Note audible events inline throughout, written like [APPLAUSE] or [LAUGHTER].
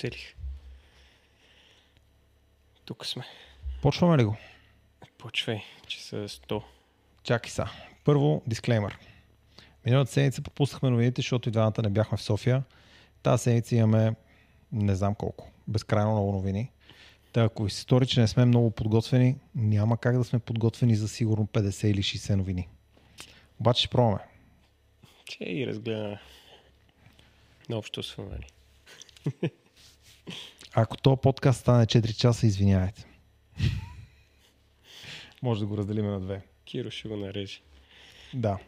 Оцелих. Тук сме. Почваме ли го? Почвай, че са 100. Чакай са. Първо, дисклеймер. Миналата седмица пропуснахме новините, защото и двамата не бяхме в София. Тази седмица имаме не знам колко. Безкрайно много новини. Та, ако ви се стори, че не сме много подготвени, няма как да сме подготвени за сигурно 50 или 60 новини. Обаче ще пробваме. Че и разгледаме. На общо свъмани. Ако този подкаст стане 4 часа, извинявайте. Може да го разделим на две. Киро ще го нарежи. Да.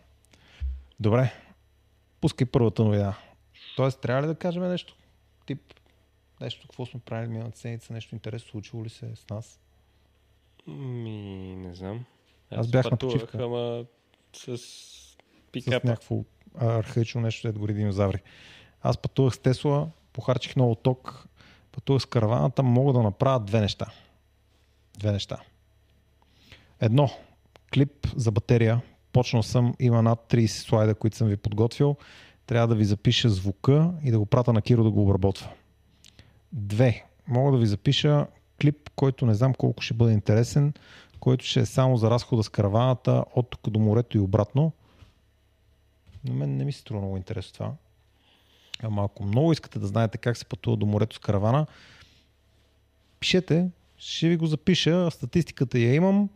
Добре. Пускай първата новина. Тоест, трябва ли да кажем нещо? Тип, нещо, какво сме правили миналата седмица, нещо интересно случило ли се с нас? Ми, не знам. Аз бях на пътувах, почивка. Ама с С пикапа. някакво а, архаично нещо, дето гори динозаври. Аз пътувах с Тесла, похарчих много ток, пътувах с караваната, мога да направя две неща. Две неща. Едно, клип за батерия. Почнал съм, има над 30 слайда, които съм ви подготвил. Трябва да ви запиша звука и да го прата на Киро да го обработва. Две, мога да ви запиша клип, който не знам колко ще бъде интересен, който ще е само за разхода с караваната от тук до морето и обратно. На мен не ми се струва много интересно това. Ама ако много искате да знаете как се пътува до морето с каравана, пишете, ще ви го запиша, статистиката я имам.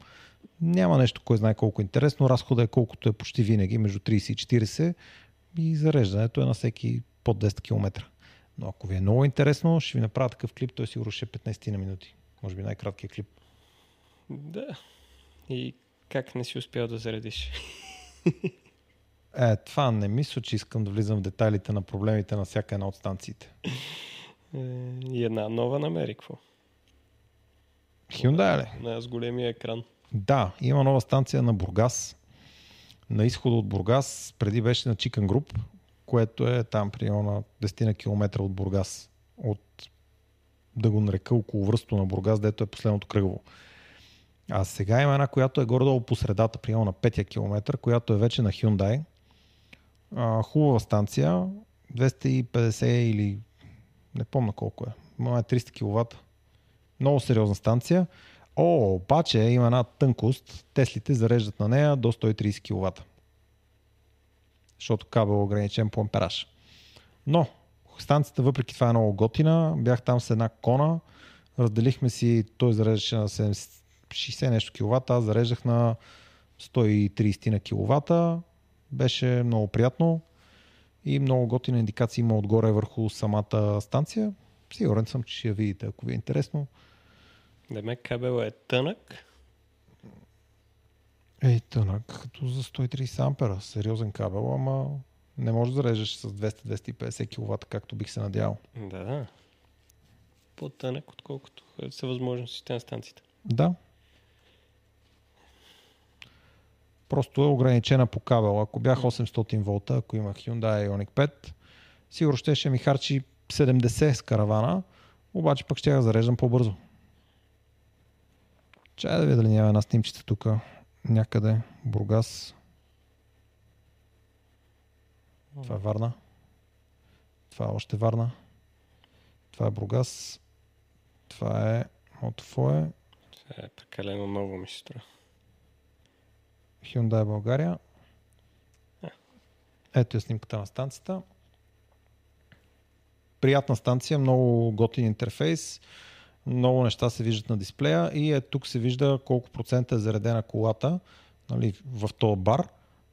Няма нещо, кой знае колко е интересно. Разхода е колкото е почти винаги, между 30 и 40 и зареждането е на всеки под 10 км. Но ако ви е много интересно, ще ви направя такъв клип, той сигурно ще е 15 на минути. Може би най-краткият клип. Да. И как не си успял да заредиш? [LAUGHS] Е, това не мисля, че искам да влизам в детайлите на проблемите на всяка една от станциите. Е, И една нова намери, какво? Hyundai ли? На с големия екран. Да, има нова станция на Бургас. На изхода от Бургас, преди беше на Chicken Group, което е там примерно на 10 на километра от Бургас. От, да го нарека, около връсто на Бургас, дето е последното кръгово. А сега има една, която е горе-долу по средата, примерно на 5 километър, която е вече на Hyundai. А, хубава станция, 250 или не помня колко е, е 300 кВт. Много сериозна станция. О, обаче има една тънкост. Теслите зареждат на нея до 130 кВт. Защото кабел е ограничен по ампераж. Но станцията въпреки това е много готина. Бях там с една кона. Разделихме си, той зареждаше на 70, 60 нещо киловата, аз зареждах на 130 на киловата. Беше много приятно и много готина индикация има отгоре върху самата станция. Сигурен съм, че ще я видите, ако ви е интересно. Демек кабел е тънък. Ей, тънък, като за 130 ампера. Сериозен кабел, ама не може да зареждаш с 200-250 кВт, както бих се надявал. Да, да. По-тънък, отколкото са възможностите на станцията. Да. Просто е ограничена по кабел. Ако бях 800 волта, ако имах Hyundai Ioniq 5, сигурно ще, ще ми харчи 70 с каравана, обаче пък ще я зареждам по-бързо. Чай да видя дали няма една снимчица тук някъде. Бургас. Това е Варна. Това е още Варна. Това е Бургас. Това е Мотофое. Това е прекалено много ми се струва. Hyundai България. Ето е снимката на станцията. Приятна станция, много готин интерфейс, много неща се виждат на дисплея и е, тук се вижда колко процента е заредена колата нали, в този бар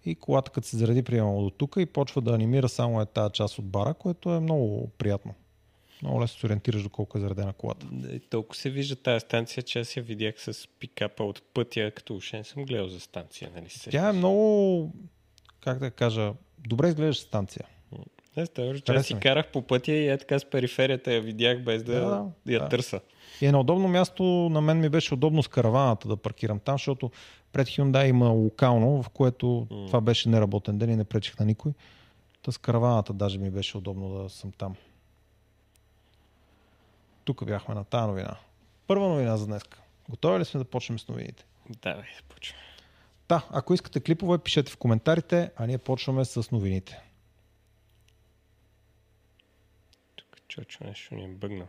и колата като се зареди приемало до тук и почва да анимира само е тази част от бара, което е много приятно. Много лесно се ориентираш до колко е заредена колата. И толкова се вижда тази станция, че аз я видях с пикапа от пътя, като уж не съм гледал за станция, нали се? Тя е много, как да кажа, добре изглеждаща станция. Не, става, че аз си карах по пътя и е така с периферията я видях без да, Да, да, я да. търса. И е на удобно място, на мен ми беше удобно с караваната да паркирам там, защото пред Hyundai има локално, в което М. това беше неработен ден и не пречих на никой. Та с караваната даже ми беше удобно да съм там. Тук бяхме на тази новина. Първа новина за днес. Готови ли сме да почнем с новините? Давай, почваме. Да, ако искате клипове, пишете в коментарите, а ние почваме с новините. Тук Чочо нещо ни е бъгнал.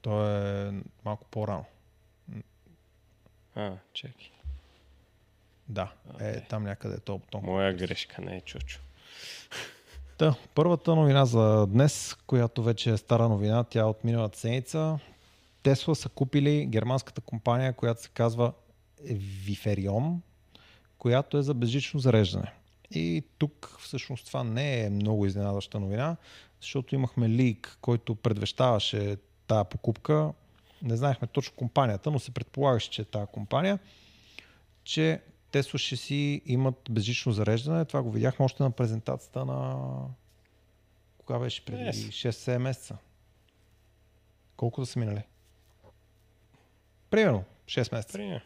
То е малко по-рано. А, чакай. Да, е там някъде е то бутон. Моя грешка, не е Чочо. Та, първата новина за днес, която вече е стара новина, тя е от миналата седмица. Тесла са купили германската компания, която се казва Виферион, която е за безжично зареждане. И тук всъщност това не е много изненадваща новина, защото имахме лик, който предвещаваше тая покупка. Не знаехме точно компанията, но се предполагаше, че е тая компания, че Тесла ще си имат безжично зареждане. Това го видяхме още на презентацията на... Кога беше? Преди Yes. 6-7 месеца. Колко да са минали? Примерно 6 месеца.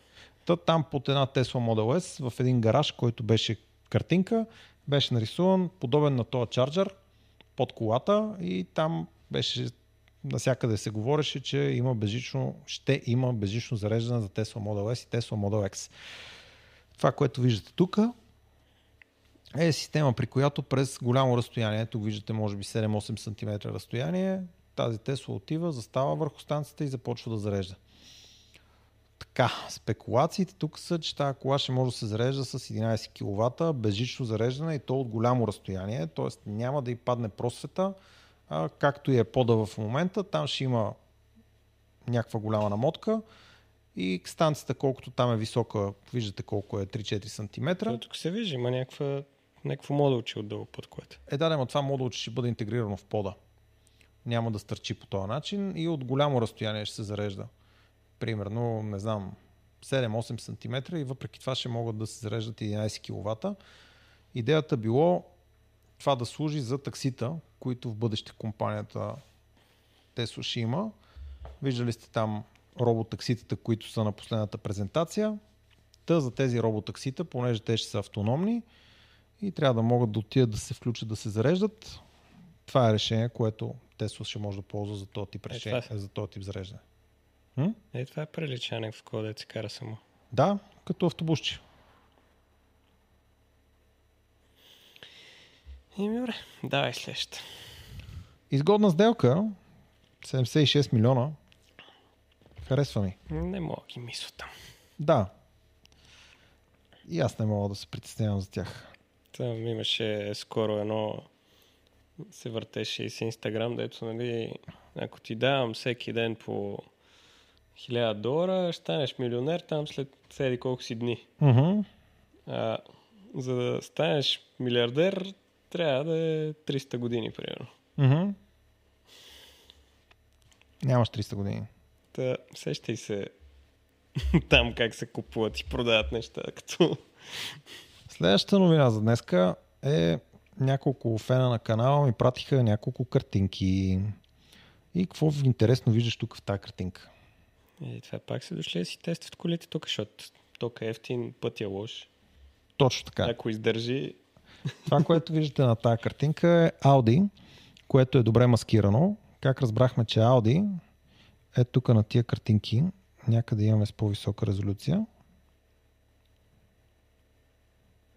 Та там под една Tesla Model S в един гараж, който беше картинка, беше нарисуван подобен на този чарджер под колата и там беше насякъде се говореше, че има безжично, ще има безжично зареждане за Tesla Model S и Tesla Model X. Това, което виждате тук, е система, при която през голямо разстояние, тук виждате може би 7-8 см разстояние, тази Тесла отива, застава върху станцията и започва да зарежда. Така, спекулациите тук са, че тази кола ще може да се зарежда с 11 кВт, безжично зареждане и то от голямо разстояние, т.е. няма да й падне просвета, както и е пода в момента, там ще има някаква голяма намотка и станцията, колкото там е висока, виждате колко е 3-4 см. Тук се вижда, има някаква, някакво модулче отдолу под което. Е, да, но това модулче ще бъде интегрирано в пода. Няма да стърчи по този начин и от голямо разстояние ще се зарежда. Примерно, не знам, 7-8 см и въпреки това ще могат да се зареждат 11 кВт. Идеята било това да служи за таксита, които в бъдеще компанията Tesla ще има. Виждали сте там роботакситата, които са на последната презентация. Та за тези роботаксита, понеже те ще са автономни, и трябва да могат да отидат да се включат да се зареждат. Това е решение, което Тесла ще може да ползва за този тип Е, решение, това за този тип зареждане. М? Е, това е прилича някакво да се кара само. Да, като автобусче. Еми, добре, давай следващата. Изгодна сделка, 76 милиона. Харесва ми. Не мога ги мисля там. Да. И аз не мога да се притеснявам за тях. Там имаше скоро едно се въртеше и с Инстаграм, дето, нали, ако ти давам всеки ден по 1000 долара, ще станеш милионер там след седи колко си дни. Уху. А, за да станеш милиардер, трябва да е 300 години, примерно. Уху. Нямаш 300 години. Та, сещай се [LAUGHS] там как се купуват и продават неща, като... Следващата новина за днеска е няколко фена на канала ми пратиха няколко картинки. И какво интересно виждаш тук в тази картинка? И това пак са дошли да си тестват колите тук, защото тока е ефтин, път е лош. Точно така. Ако издържи, [LAUGHS] Това, което виждате на тази картинка е Audi, което е добре маскирано. Как разбрахме, че Audi е тук на тия картинки. Някъде имаме с по-висока резолюция.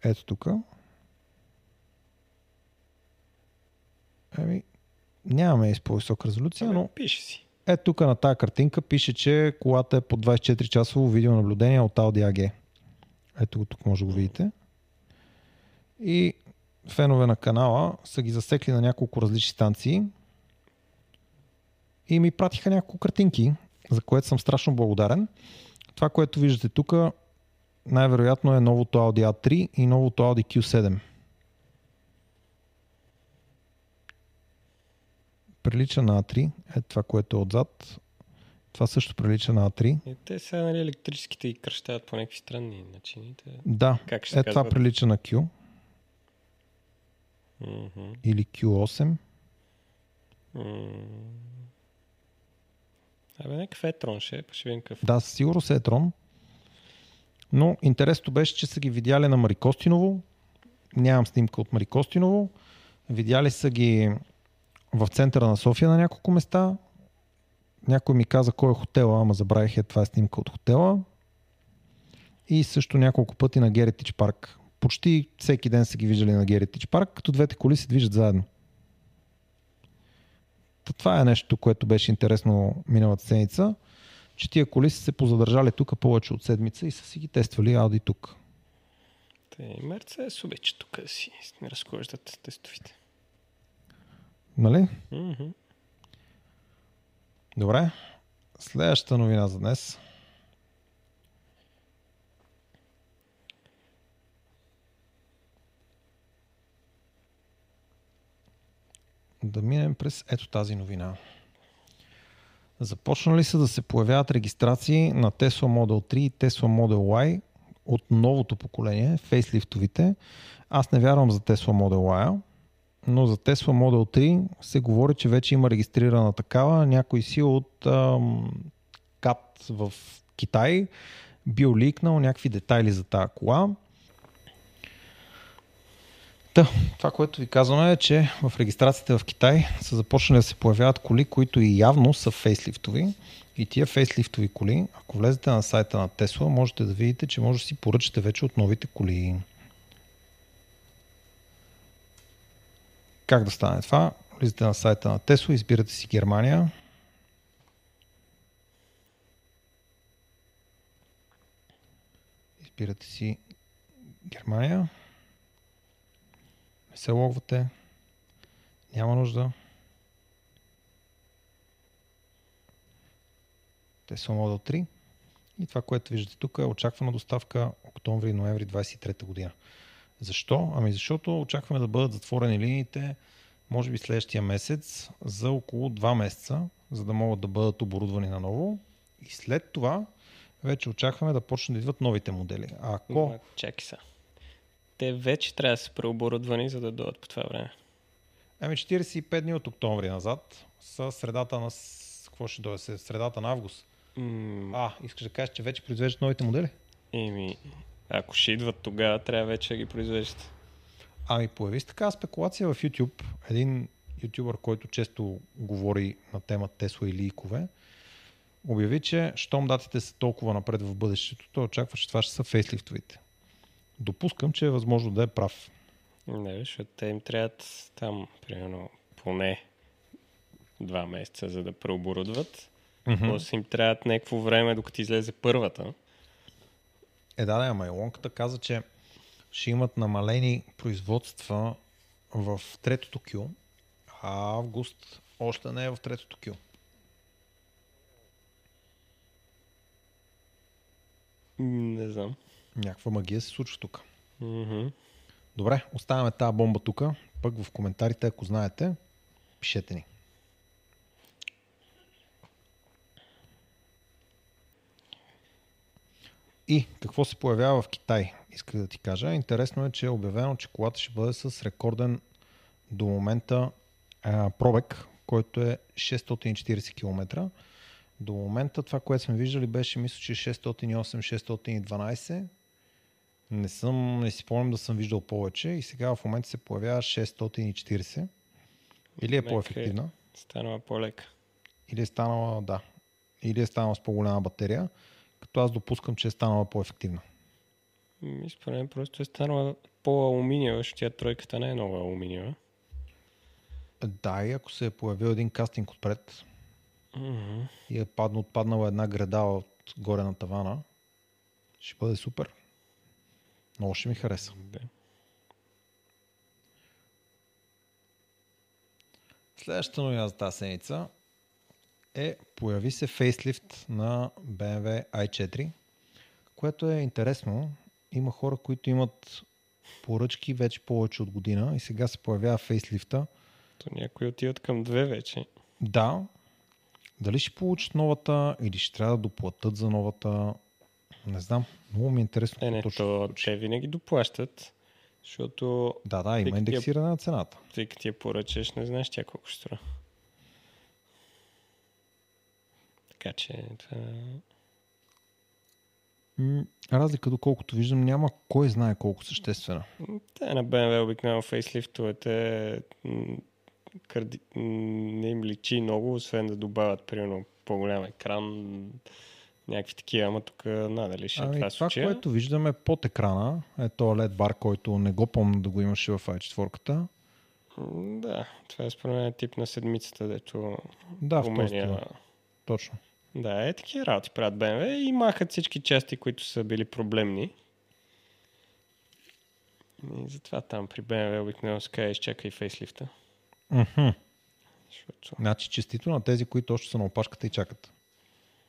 Ето тук. Еми, нямаме и с по-висока резолюция, но пише си. ето тук на тази картинка пише, че колата е по 24 часово видеонаблюдение от Audi AG. Ето го тук може да го видите. И фенове на канала са ги засекли на няколко различни станции и ми пратиха няколко картинки, за което съм страшно благодарен. Това, което виждате тук, най-вероятно е новото Audi A3 и новото Audi Q7. Прилича на A3, е това, което е отзад. Това също прилича на A3. И те сега, нали, електрическите и кръщават по някакви странни начини. Да, Как ще е това прилича на Q Мгм. или Q8. М. Абе, някакъв етрон ще е, ще видим какъв. Да, със сигурност е Трон. Но интересното беше, че са ги видяли на Марикостиново. Нямам снимка от Марикостиново. Видяли са ги в центъра на София на няколко места. Някой ми каза кой е хотела, ама забравих е това е снимка от хотела. И също няколко пъти на Геритич парк. Почти всеки ден са ги виждали на Геритич парк, като двете коли се движат заедно. Това е нещо, което беше интересно миналата седмица, че тия коли са се позадържали тук повече от седмица и са си ги тествали Ауди тук. Те и Мерцедес обича тук да си не разхождат тестовите. Нали? Мгм. Добре. Следващата новина за днес. Да минем през ето тази новина. Започнали са да се появяват регистрации на Tesla Model 3 и Tesla Model Y от новото поколение, фейслифтовите. Аз не вярвам за Tesla Model Y, но за Tesla Model 3 се говори, че вече има регистрирана такава. Някой си от ам, КАТ в Китай бил ликнал някакви детайли за тази кола. Та, това, което ви казваме е, че в регистрацията в Китай са започнали да се появяват коли, които и явно са фейслифтови. И тия фейслифтови коли, ако влезете на сайта на Tesla, можете да видите, че може да си поръчате вече от новите коли. Как да стане това? Влизате на сайта на Tesla, избирате си Германия. Избирате си Германия. Не се логвате. Няма нужда. Tesla Model 3. И това, което виждате тук е очаквана доставка октомври-ноември 23 година. Защо? Ами защото очакваме да бъдат затворени линиите може би следващия месец за около 2 месеца, за да могат да бъдат оборудвани наново. И след това вече очакваме да почнат да идват новите модели. А ако... Чакай са. Те вече трябва да са преоборудвани, за да дойдат по това време. Ами 45 дни от октомври назад са средата на... Какво ще дойде? Средата на август. М, А, искаш да кажеш, че вече произвеждат новите модели? Еми, ако ще идват тогава, трябва вече да ги произвеждат. Ами появи се такава спекулация в YouTube. Един ютубър, който често говори на тема Тесла и лийкове, обяви, че щом датите са толкова напред в бъдещето, той очаква, че това ще са фейслифтовите. Допускам, че е възможно да е прав. Не, защото те им трябват там, примерно, поне два месеца, за да преоборудват. Mm-hmm. После им трябват някакво време, докато излезе първата. Е, да, да, ама Илонката каза, че ще имат намалени производства в третото кю, а август още не е в третото кю. М, Не знам. Някаква магия се случва тук. Мгм. Добре, оставяме тази бомба тук. Пък в коментарите, ако знаете, пишете ни. И какво се появява в Китай, исках да ти кажа. Интересно е, че е обявено, че колата ще бъде с рекорден до момента а, пробег, който е 640 км. До момента това, което сме виждали, беше мисля, че 608-612. Не съм, не си спомням да съм виждал повече и сега в момента се появява 640. Или е Мека е. по-ефективна, Станала по-лека. или е станала, да, или е станала с по-голяма батерия, като аз допускам, че е станала по-ефективна. Според мен просто е станала по-алуминиева, защото тя тройката не е много алуминиева. Да, и ако се е появил един кастинг отпред Мгм. и е падна, отпаднала една града от горе на тавана, ще бъде супер. Много ще ми хареса. Да. Следващата новина за тази седмица е появи се фейслифт на BMW i4, което е интересно. Има хора, които имат поръчки вече повече от година и сега се появява фейслифта. То някои отиват към две вече. Да, дали ще получат новата или ще трябва да доплатят за новата, не знам. Много ми е интересно. Е, не, се то те винаги доплащат, защото Да, да, има Тъй като индексиране на цената. ти като ти я поръчаш, не знаеш тя колко ще струва. Така че това... Разлика, доколкото виждам, няма кой знае колко съществена. Те на BMW обикновено фейслифтовете м, не им личи много, освен да добавят примерно по-голям екран, някакви такива, ама тук надали ще е Ами, това това, случая. което виждаме под екрана, е то LED бар, който не го помня да го имаше в i4. М, Да, това е според мен тип на седмицата, дето Да, в този променя... стил. Точно. Да, е такива работи правят BMW и махат всички части, които са били проблемни. И затова там при BMW обикновено се казва изчакай фейслифта. Мгм. Защото... Значи честито на тези, които още са на опашката и чакат.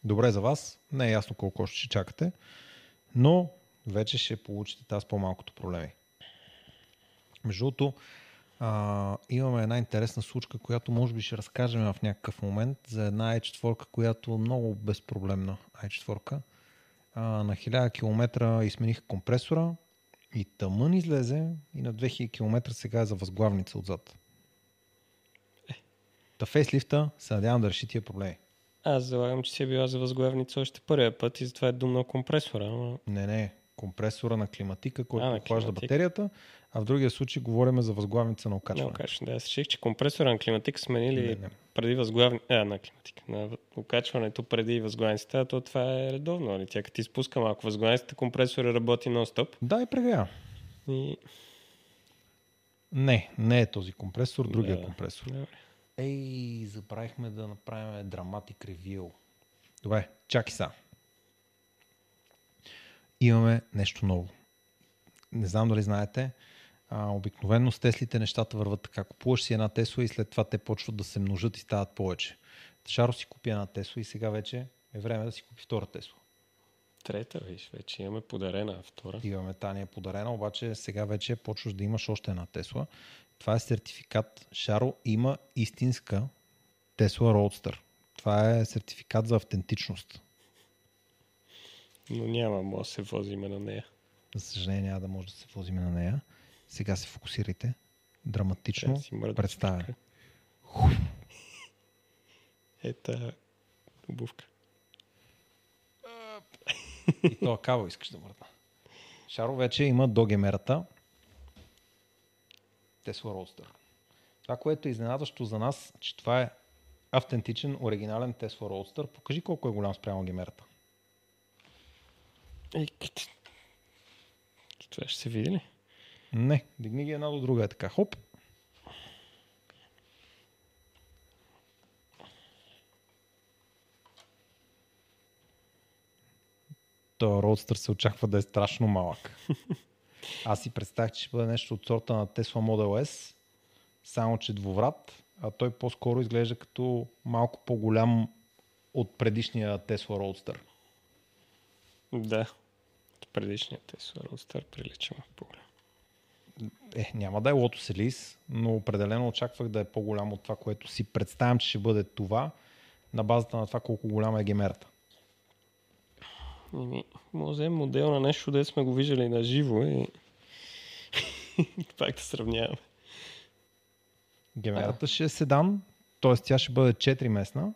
Добре за вас, не е ясно колко още ще чакате, но вече ще получите тази по-малкото проблеми. Между другото, а, имаме една интересна случка, която може би ще разкажем в някакъв момент за една i4, която е много безпроблемна i4. А, на 1000 км измениха компресора и тъмън излезе и на 2000 км сега е за възглавница отзад. Та фейслифта се надявам да реши тия проблеми. Аз залагам, че си е била за възглавница още първия път и затова е думнал компресора. Но... Не, не, компресора на климатика, който А, на охлажда батерията, а в другия случай говорим за възглавница на Не, окачване. окачване. Да, аз реших, че компресора на климатик сменили Не, не. преди възглавни... А, на климатик. На окачването преди възглавницата, то това е редовно. Нали? Тя като ти спуска малко възглавницата, компресора работи нон-стоп. Да, и прегря. И... Не, не е този компресор, другия Да. компресор. Добре. Ей, забравихме да направим драматик ревил. Добре, чакай са. Имаме нещо ново. Не знам дали знаете, а, обикновено с Теслите нещата върват така. Купуваш си една Тесла и след това те почват да се множат и стават повече. Шаро си купи една Тесла и сега вече е време да си купи втора Тесла. Трета, виж, вече имаме подарена втора. Имаме Таня е подарена, обаче сега вече почваш да имаш още една Тесла. Това е сертификат. Шаро има истинска Тесла Roadster. Това е сертификат за автентичност. Но няма, може да се возиме на нея. За съжаление няма да може да се возиме на нея. Сега се фокусирайте. Драматично да представя. чупка. Ета обувка. И то каво искаш да мръдна. Шаро вече има до Tesla Roadster. Това, което е изненадващо за нас, че това е автентичен, оригинален Tesla Roadster. Покажи колко е голям спрямо кът. Това ще се види ли? Не, дигни ги една до друга е така. Хоп. То Roadster се очаква да е страшно малък. [LAUGHS] Аз си представях, че ще бъде нещо от сорта на Tesla Model S, само че двуврат, а той по-скоро изглежда като малко по-голям от предишния Tesla Roadster. Да. От предишния Tesla Roadster прилича му по-голям. Е, няма да е Lotus Elise, но определено очаквах да е по-голям от това, което си представям, че ще бъде това, на базата на това колко голяма е гемерата. Еми, може да вземем модел на нещо, де сме го виждали на живо и [LAUGHS] пак да сравняваме. Гемерата ще е седан, т.е. тя ще бъде 4 месна,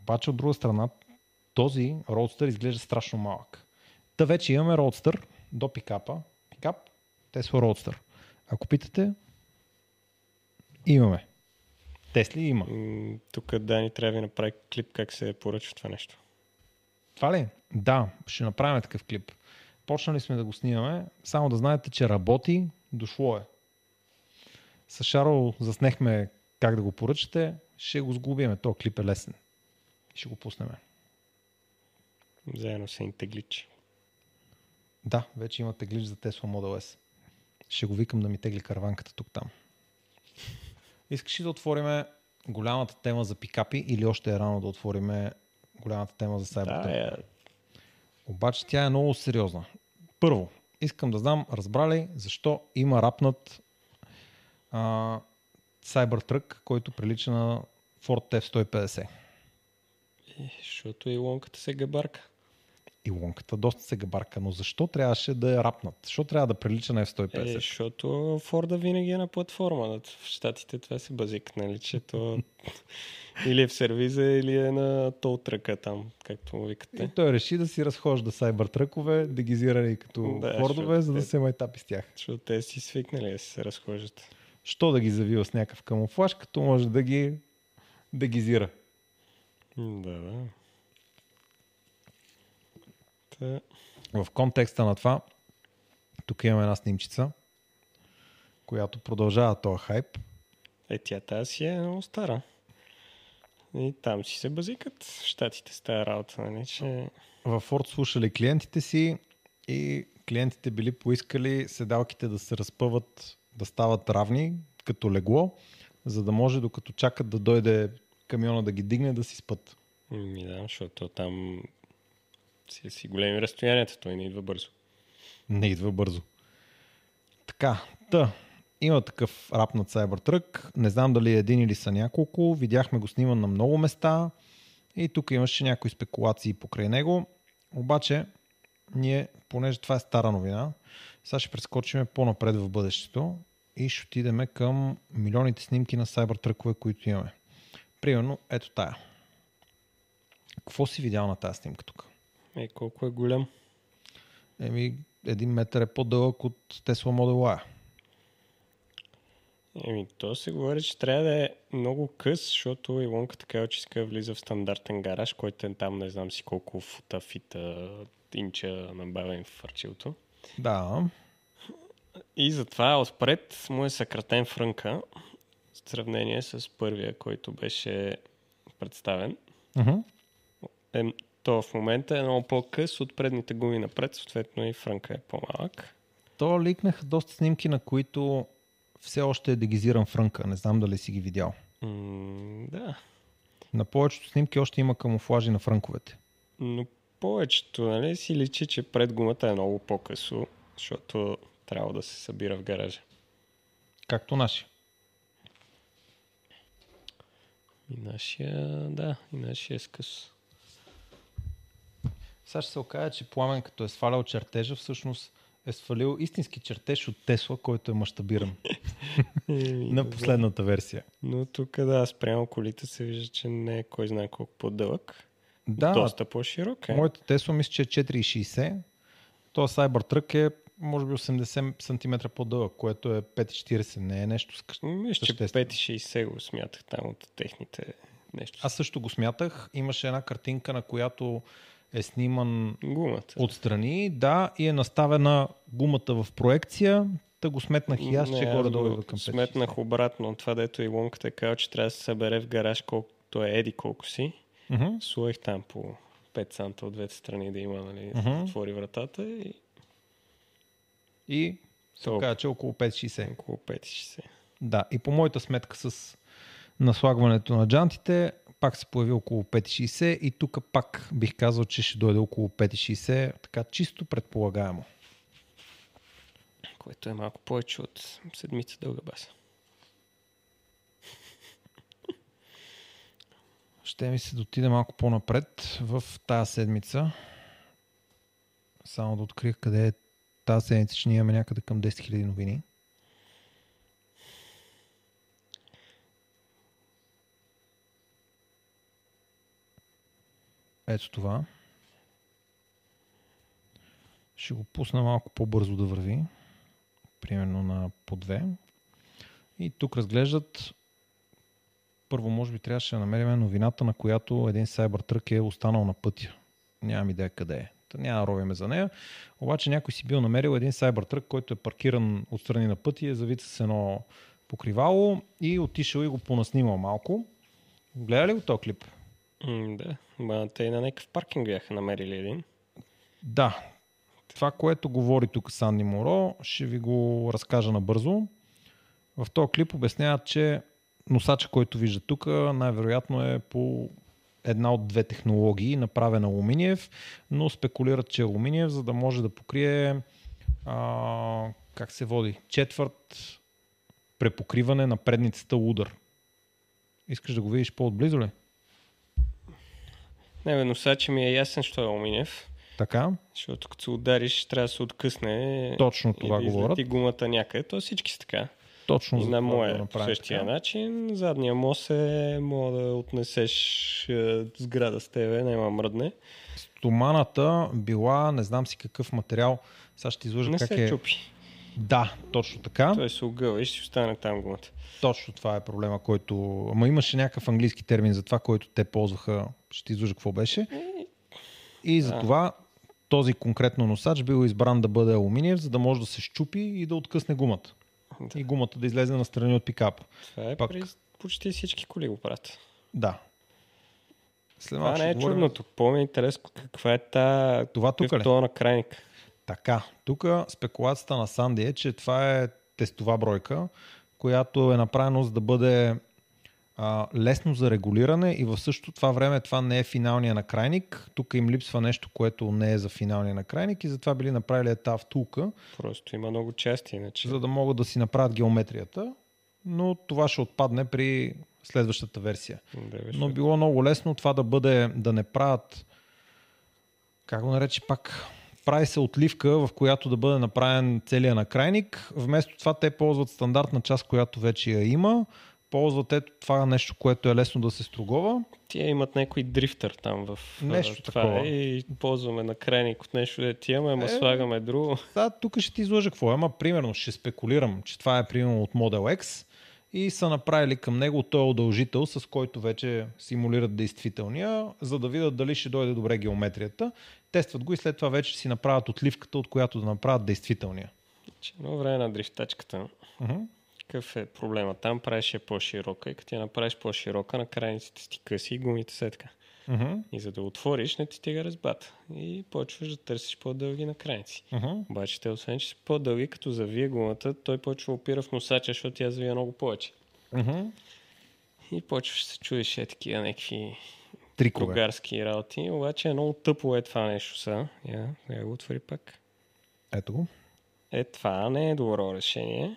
обаче от друга страна този Roadster изглежда страшно малък. Та вече имаме Roadster до пикапа, пикап, Tesla Roadster. Ако питате, имаме. Тесли има. Тук Дани трябва да ви направи клип как се поръчва това нещо. Това ли? Да, ще направим такъв клип. Почнали сме да го снимаме, само да знаете, че работи, дошло е. С Шаро заснехме как да го поръчате, ще го сглобиме. То клип е лесен. Ще го пуснем. Заедно с интегличи. Да, вече има теглич за Tesla Model S. Ще го викам да ми тегли караванката тук-там. Искаш ли да отвориме голямата тема за пикапи или още е рано да отвориме голямата тема за Cybertruck? Да, е, Обаче тя е много сериозна. Първо, искам да знам, разбрали защо има рапнат а, Cybertruck, който прилича на Ford F-150. е, защото и лонката се габарка. И лонката доста се габарка, но защо трябваше да е рапнат? Защо трябва да прилича на Е, F-150? защото Форда винаги е на платформа. В Штатите това се базик, нали, че то [LAUGHS] или е в сервиза, или е на тол тръка там, както му И викате. той реши да си разхожда Cybertrucкове, дегизирани като Да, Фордове, за да те- се майтапи с тях. Защото те си свикнали да се разхождат. Що да ги завива с някакъв камуфлаж, като може да ги дегизира? Да, да. В контекста на това, тук имаме една снимчица, която продължава този хайп. Е, тя тази си е много стара. И там си се базикат в щатите с тази работа, нали, че... Във Форд слушали клиентите си и клиентите били поискали седалките да се разпъват, да стават равни, като легло, за да може докато чакат да дойде камиона да ги дигне, да си спът. Ми да, защото там си, си големи разстоянията, той не идва бързо. Не идва бързо. Така, та, има такъв рап над Cybertruck. Не знам дали е един или са няколко. Видяхме го сниман на много места. И тук имаше някои спекулации покрай него. Обаче, ние, понеже това е стара новина, сега ще прескочим по-напред в бъдещето и ще отидем към милионите снимки на Cybertruck, които имаме. Примерно, ето тая. Какво си видял на тази снимка тук? Е, колко е голям? Еми, един метър е по-дълъг от Tesla Model Y. Еми, то се говори, че трябва да е много къс, защото Илонката казва, че иска влиза в стандартен гараж, който е там не знам си колко фута, фита, инча набавен в арчилото. Да. И затова отпред му е съкратен фрънка в сравнение с първия, който беше представен. Uh-huh. Е, то в момента е много по-къс от предните гуми напред, съответно и фрънка е по-малък. То ликнаха доста снимки, на които все още е дегизиран фрънка. Не знам дали си ги видял. М- да. На повечето снимки още има камуфлажи на фрънковете. Но повечето, нали, си личи, че пред гумата е много по-късо, защото трябва да се събира в гаража. Както наши. И нашия, да, и нашия е с къс. Сега ще се окаже, че Пламен като е свалял чертежа, всъщност е свалил истински чертеж от Тесла, който е мащабиран [LAUGHS] на последната версия. Но тук да, спрямо колите се вижда, че не е кой знае колко по-дълъг. Да, Доста по-широк е. моята Тесла мисля, че е 4,60. То Cybertruck е може би 80 см по-дълъг, което е 5,40. Не е нещо скъ... Мисля, че съществено. 5,60 го смятах там от техните нещо. Аз също го смятах. Имаше една картинка, на която е сниман Гумата. отстрани, да, и е наставена гумата в проекция. Та го сметнах и аз, че Не, горе-долу го идва към 5,60. Сметнах обратно. Това, дето и лонката е казал, че трябва да се събере в гараж колкото е еди колко си. Мгм. Слоих там по 5 санта от двете страни да има, нали, Мгм. отвори вратата и И се оказа, че е около 5,60. около 5,60. Да, и по моята сметка с наслагването на джантите, пак се появи около 5,60 и тук пак бих казал, че ще дойде около 5,60, така чисто предполагаемо. Което е малко повече от седмица дълга баса. Ще ми се да отиде малко по-напред в тази седмица. Само да открия къде е тази седмица, че ние имаме някъде към 10 000 новини. Ето това. Ще го пусна малко по-бързо да върви. Примерно на по две. И тук разглеждат първо, може би трябваше да намерим новината, на която един Cybertruck е останал на пътя. Нямам идея къде е. Та няма да ровиме за нея. Обаче някой си бил намерил един Cybertruck, който е паркиран отстрани на пътя, е с едно покривало и отишъл и го понаснимал малко. Гледа ли го този клип? Да, Ма, те на някакъв паркинг бяха намерили един. Да. Това, което говори тук Санни Моро, ще ви го разкажа набързо. В този клип обясняват, че носача, който вижда тук, най-вероятно е по една от две технологии, направена алуминиев, но спекулират, че е алуминиев, за да може да покрие а, как се води, четвърт препокриване на предницата удар. Искаш да го видиш по-отблизо ли? Не, бе, носача ми е ясен, що е алуминиев. Така, Защото като се удариш, трябва да се откъсне точно и това да говорят. излети гумата някъде. То всички са така. Точно И на моя по направим същия така. начин. Задния мост е, мога да отнесеш е, сграда с тебе, няма мръдне. Стоманата била, не знам си какъв материал, сега ще изложа Не как се е. чупи. Да, точно така. Той се огъва и ще остане там гумата. Точно това е проблема, който... Ама имаше някакъв английски термин за това, който те ползваха. Ще изложа какво беше. И за Да. това този конкретно носач бил избран да бъде алуминиев, за да може да се щупи и да откъсне гумата. и гумата да излезе на страни от пикапа. Това е Пак. при почти всички коли го правят. Да. След Това не е говорим- чудното. По-ми е интересно каква е та... Това тук какъв ли? тона крайник. Така, тук спекулацията на Санди е, че това е тестова бройка, която е направена за да бъде а, лесно за регулиране и в същото това време това не е финалния накрайник. Тук им липсва нещо, което не е за финалния накрайник и затова били направили етап втулка, Просто има много части, иначе. за да могат да си направят геометрията, но това ще отпадне при следващата версия. Беше. Но било много лесно това да бъде, да не правят, как го нарече пак, прави се отливка, в която да бъде направен целият накрайник. Вместо това те ползват стандартна част, която вече я има. Ползват ето това нещо, което е лесно да се стругова. Тия имат някой дрифтър там в Нещо това такова. и ползваме на крайник от нещо да ти имаме, ама Е. слагаме друго. Да, тук ще ти излъжа какво е. Ама, примерно, ще спекулирам, че това е примерно от Model X и са направили към него този удължител, с който вече симулират действителния, за да видят дали ще дойде добре геометрията. Тестват го и след това вече си направят отливката, от която да направят действителния. Че едно време на дрифтачката. Какъв е проблема? Там правиш я по-широка и като я направиш по-широка, на крайниците си къси и гумите са Мгм. И за да отвориш, не ти стига резбата. И почваш да търсиш по-дълги на крайници. Мгм. Обаче те, освен че са по-дълги, като завие гумата, той почва опира в носача, защото тя завия много повече. Мгм. И почваш да се чудиш е такива някакви Трикове. другарски работи. Обаче е много тъпо е това нещо са. Я, я го отвори пак. Ето го. Е, това не е добро решение,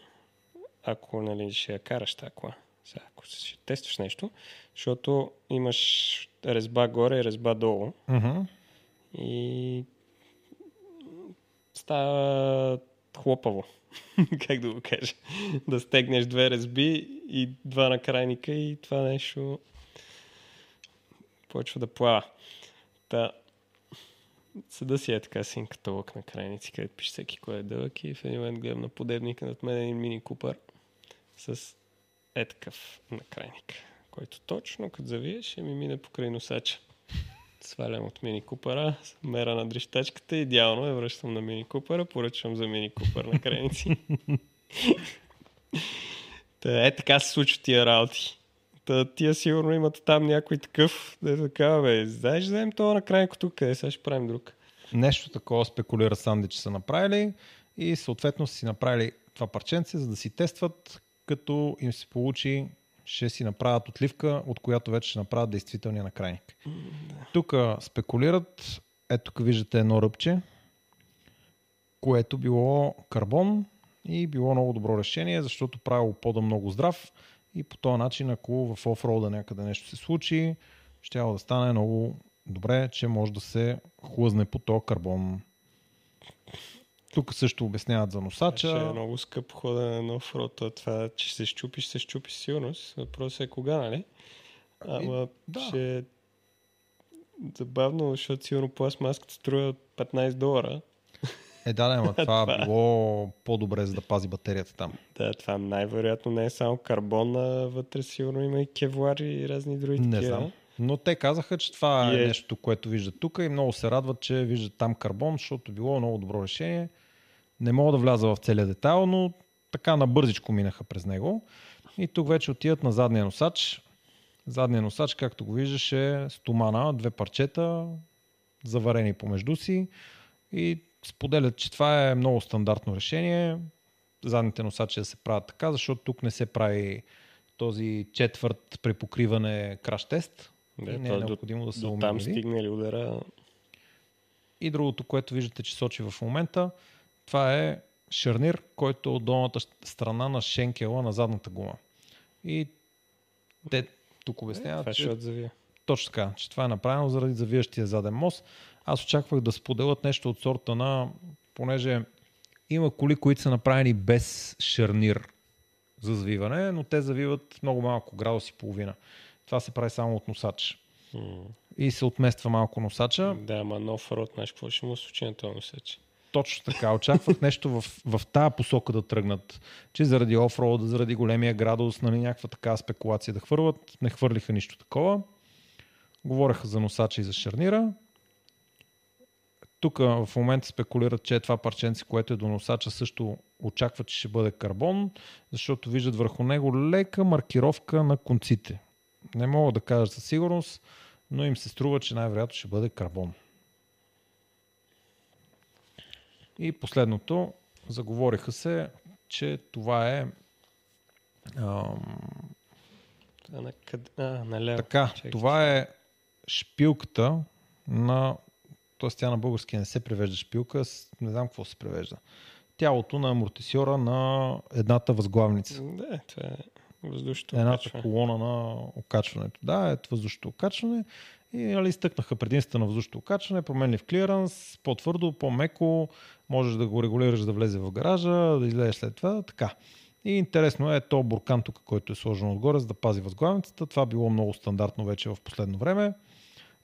ако нали, ще я караш тази кола. Сега, ако ще тестваш нещо, защото имаш резба горе и резба долу Мгм. и става хлопаво. [LAUGHS] как да го кажа? да стегнеш две резби и два накрайника и това нещо почва да плава. Та, съда си е така син каталог на крайници, където пише всеки кой е дълъг и в един момент гледам на подебника над мен един мини купър с е такъв накрайник, който точно като завиеш ще ми мине покрай носача. Свалям от мини купъра, мера на дрищачката, идеално я връщам на мини купъра, поръчвам за мини купър на крайници. [LAUGHS] Та, е така се случват тия работи. Та, тия сигурно имат там някой такъв, да е така, бе, знаеш, вземем това на крайнико тук, къде сега ще правим друг. Нещо такова спекулира Санди, че са направили и съответно си направили това парченце, за да си тестват, като им се получи, ще си направят отливка, от която вече ще направят действителния накрайник. Тук спекулират, ето тук виждате едно ръбче, което било карбон и било много добро решение, защото правило пода много здрав и по този начин, ако в офрода някъде нещо се случи, ще да стане много добре, че може да се хлъзне по този карбон. Тук също обясняват за носача. Ще е много скъпо ходене на офроуд, а това, че се щупиш, се щупиш сигурност. Въпросът е кога, нали? Ама да. ще е забавно, защото сигурно пластмаската струва 15 долара. Е, да, да, ама [LAUGHS] това било по-добре, за да пази батерията там. Да, това най-вероятно не е само карбон, а вътре сигурно има и кевлар и разни други Не такива. знам. Но те казаха, че това е е- нещо, което виждат тук и много се радват, че виждат там карбон, защото било много добро решение. Не мога да вляза в целия детайл, но така набързичко минаха през него. И тук вече отиват на задния носач. Задния носач, както го виждаш, е стомана, две парчета, заварени помежду си и споделят, че това е много стандартно решение. Задните носачи да се правят така, защото тук не се прави този четвърт препокриване краш тест. Да, не е до- необходимо да се До там умили. стигне ли удара? И другото, което виждате, че сочи в момента, това е шарнир, който е от долната страна на шенкела на задната гума. И те тук обясняват, ще че, отзавия. точно така, че това е направено заради завиващия заден мост. Аз очаквах да споделят нещо от сорта на, понеже има коли, които са направени без шарнир за завиване, но те завиват много малко, градус и половина. Това се прави само от носач. М. И се отмества малко носача. Да, ама нов род, знаеш какво ще му случи на този носач? Точно така. Очаквах нещо в, в тази посока да тръгнат. Че заради офроуда, заради големия градус, нали, някаква така спекулация да хвърват. Не хвърлиха нищо такова. Говореха за носача и за шарнира. тук в момента спекулират, че е това парченце, което е до носача, също очаква, че ще бъде карбон, защото виждат върху него лека маркировка на конците. Не мога да кажа със сигурност, но им се струва, че най-вероятно ще бъде карбон. И последното, заговориха се, че това е ам, на къде? А, наляво. така, Чакай. това е шпилката на т.е. тя на български не се превежда шпилка, не знам какво се превежда. Тялото на амортисьора на едната възглавница. Да, това е въздушното Едната окачване. колона на окачването. Да, е въздушното окачване. И нали, изтъкнаха предимствата на въздушното окачване, променлив клиранс, по-твърдо, по-меко, можеш да го регулираш да влезе в гаража, да излезеш след това, така. И интересно е то буркан тук, който е сложен отгоре, за да пази възглавницата. Това било много стандартно вече в последно време.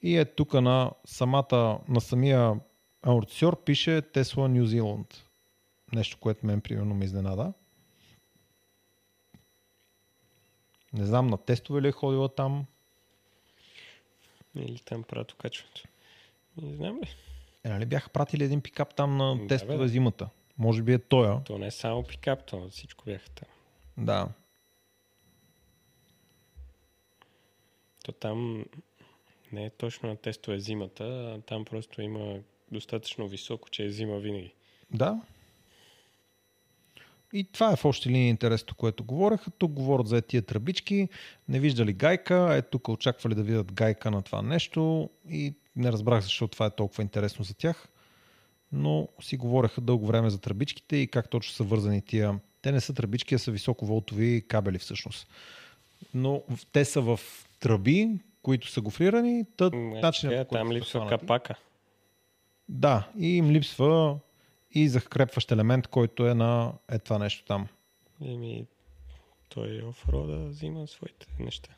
И е тук на, самата, на самия амортисьор пише Tesla New Zealand. Нещо, което мен примерно ме изненада. Не знам на тестове ли е ходила там. Или там правят окачването. Не знам ли. Е, нали бяха пратили един пикап там на Да, тестове бе. зимата. Може би е тоя. То не е само пикап, то всичко бяха там. Да. То там не е точно на тестове зимата, а там просто има достатъчно високо, че е зима винаги. Да. И това е в общи линии интересното, което говореха. Тук говорят за тия тръбички. Не виждали гайка. Е, тук очаквали да видят гайка на това нещо. И не разбрах защо това е толкова интересно за тях. Но си говореха дълго време за тръбичките и как точно са вързани тия. Те не са тръбички, а са високоволтови кабели всъщност. Но те са в тръби, които са гофрирани. Тът, М, начинът, е, там липсва капака. Да, и им липсва и закрепващ елемент, който е на е това нещо там. Еми, той офрода взима своите неща.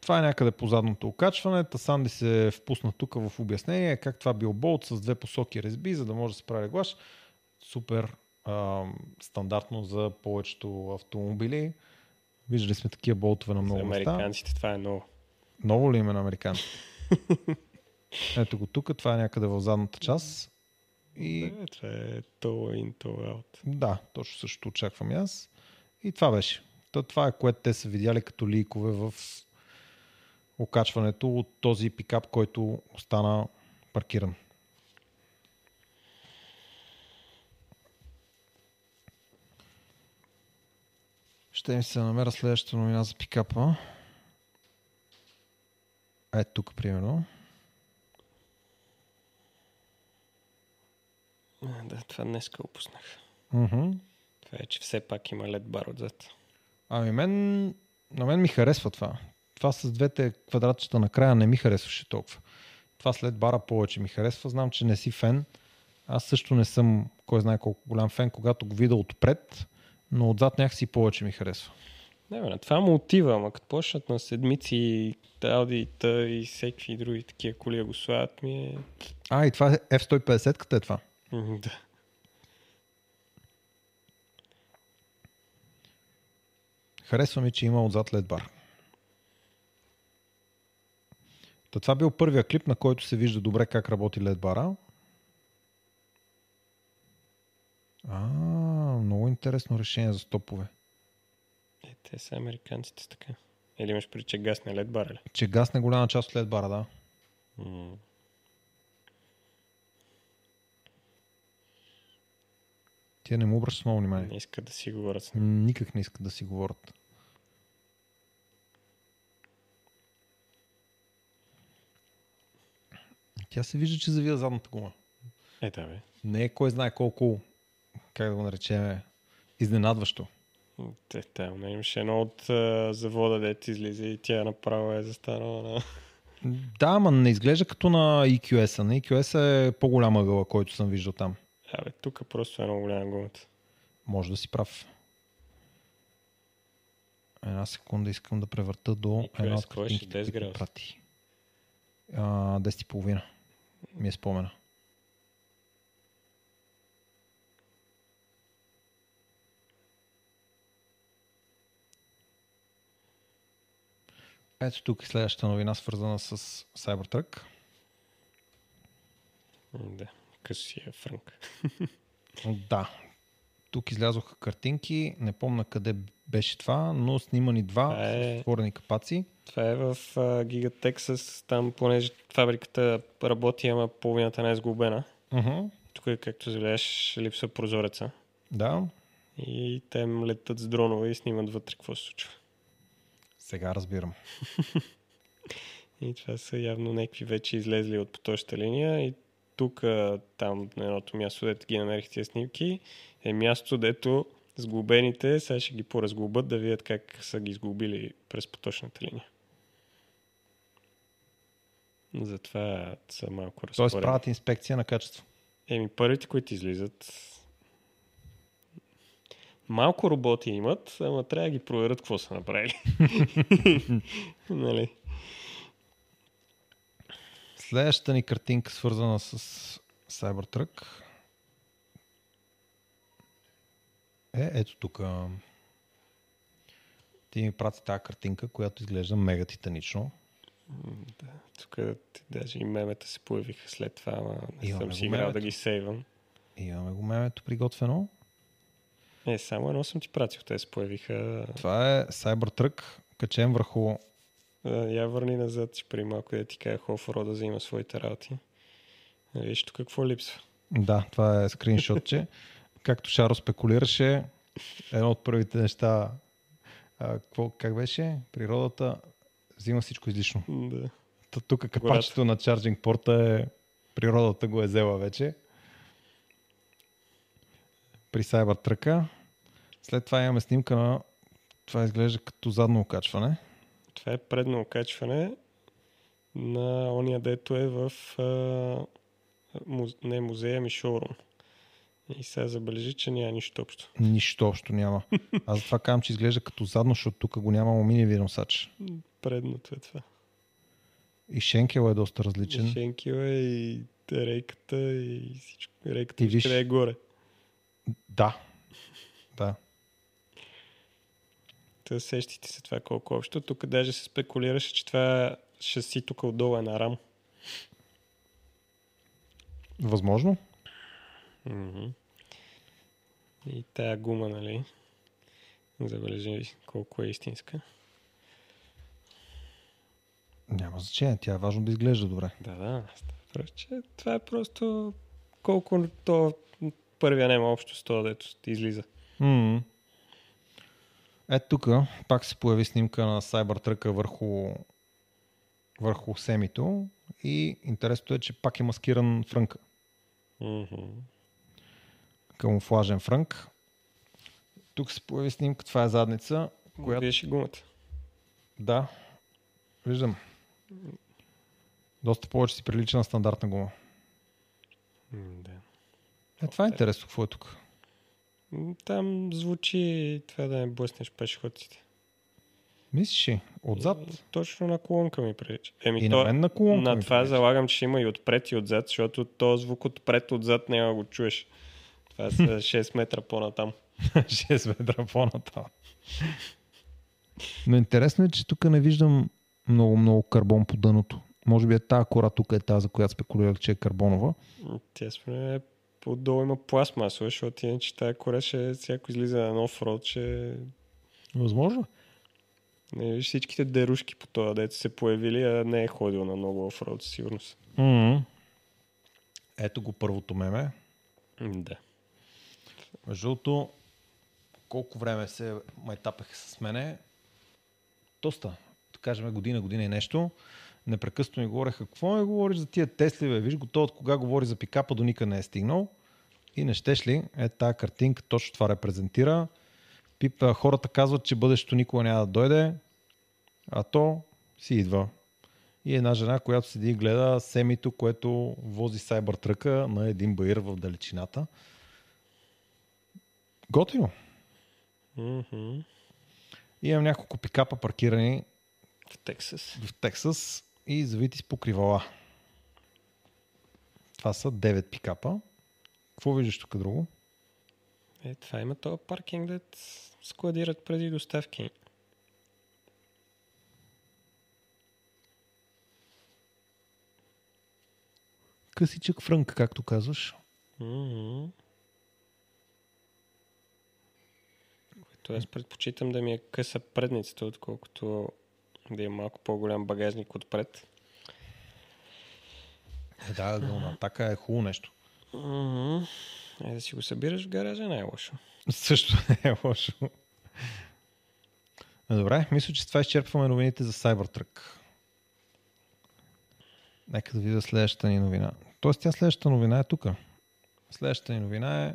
Това е някъде по задното окачване. Тасанди се впусна тук в обяснение как това бил болт с две посоки резби, за да може да се прави глаш. Супер а, стандартно за повечето автомобили. Виждали сме такива болтове на За много места. американците това е ново. Ново ли име на американците? [LAUGHS] Ето го тук, това е някъде в задната част. И Е, това е то in, то out. Да, точно също очаквам и аз. И това беше. То, това е което те са видяли като ликове в окачването от този пикап, който остана паркиран. Ще ми се намеря следващата новина за пикапа. Ето тук, примерно. Да, това днеска опуснах. Мгм. Това е, че все пак има лед бар отзад. Ами мен, на мен ми харесва това. Това с двете квадратчета накрая не ми харесваше толкова. Това след бара повече ми харесва. Знам, че не си фен. Аз също не съм кой знае колко голям фен, когато го видя отпред, но отзад някакси повече ми харесва. Не, бе, на това му отива, ама като почнат на седмици Audi и всеки други такива коли го слагат ми е... А, и това е F-150 като е това. Да. Харесва ми, че има отзад LED бар. Та това бил първия клип, на който се вижда добре как работи LED бара. А, много интересно решение за стопове. Е, те са американците така. Или имаш при че гасне лед бар, ли? Че гасне голяма част от LED бара, да. М. Тия не му обръщат много внимание. Не искат да си говорят с него. Никак не искат да си говорят. Тя се вижда, че завива задната гума. Е, да, бе. Не е кой знае колко, как да го наречем, изненадващо. Те, там не имаше едно от а, завода, дете излиза и тя направо е застанала на... Да, ма не изглежда като на EQS-а. На EQS е по-голяма гъла, който съм виждал там. Абе, тук просто е много голяма гумата. Може да си прав. Една секунда искам да превърта до една от картинките, 10 които прати. А, 10 и половина. Ми е спомена. Ето тук е следващата новина, свързана с Cybertruck. Да. Късия фрънк. Да. Тук излязоха картинки, не помня къде беше това, но снимани два Това е- с отворени капаци. Това е в Giga Texas, там понеже фабриката работи, ама половината не е сглобена. Uh-huh. Тук, както забележиш, липсва прозореца. Да, И те летат с дронове и снимат вътре какво се случва. сега разбирам. [LAUGHS] И това са явно някакви вече излезли от поточната линия. И тук, там на едното място, дето ги намерих тези снимки, е място, дето сглобените, сега ще ги поразглобят да видят как са ги сглобили през поточната линия. Затова са малко Тоест разтворени. правят инспекция на качество. Еми, първите, които излизат, малко роботи имат, ама трябва да ги проверят какво са направили. [LAUGHS] нали? Следващата ни картинка, свързана с Cybertruck, е ето тук. Ти ми прати тази картинка, която изглежда мега титанично. Да, тук даже и мемета се появиха след това, ама не Имаме съм си играл мемето. да ги сейвам. Имаме го мемето приготвено. Е, само едно съм ти пратил, те се появиха. Това е Cybertruck, качен върху... Я върни назад, че при малко да ти кажа офрода да има своите работи. А, Виж тук какво липсва. Да, това е скриншотче. Както Шаро спекулираше, едно от първите неща, а, какво, как беше? Природата взима всичко излишно. Да. Тук капачето на чарджинг порта е природата го е взела вече. При Cybertruck. След това имаме снимка на това изглежда като задно окачване. Това е предно окачване на ония, дето е в не музея, ми шоурум. И сега забележи, че няма нищо общо. Нищо общо няма. Аз затова казвам, че изглежда като задно, защото тук го няма алуминиеви носач. Предното е това. И Шенкел е доста различен. И Шенкила и рейката и всичко. Рейката И виж е горе. Да. Да. Та сещите се това колко общо. Тук даже се спекулираше, че това шаси тук отдолу е на рам. Възможно. Мгм. И тая гума, нали? Забележи колко е истинска. Няма значение. Тя е важно да изглежда добре. Да, да. Просто, че това е просто колко то първия няма общо с това, дето излиза. м Ето тук пак се появи снимка на Cybertruck върху, върху семито и интересното е, че пак е маскиран фрънка. Мгм. Камуфлажен фрънк. Тук се появи снимка, това е задница, която Виж гумата. Да, виждам. Доста повече си прилича на стандартна гума. М, Да. Е, това е интересно, какво е тук. Там звучи това да не блъснеш пешеходците. Мислиш ли? Отзад? Точно на колонка ми прилича. Еми, И то, на мен на колонка на това прилича. залагам, че има и отпред и отзад, защото то звук отпред отзад няма го чуеш. Това са [LAUGHS] 6 метра по-натам. [LAUGHS] 6 метра по-натам. Но интересно е, че тук не виждам много, много карбон по дъното. Може би е тази кора тук е тази, за която спекулирах, че е карбонова. Тя според мен отдолу има пластмасова, защото иначе тази кора ще всяко излиза на нов род, ще... Възможно. Не, виж всичките дерушки по това, дето се появили, а не е ходил на много офроуд, сигурност. Mm-hmm. Ето го първото меме. Да. Между другото, колко време се майтапеха с мене? Доста. Да кажем година, година и нещо. Непрекъснато ми говореха, какво ми говориш за тия Тесли, бе? Виж го то от кога говори за пикапа, до никъде не е стигнал. И не щеш ли? Е, тази картинка точно това репрезентира. Пип, хората казват, че бъдещето никога няма да дойде, а то си идва. И една жена, която седи и гледа семито, което вози сайбъртръка на един баир в далечината. Готино. Мгм. Имам няколко пикапа паркирани В Тексас. в Тексас и завити с покривала. Това са 9 пикапа. Какво виждаш тук друго? Е, това има този паркинг, да складират преди доставки. късичък фрънк, както казваш. Мгм. Което аз предпочитам да ми е къса предницата, отколкото да има малко по-голям багажник отпред. Е, да, ъгълна атака е хубаво нещо. Мгм. Е, да си го събираш в гаража най-лошо. Също не е лошо. Е, Добре, мисля, че с това изчерпваме новините за Cybertruck. Нека да видя следващата ни новина. Тоест тя следващата новина е тук. Следващата ни новина е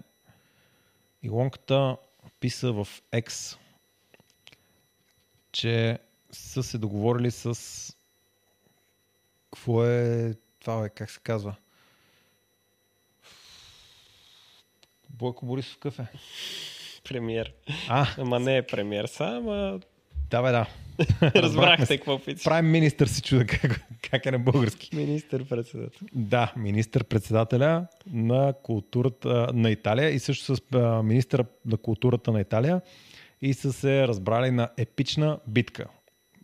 Илонката писа в X, че са се договорили с какво е това е, как се казва? Бойко Борисов кафе. Премьер. А, Ама не е премьер сам, а да бе, да. [LAUGHS] разбрахте какво пише. Прайм министър се чуда как, как е на български. Министър-председател. Да, министър-председателя на културата на Италия и също с министъра на културата на Италия и са се разбрали на епична битка.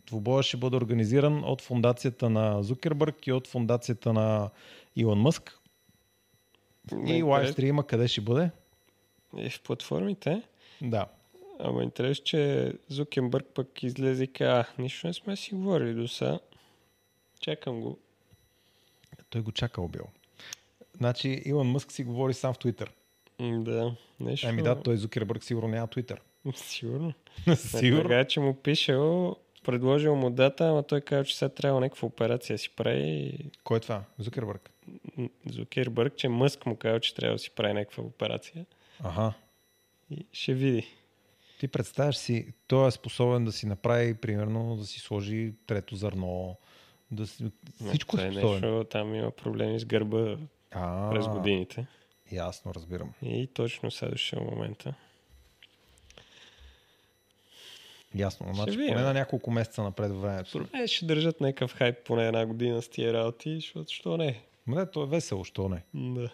Двубоя ще бъде организиран от фундацията на Зукербърг и от фундацията на Илон Мъск. И лайвстрима къде ще бъде? И в платформите. Да. Ама интересно, че Зукенбърг пък излезе и каза, нищо не сме си говорили до сега. Чакам го. Той го чакал бил. Значи Илон Мъск си говори сам в Твитър. Да, нещо. Ами да, той Зукербърг сигурно няма Твитър. [LAUGHS] Сигурно. [LAUGHS] Сигурно. Така че му пишел, предложил му дата, ама той каза, че сега трябва някаква операция си прави. и Кой е това? Зукербърг. Зукербърг, че Мъск му каза, че трябва да си прави някаква операция. Ага. И ще види. Ти представяш си, той е способен да си направи, примерно, да си сложи трето зърно, да си... Всичко е е способен. нещо, там има проблеми с гърба А, през годините. Ясно, разбирам. И точно сега дошъл момента. Ясно. Значи, поне на няколко месеца напред във времето. Е, ще държат някакъв хайп поне една година с тия работи, защото що не? Ма не, то е весело, що не. Да.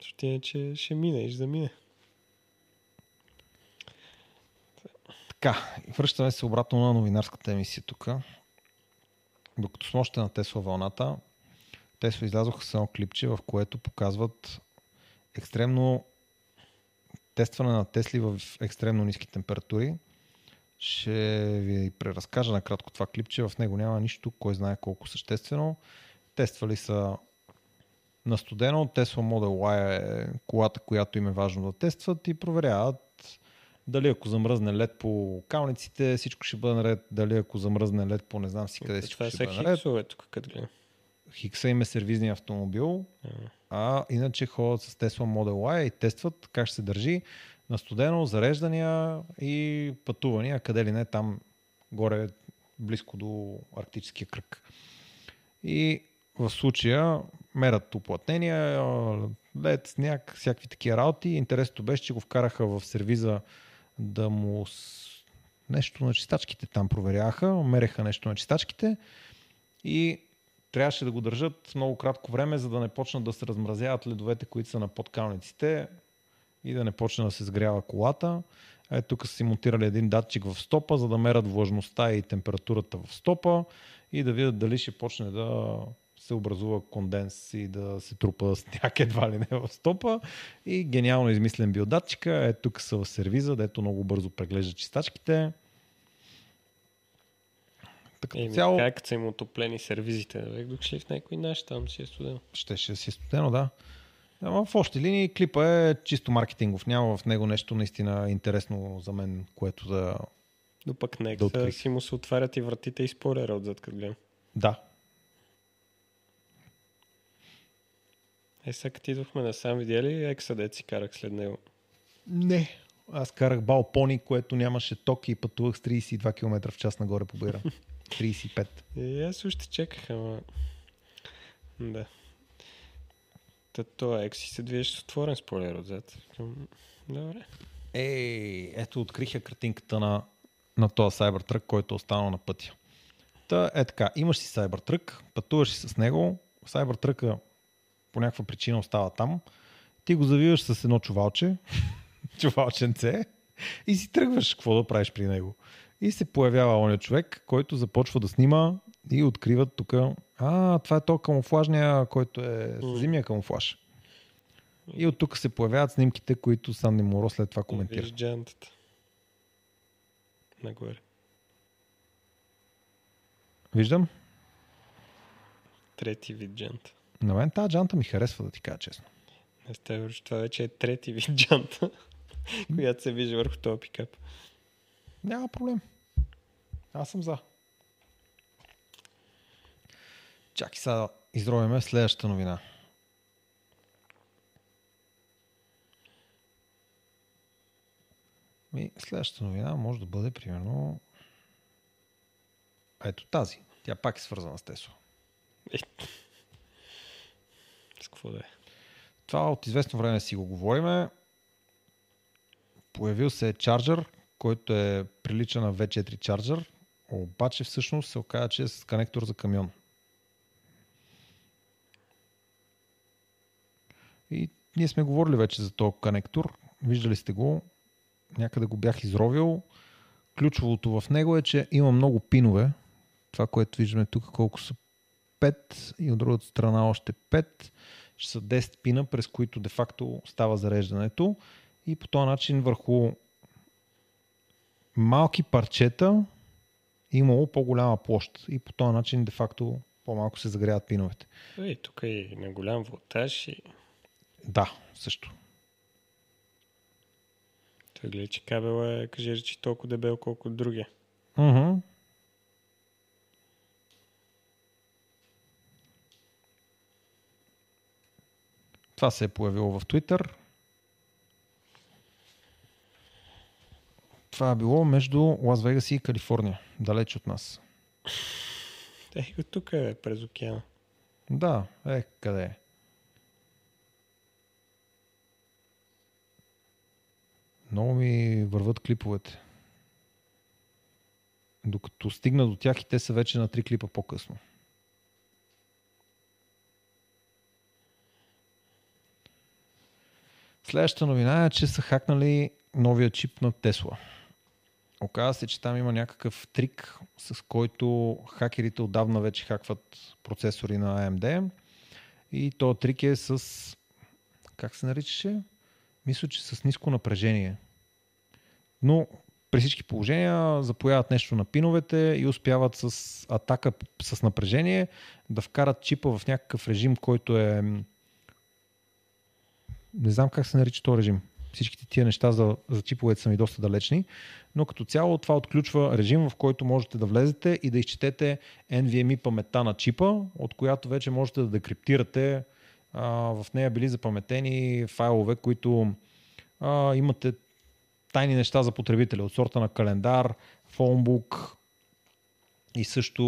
Защото иначе ще мине и ще замине. Така, връщаме се обратно на новинарската емисия тук. Докато сме още на Тесла вълната, Тесла излязоха с едно клипче, в което показват екстремно тестване на Тесли в екстремно ниски температури. Ще ви преразкажа накратко това клипче. В него няма нищо, кой знае колко съществено. Тествали са на студено. Tesla Model Y е колата, която им е важно да тестват и проверяват дали ако замръзне лед по калниците, всичко ще бъде наред. Дали ако замръзне лед по не знам си къде, всичко Това ще бъде наред. хиксове тук, като гледам. Хикса им е сервизния автомобил, А. а иначе ходят с Tesla Model Y и тестват как ще се държи на студено, зареждания и пътувания, къде ли не там горе близко до арктическия кръг. И в случая мерят уплътнения, лед, сняг, всякакви такива работи. Интересното беше, че го вкараха в сервиза да му с... нещо на чистачките там проверяха, мереха нещо на чистачките и трябваше да го държат много кратко време, за да не почнат да се размразяват ледовете, които са на подкалниците и да не почне да се сгрява колата. Е, тук са си монтирали един датчик в стопа, за да мерят влажността и температурата в стопа и да видят дали ще почне да се образува конденс и да се трупа сняг едва ли не в стопа. И гениално измислен бил датчика. Е, тук са в сервиза, дето много бързо преглежда чистачките. Така Еми, цяло... как са им отоплени сервизите, бе, дошли в някой наш, там си е студено. Ще, ще си е студено, да. Ама в общи линии клипа е чисто маркетингов. Няма в него нещо наистина интересно за мен, което да... Но пък нека Да си му се отварят и вратите и спойлера отзад, като гледам. Да. Е, сега като идвахме насам, видя ли екса, дет си карах след него? Не. Аз карах Балпони, което нямаше ток и пътувах с 32 км в час нагоре по Бира. [LAUGHS] 35. И аз още чеках, ама... Да. Та това екси се движеше с отворен спойлер отзад. Добре. Ей, ето откриха картинката на, на този Cybertruck, който е останал на пътя. Та е така, имаш си Cybertruck, пътуваш си с него, Cybertruck по някаква причина остава там, ти го завиваш с едно чувалче, [LAUGHS] чувалченце и си тръгваш какво да правиш при него. И се появява оня човек, който започва да снима и открива тук А, това е то камуфлажния, който е зимния камуфлаж. И от тук се появяват снимките, които Санди Моро след това коментира. Виж джантата. Нагоре. Виждам. Трети вид джанта. На мен тази джанта ми харесва, да ти кажа честно. Не сте върши, това вече е трети вид джанта, [LAUGHS] която се вижда върху този пикап. Няма проблем. Аз съм за. Чакай сега изровиме следващата новина. Ми, следващата новина може да бъде примерно ето тази. Тя пак е свързана с Тесла. Е. С какво да е? Това от известно време си го говориме. Появил се чарджер, който е прилича на V4 чарджер, обаче всъщност се оказа, че е с конектор за камион. И ние сме говорили вече за този конектор. Виждали сте го. Някъде го бях изровил. Ключовото в него е, че има много пинове. Това, което виждаме тук, колко са 5 и от другата страна още 5 ще са 10 пина, през които де-факто става зареждането и по този начин върху малки парчета имало по-голяма площ и по този начин де-факто по-малко се загряват пиновете. Ей, тук е на голям волтаж и Да, също. той гледа, че кабел е, кажи речи, толкова дебел, колко другия. Мгм. Това се е появило в Twitter. Това е било между Лас Вегас и Калифорния, далеч от нас. Го тук е през океана. Да, е, къде е? Много ми върват клиповете. Докато стигна до тях и те са вече на три клипа по-късно. Следващата новина е, че са хакнали новия чип на Тесла. Оказва се, че там има някакъв трик, с който хакерите отдавна вече хакват процесори на AMD. И този трик е с... Как се наричаше? Мисля, че с ниско напрежение. Но при всички положения запояват нещо на пиновете и успяват с атака с напрежение да вкарат чипа в някакъв режим, който е... Не знам как се нарича този режим. Всичките тия неща за, за чиповете са ми доста далечни, но като цяло това отключва режим, в който можете да влезете и да изчетете NVMe паметта на чипа, от която вече можете да декриптирате. А, в нея били запаметени файлове, които а, имате тайни неща за потребителя, от сорта на календар, фонбук и също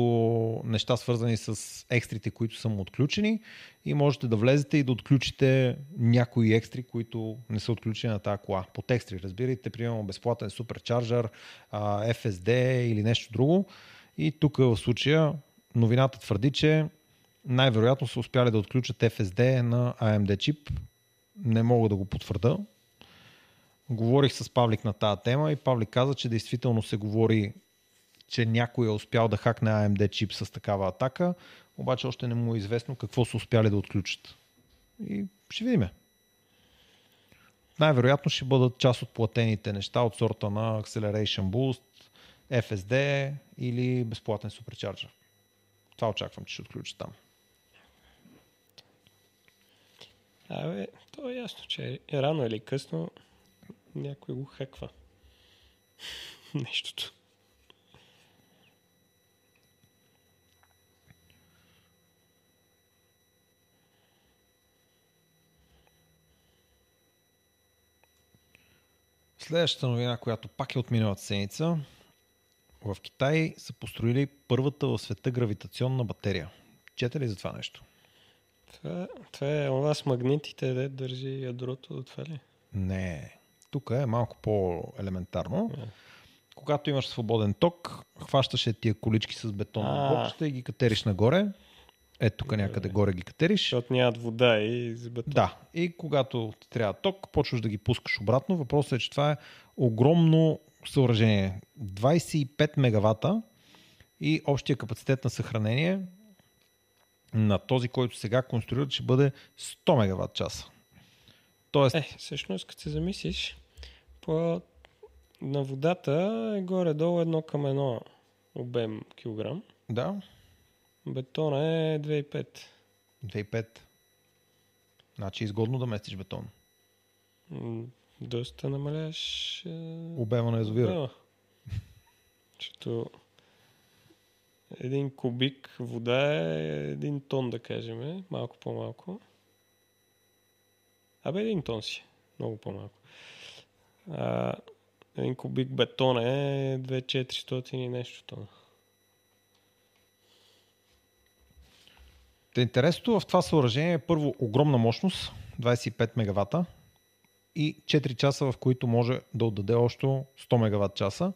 неща свързани с екстрите, които са му отключени и можете да влезете и да отключите някои екстри, които не са отключени на тази кола. Под екстри, разбирайте, примерно безплатен суперчарджер, а, FSD или нещо друго. И тук в случая новината твърди, че най-вероятно са успяли да отключат FSD на AMD чип. Не мога да го потвърда. Говорих с Павлик на тази тема и Павлик каза, че действително се говори, че някой е успял да хакне AMD чип с такава атака, обаче още не му е известно какво са успяли да отключат. И ще видим. Най-вероятно ще бъдат част от платените неща от сорта на Acceleration Boost, FSD или безплатен суперчарджер. Това очаквам, че ще отключат там. Абе, то е ясно, че е рано или късно някой го хаква. [LAUGHS] Нещото. Следващата новина, която пак е от миналата седмица. В Китай са построили първата в света гравитационна батерия. Чете ли за това нещо? Това, това е това с магнитите, де държи ядрото от това ли? Не. Тук е малко по-елементарно. Не. Когато имаш свободен ток, хващаш е тия колички с бетонни А. блокчета и ги катериш нагоре. Ето тук някъде горе ги катериш. Защото нямат вода и бетон. Да, и когато ти трябва ток, почваш да ги пускаш обратно. Въпросът е, че това е огромно съоръжение. 25 мегавата и общия капацитет на съхранение на този, който сега конструират, ще бъде 100 мегаватт часа. Тоест, Е, всъщност, като се замислиш, по, на водата е горе-долу едно към едно обем килограм. да, Бетона е 2,5. 2,5. Значи изгодно да местиш бетон. Доста намаляш е, Обема на язовира. обема. Защото един кубик вода е един тон, да кажем, малко по-малко. Абе, един тон си. Много по-малко. А, един кубик бетон е 2400 и нещо тона. Интересното в това съоръжение е първо огромна мощност, 25 мегавата и 4 часа, в които може да отдаде още 100 мегаватт часа,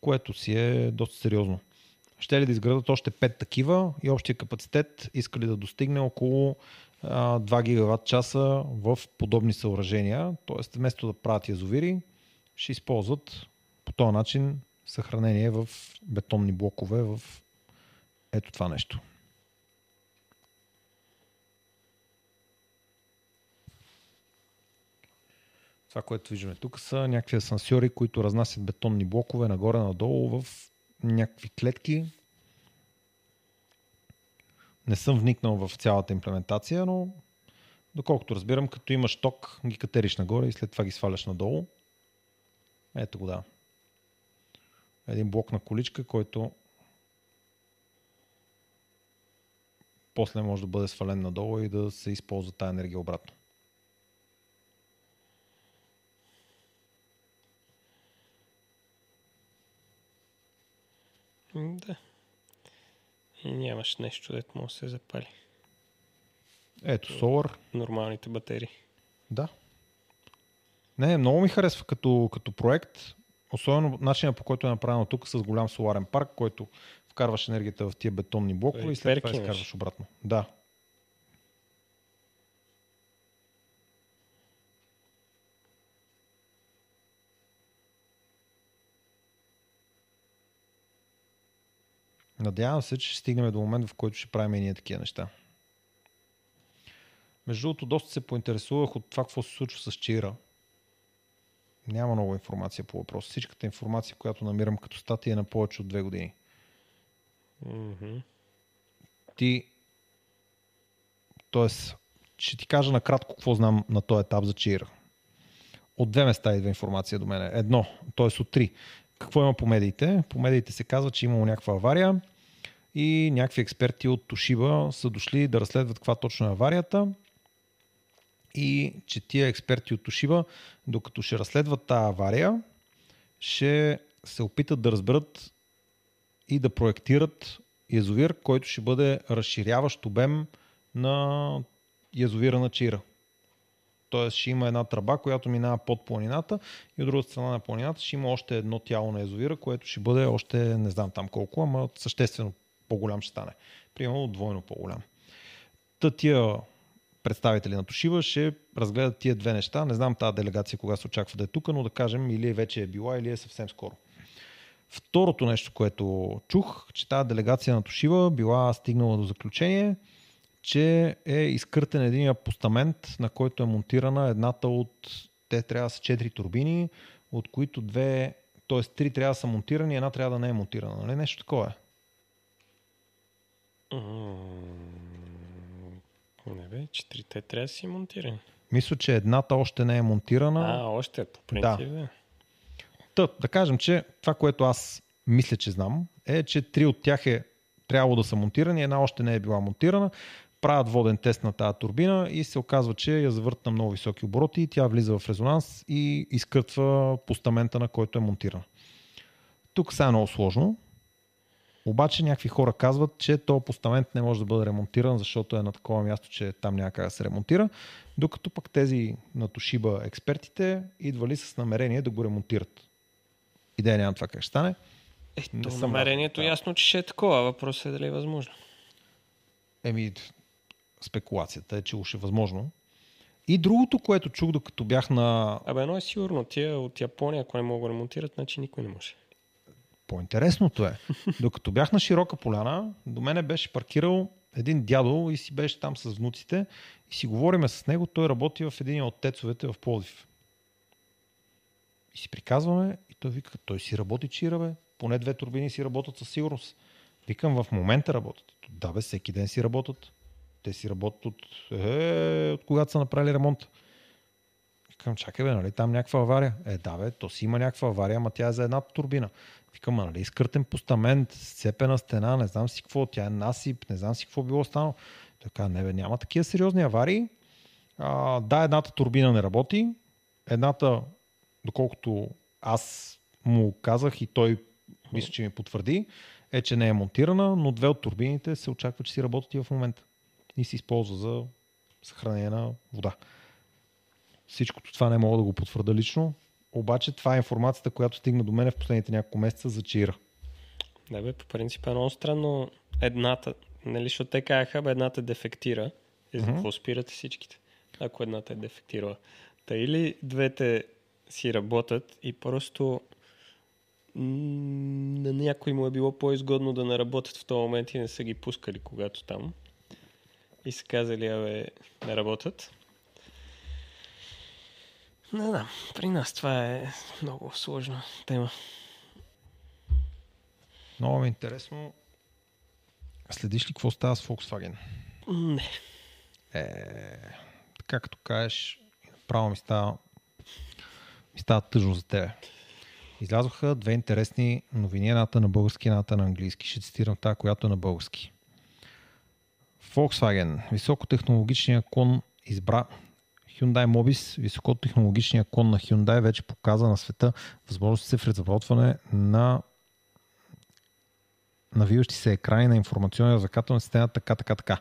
което си е доста сериозно. Ще ли да изградат още 5 такива и общия капацитет искали да достигне около 2 гигаватт часа в подобни съоръжения. Тоест, вместо да правят язовири, ще използват по този начин съхранение в бетонни блокове в ето това нещо. Това, което виждаме тук са някакви асансьори, които разнасят бетонни блокове нагоре-надолу в някакви клетки. Не съм вникнал в цялата имплементация, но доколкото разбирам, като имаш ток, ги катериш нагоре и след това ги сваляш надолу. Ето го да. Един блок на количка, който после може да бъде свален надолу и да се използва тази енергия обратно. Да. И нямаш нещо, дето може да се запали. Ето, Solar. Нормалните батерии. Да. Не, много ми харесва като, като проект. Особено начинът по който е направено тук с голям соларен парк, който вкарваш енергията в тия бетонни блокове Е, и след това изкарваш обратно. Да. Надявам се, че ще стигнем до момент, в който ще правим и ние такива неща. Между другото, доста се поинтересувах от това, какво се случва с Чира. Няма много информация по въпроса. Всичката информация, която намирам като статия е на повече от две години. Мгм. Ти, т.е. ще ти кажа накратко какво знам на този етап за Чира. От две места идва информация до мен. Едно, т.е. от три. Какво има по медиите? По медиите се казва, че имало някаква авария и някакви експерти от Тошиба са дошли да разследват каква точно е аварията и че тия експерти от Тошиба, докато ще разследват тази авария, ще се опитат да разберат и да проектират язовир, който ще бъде разширяващ обем на язовира на Чира. Тоест ще има една тръба, която минава под планината и от другата страна на планината ще има още едно тяло на язовира, което ще бъде още не знам там колко, ама съществено по-голям ще стане. Примерно двойно по-голям. Та тия представители на Тошива ще разгледат тия две неща. Не знам тази делегация кога се очаква да е тук, но да кажем или вече е била, или е съвсем скоро. Второто нещо, което чух, че тази делегация на Тошива била стигнала до заключение, че е изкъртен един постамент, на който е монтирана едната от... Те трябва да са четири турбини, от които две... т.е. три трябва да са монтирани, една трябва да не е монтирана. Нали? Нещо такова е. Не бе, четирите трябва да си монтирани. Мисля, че едната още не е монтирана. А, още по принцип, да. Та, да кажем, че това, което аз мисля, че знам, е, че три от тях е трябвало да са монтирани, една още не е била монтирана. Правят воден тест на тази турбина и се оказва, че я завърт на много високи обороти, тя влиза в резонанс и изкъртва постамента, на който е монтирана. Тук сега е много сложно, обаче някакви хора казват, че този постамент не може да бъде ремонтиран, защото е на такова място, че там няма как да се ремонтира, докато пък тези на Тошиба експертите идвали с намерение да го ремонтират. Идея няма това как ще стане. Е, Не то съм намерението да. ясно, че ще е такова. Въпросът е дали е възможно. Еми, спекулацията е, че уж е възможно. И другото, което чух, докато бях на Абе, едно е сигурно. Тия от Япония, ако не могат да ремонтират, значи никой не може. По-интересното е, докато бях на широка поляна, до мене беше паркирал един дядо и си беше там с внуците и си говориме с него. Той работи в един от тецовете в Пловдив. И си приказваме и той вика, той си работи чира. Поне две турбини си работят със сигурност. Викам, в момента работят. Да, бе, всеки ден си работят. Те си работят от, е, от когато са направили ремонт. Викам, чакай бе, нали там някаква авария? Е, да бе, то си има някаква авария, ама тя е за една турбина. Викам, нали изкъртен постамент, сцепена стена, не знам си какво, тя е насип, не знам си какво било станало. Така, не бе, няма такива сериозни аварии. А, да, едната турбина не работи, едната, доколкото аз му казах и той мисля, че ми потвърди, е, че не е монтирана, но две от турбините се очаква, че си работят и в момента. И се използва за съхранение на вода. Всичкото това не мога да го потвърда лично, обаче това е информацията, която стигна до мен в последните няколко месеца за чира. Да бе, по принцип е много странно едната, нали, защото те казаха, бе, едната дефектира. И за какво спирате всичките, ако едната е дефектирала? Та или двете си работят и просто на някой му е било по-изгодно да не работят в този момент и не са ги пускали когато там. И са казали, абе, не работят. Не да, при нас това е много сложна тема. Много ми е интересно. Следиш ли какво става с Volkswagen? Не. Е, така като кажеш, право ми става, ми става тъжно за тебе. Излязоха две интересни новини, едната на български, едната на английски. Ще цитирам тази, която е на български. Volkswagen, високотехнологичния клон избра Hyundai Mobis, високотехнологичния клон на Hyundai, вече показа на света възможностите в разработване на навиващи се екрани на информационния закател на система, така, така, така.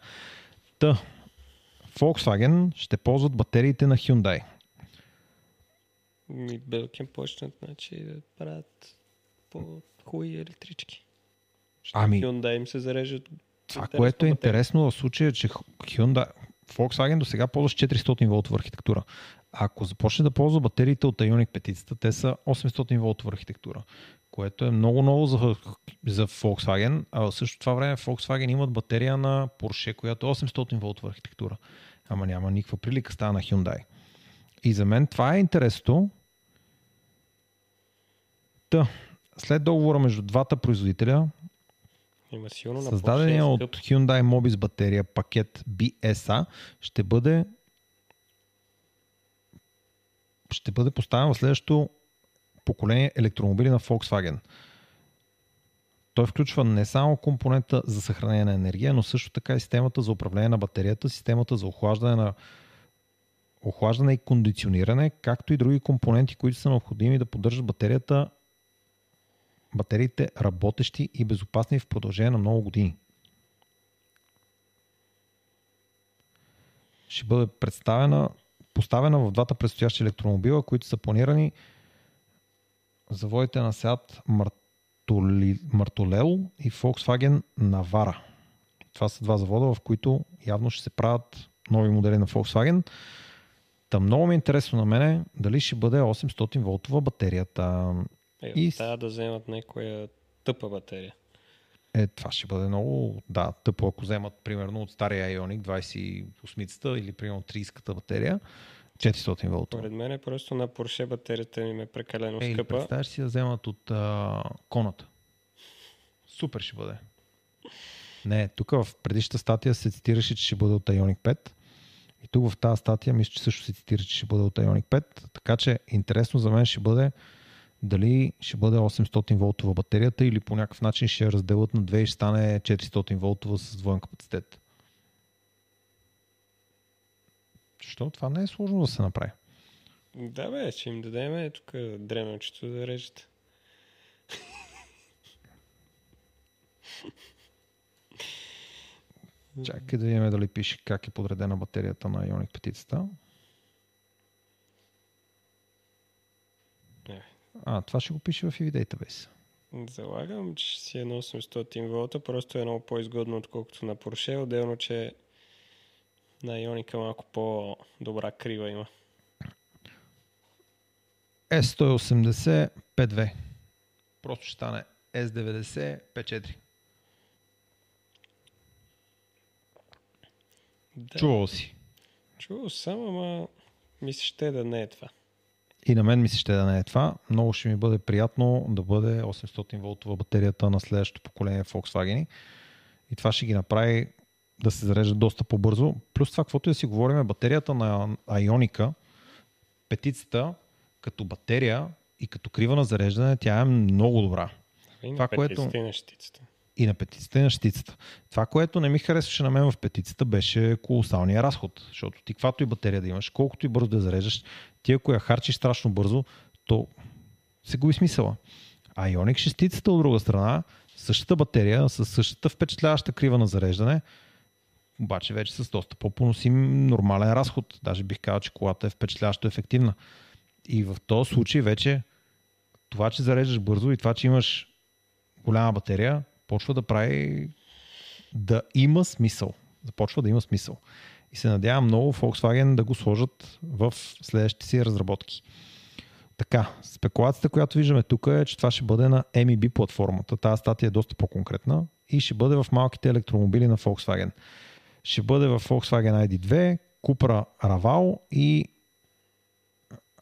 Та, Volkswagen ще ползват батериите на Hyundai. И Белкин почнат значи, да правят по-хубави електрички. Ще Ами- Hyundai им се зарежат. Това, което е интересно в случая, е, че Hyundai, Volkswagen до сега ползва 400 волтова архитектура. Ако започне да ползва батериите от Ioniq 5, те са 800 волтова архитектура, което е много ново за, за Volkswagen, а в същото това време Volkswagen имат батерия на Porsche, която е 800 волтова архитектура. Ама няма никаква прилика става на Hyundai. И за мен това е интересно. Та, след договора между двата производителя, Има силно на Създадения от. Hyundai Mobis батерия пакет BSA ще бъде ще бъде поставен в следващото поколение електромобили на Volkswagen. Той включва не само компонента за съхранение на енергия, но също така и системата за управление на батерията, системата за охлаждане на охлаждане и кондициониране, както и други компоненти, които са необходими да поддържат батерията батериите работещи и безопасни в продължение на много години. Ще бъде представена, поставена в двата предстоящи електромобила, които са планирани заводите на Seat Мартоли, и Volkswagen Навара. Това са два завода, в които явно ще се правят нови модели на Volkswagen. Та много ми е интересно на мене дали ще бъде 800 волтова батерията. Е, и Трябва да вземат някоя тъпа батерия. Е, това ще бъде много, да, тъпо, ако вземат примерно от стария Ioniq 28-та или примерно 30-ката батерия, 400 волтова. Поред мен е просто на Porsche батерията им е прекалено Е, скъпа. представяш си да вземат от а, коната. Супер ще бъде. Не, тук в предишната статия се цитираше, че ще бъде от Ioniq 5. И тук в тази статия мисля, че също се цитира, че ще бъде от Ioniq 5. Така че интересно за мен ще бъде дали ще бъде 800 волтова батерията или по някакъв начин ще разделят на две и ще стане 400 волтова с двоен капацитет. Защо? Това не е сложно да се направи. Да бе, ще им дадем тук дременчето да режете. Чакай да видим дали пише как е подредена батерията на Ioniq 5. Не. А, това ще го пише в EV Database. Залагам, че си е на 800 волта, просто е много по-изгодно, отколкото на Porsche. Отделно, че на Ионика малко по-добра крива има. S180 P2. Просто ще стане S90 P4. Да. Чувал си. Чувал съм, ама ми се ще да не е това. И на мен ми се ще да не е това. Много ще ми бъде приятно да бъде 800 волтова батерията на следващото поколение Volkswagen. И това ще ги направи да се зарежда доста по-бързо. Плюс това, каквото и да си говорим, батерията на Ионика, петицата, като батерия и като крива на зареждане, тя е много добра. И на Това, което- и на щитицата. И на петицата, и на щицата. Това, което не ми харесваше на мен в петицата, беше колосалния разход. Защото ти каквато и батерия да имаш, колкото и бързо да я зареждаш, ти ако я харчиш страшно бързо, то се губи смисъла. А Ioniq 6 от друга страна, същата батерия, с същата впечатляваща крива на зареждане, обаче вече с доста по-поносим нормален разход. Даже бих казал, че колата е впечатляващо ефективна. И в този случай вече това, че зареждаш бързо и това, че имаш голяма батерия, почва да прави да има смисъл. Започва да има смисъл. И се надявам много Volkswagen да го сложат в следващите си разработки. Така, спекулацията, която виждаме тук е, че това ще бъде на MEB платформата. Тази статия е доста по-конкретна и ще бъде в малките електромобили на Volkswagen. Ще бъде в Volkswagen ID2, Cupra Raval и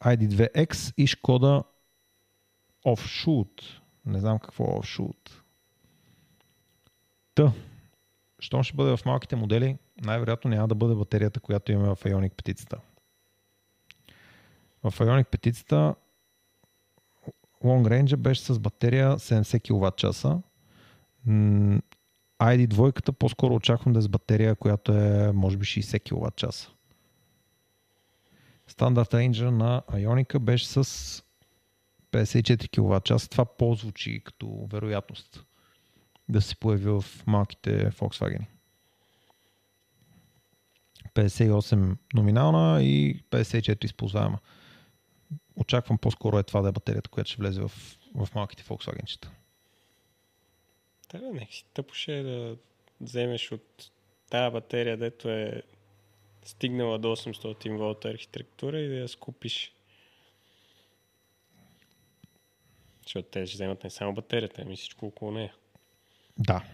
ID2X и Шкода Offshoot. Не знам какво е Offshoot. Та, щом ще бъде в малките модели, най-вероятно няма да бъде батерията, която имаме в Ioniq петицата. В Ioniq петицата Long Range беше с батерия 70 кВт часа. ID двойката по-скоро очаквам да е с батерия, която е може би 60 кВт часа. Стандарт Ranger на Ioniq беше с 54 кВт часа. Това по-звучи като вероятност да се появи в малките Volkswagen. 58 номинална и 54 използваема. Очаквам по-скоро е това да е батерията, която ще влезе в, в малките Volkswagen-чета. Да, нека си тъпо ще е да вземеш от тази батерия, дето е стигнала до 800 волта архитектура и да я скупиш. Защото те ще вземат не само батерията, ами всичко около нея. Да.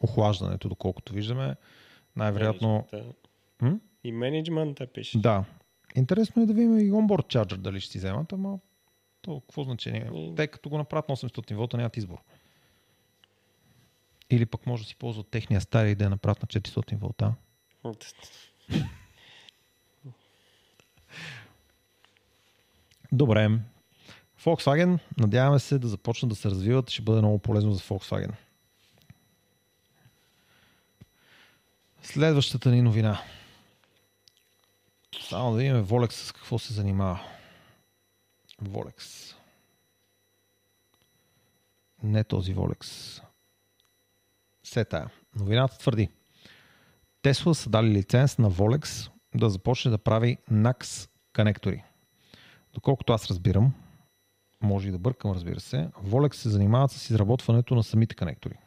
Охлаждането, доколкото виждаме, най-вероятно... М? И менеджмента пише. Да. Интересно е да видим и onboard charger дали ще си вземат, ама то какво значение? Ми- Те като го направят на 800 волта нямат избор. Или пък може да си ползват техния стари и да я направят на 400 волта. Добре. Volkswagen, надяваме се да започнат да се развиват. Ще бъде много полезно за Volkswagen. Следващата ни новина. Само да видим Volex с какво се занимава. Volex. Не този Volex. Се тая. Новината твърди. Тесла са дали лиценз на Volex да започне да прави NAX конектори. Доколкото аз разбирам, може и да бъркам, разбира се, Volex се занимават с изработването на самите конектори.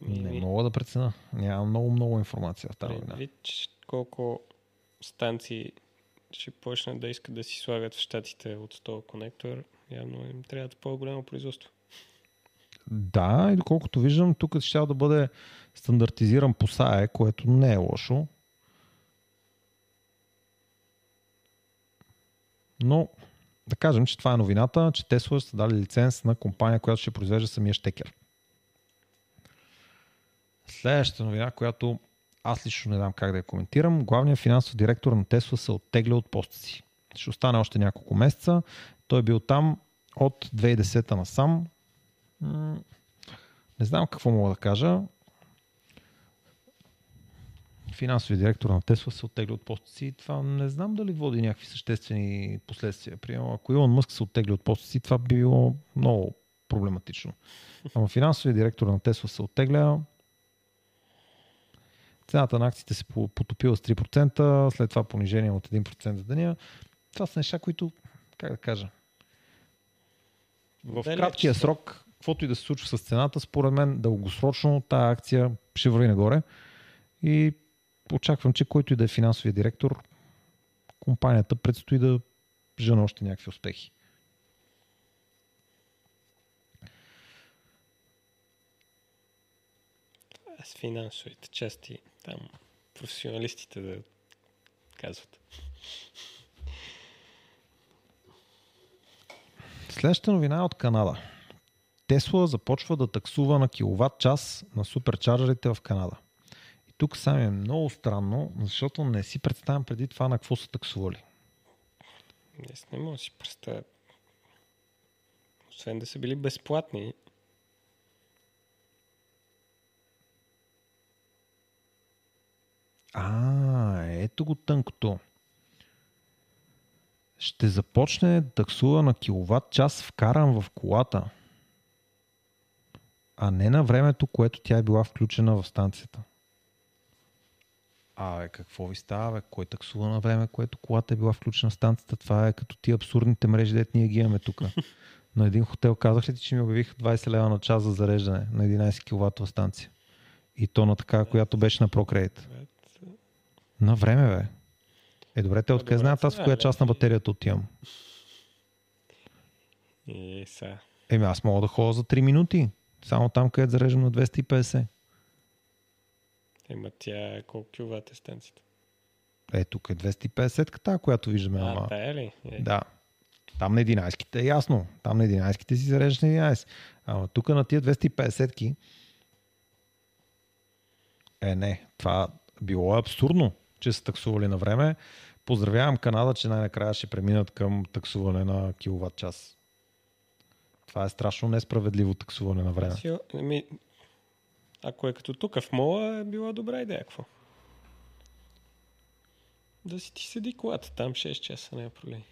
Не мога да прецена. Няма много, много информация в тази. Предвид, че колко станции ще почнат да искат да си слагат в щатите от този конектор, явно им трябва по-голямо производство. Да, и доколкото виждам, тук ще да бъде стандартизиран по SAE, което не е лошо. Но да кажем, че това е новината, че Tesla са дали лиценз на компания, която ще произвежда самия щекер. Следващата новина, която аз лично не знам как да я коментирам, главният финансов директор на Tesla се оттегля от поста си. Ще остане още няколко месеца. Той е бил там от 2010 насам. Не знам какво мога да кажа. Финансовият директор на Тесла се оттегли от поста си. Това не знам дали води някакви съществени последствия. Примерно, ако Илон Мъск се оттегли от поста си, това би било много проблематично. Ама финансовият директор на Тесла се оттегля. Цената на акциите се по- потопила с 3%, след това понижение от 1% за деня. Това са неща, които, как да кажа, в Далеч краткия срок, каквото и да се случва с цената, според мен дългосрочно тази акция ще върви нагоре и очаквам, че който и да е финансовия директор, компанията предстои да жена още някакви успехи. С финансовите части, там професионалистите да казват. Следващата новина е от Канада. Тесла започва да таксува на киловатт час на суперчарджерите в Канада. И тук само е много странно, защото не си представям преди това на какво са таксували. Аз не мога да си представя. Освен да са били безплатни. А, ето го тънкото. Ще започне да таксува на киловатт час вкаран в колата, а не на времето, което тя е била включена в станцията. Абе, какво ви става, бе? Кой таксува на време, което колата е била включена в станцията? Това е като ти абсурдните мрежи, дет ние ги имаме тук. На един хотел казах ли ти, че ми обявиха 20 лева на час за зареждане на 11 кВт станция? И то на така, която беше на ProCredit. На време, бе. Е, добре, те откъде знаят аз в сега, коя част на батерията отивам? И са. Еми, аз мога да ходя за 3 минути. Само там, където зареждам на 250. Ема тя колко киловатт е станцията? Е, тук е 250 тази, която виждаме. А, ама... тая ли? Е, Да. Там на 11-ките е ясно. Там на 11-ките си зареждаш на 11. Ама тук на тия 250-ки е, не. Това било е абсурдно, че са таксували на време. Поздравявам Канада, че най-накрая ще преминат към таксуване на киловатт час. Това е страшно несправедливо таксуване на време. Ами, ако е като тук в мола, е била добра идея. Какво? Да си ти седи колата, там 6 часа, не е проблем.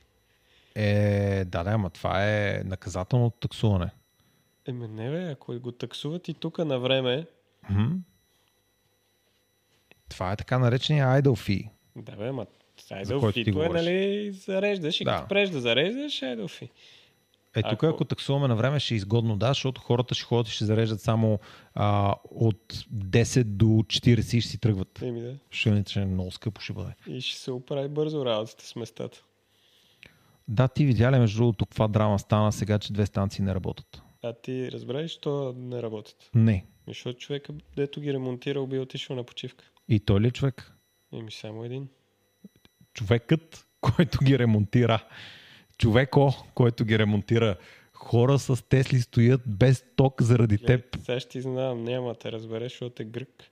Е, да, да, ама това е наказателно таксуване. Еми не бе, ако го таксуват и тук на време, Мгм. Това е така наречения idle fee. да бе, който ти фито е, нали, зареждаш и Да. като преш да зареждаш, айде фи. Е, тук Ако- ако... таксуваме на време ще е изгодно, да, защото хората ще ходят и ще зареждат само а, от 10 до 40 и ще си тръгват. Еми да. Ще иначе много скъпо ще бъде. И ще се оправи бързо работата с местата. Да, ти видя ли между другото каква драма стана сега, че две станции не работят? А ти разбрали, що не работят? Не. Защото човека, дето ги ремонтирал, би отишъл на почивка. И той ли е човек? Еми само един. Човекът, който ги ремонтира. Човеко, който ги ремонтира. Хора с Тесли стоят без ток заради теб. Е, Сега ще ти знам, няма да те разбереш, защото е грък.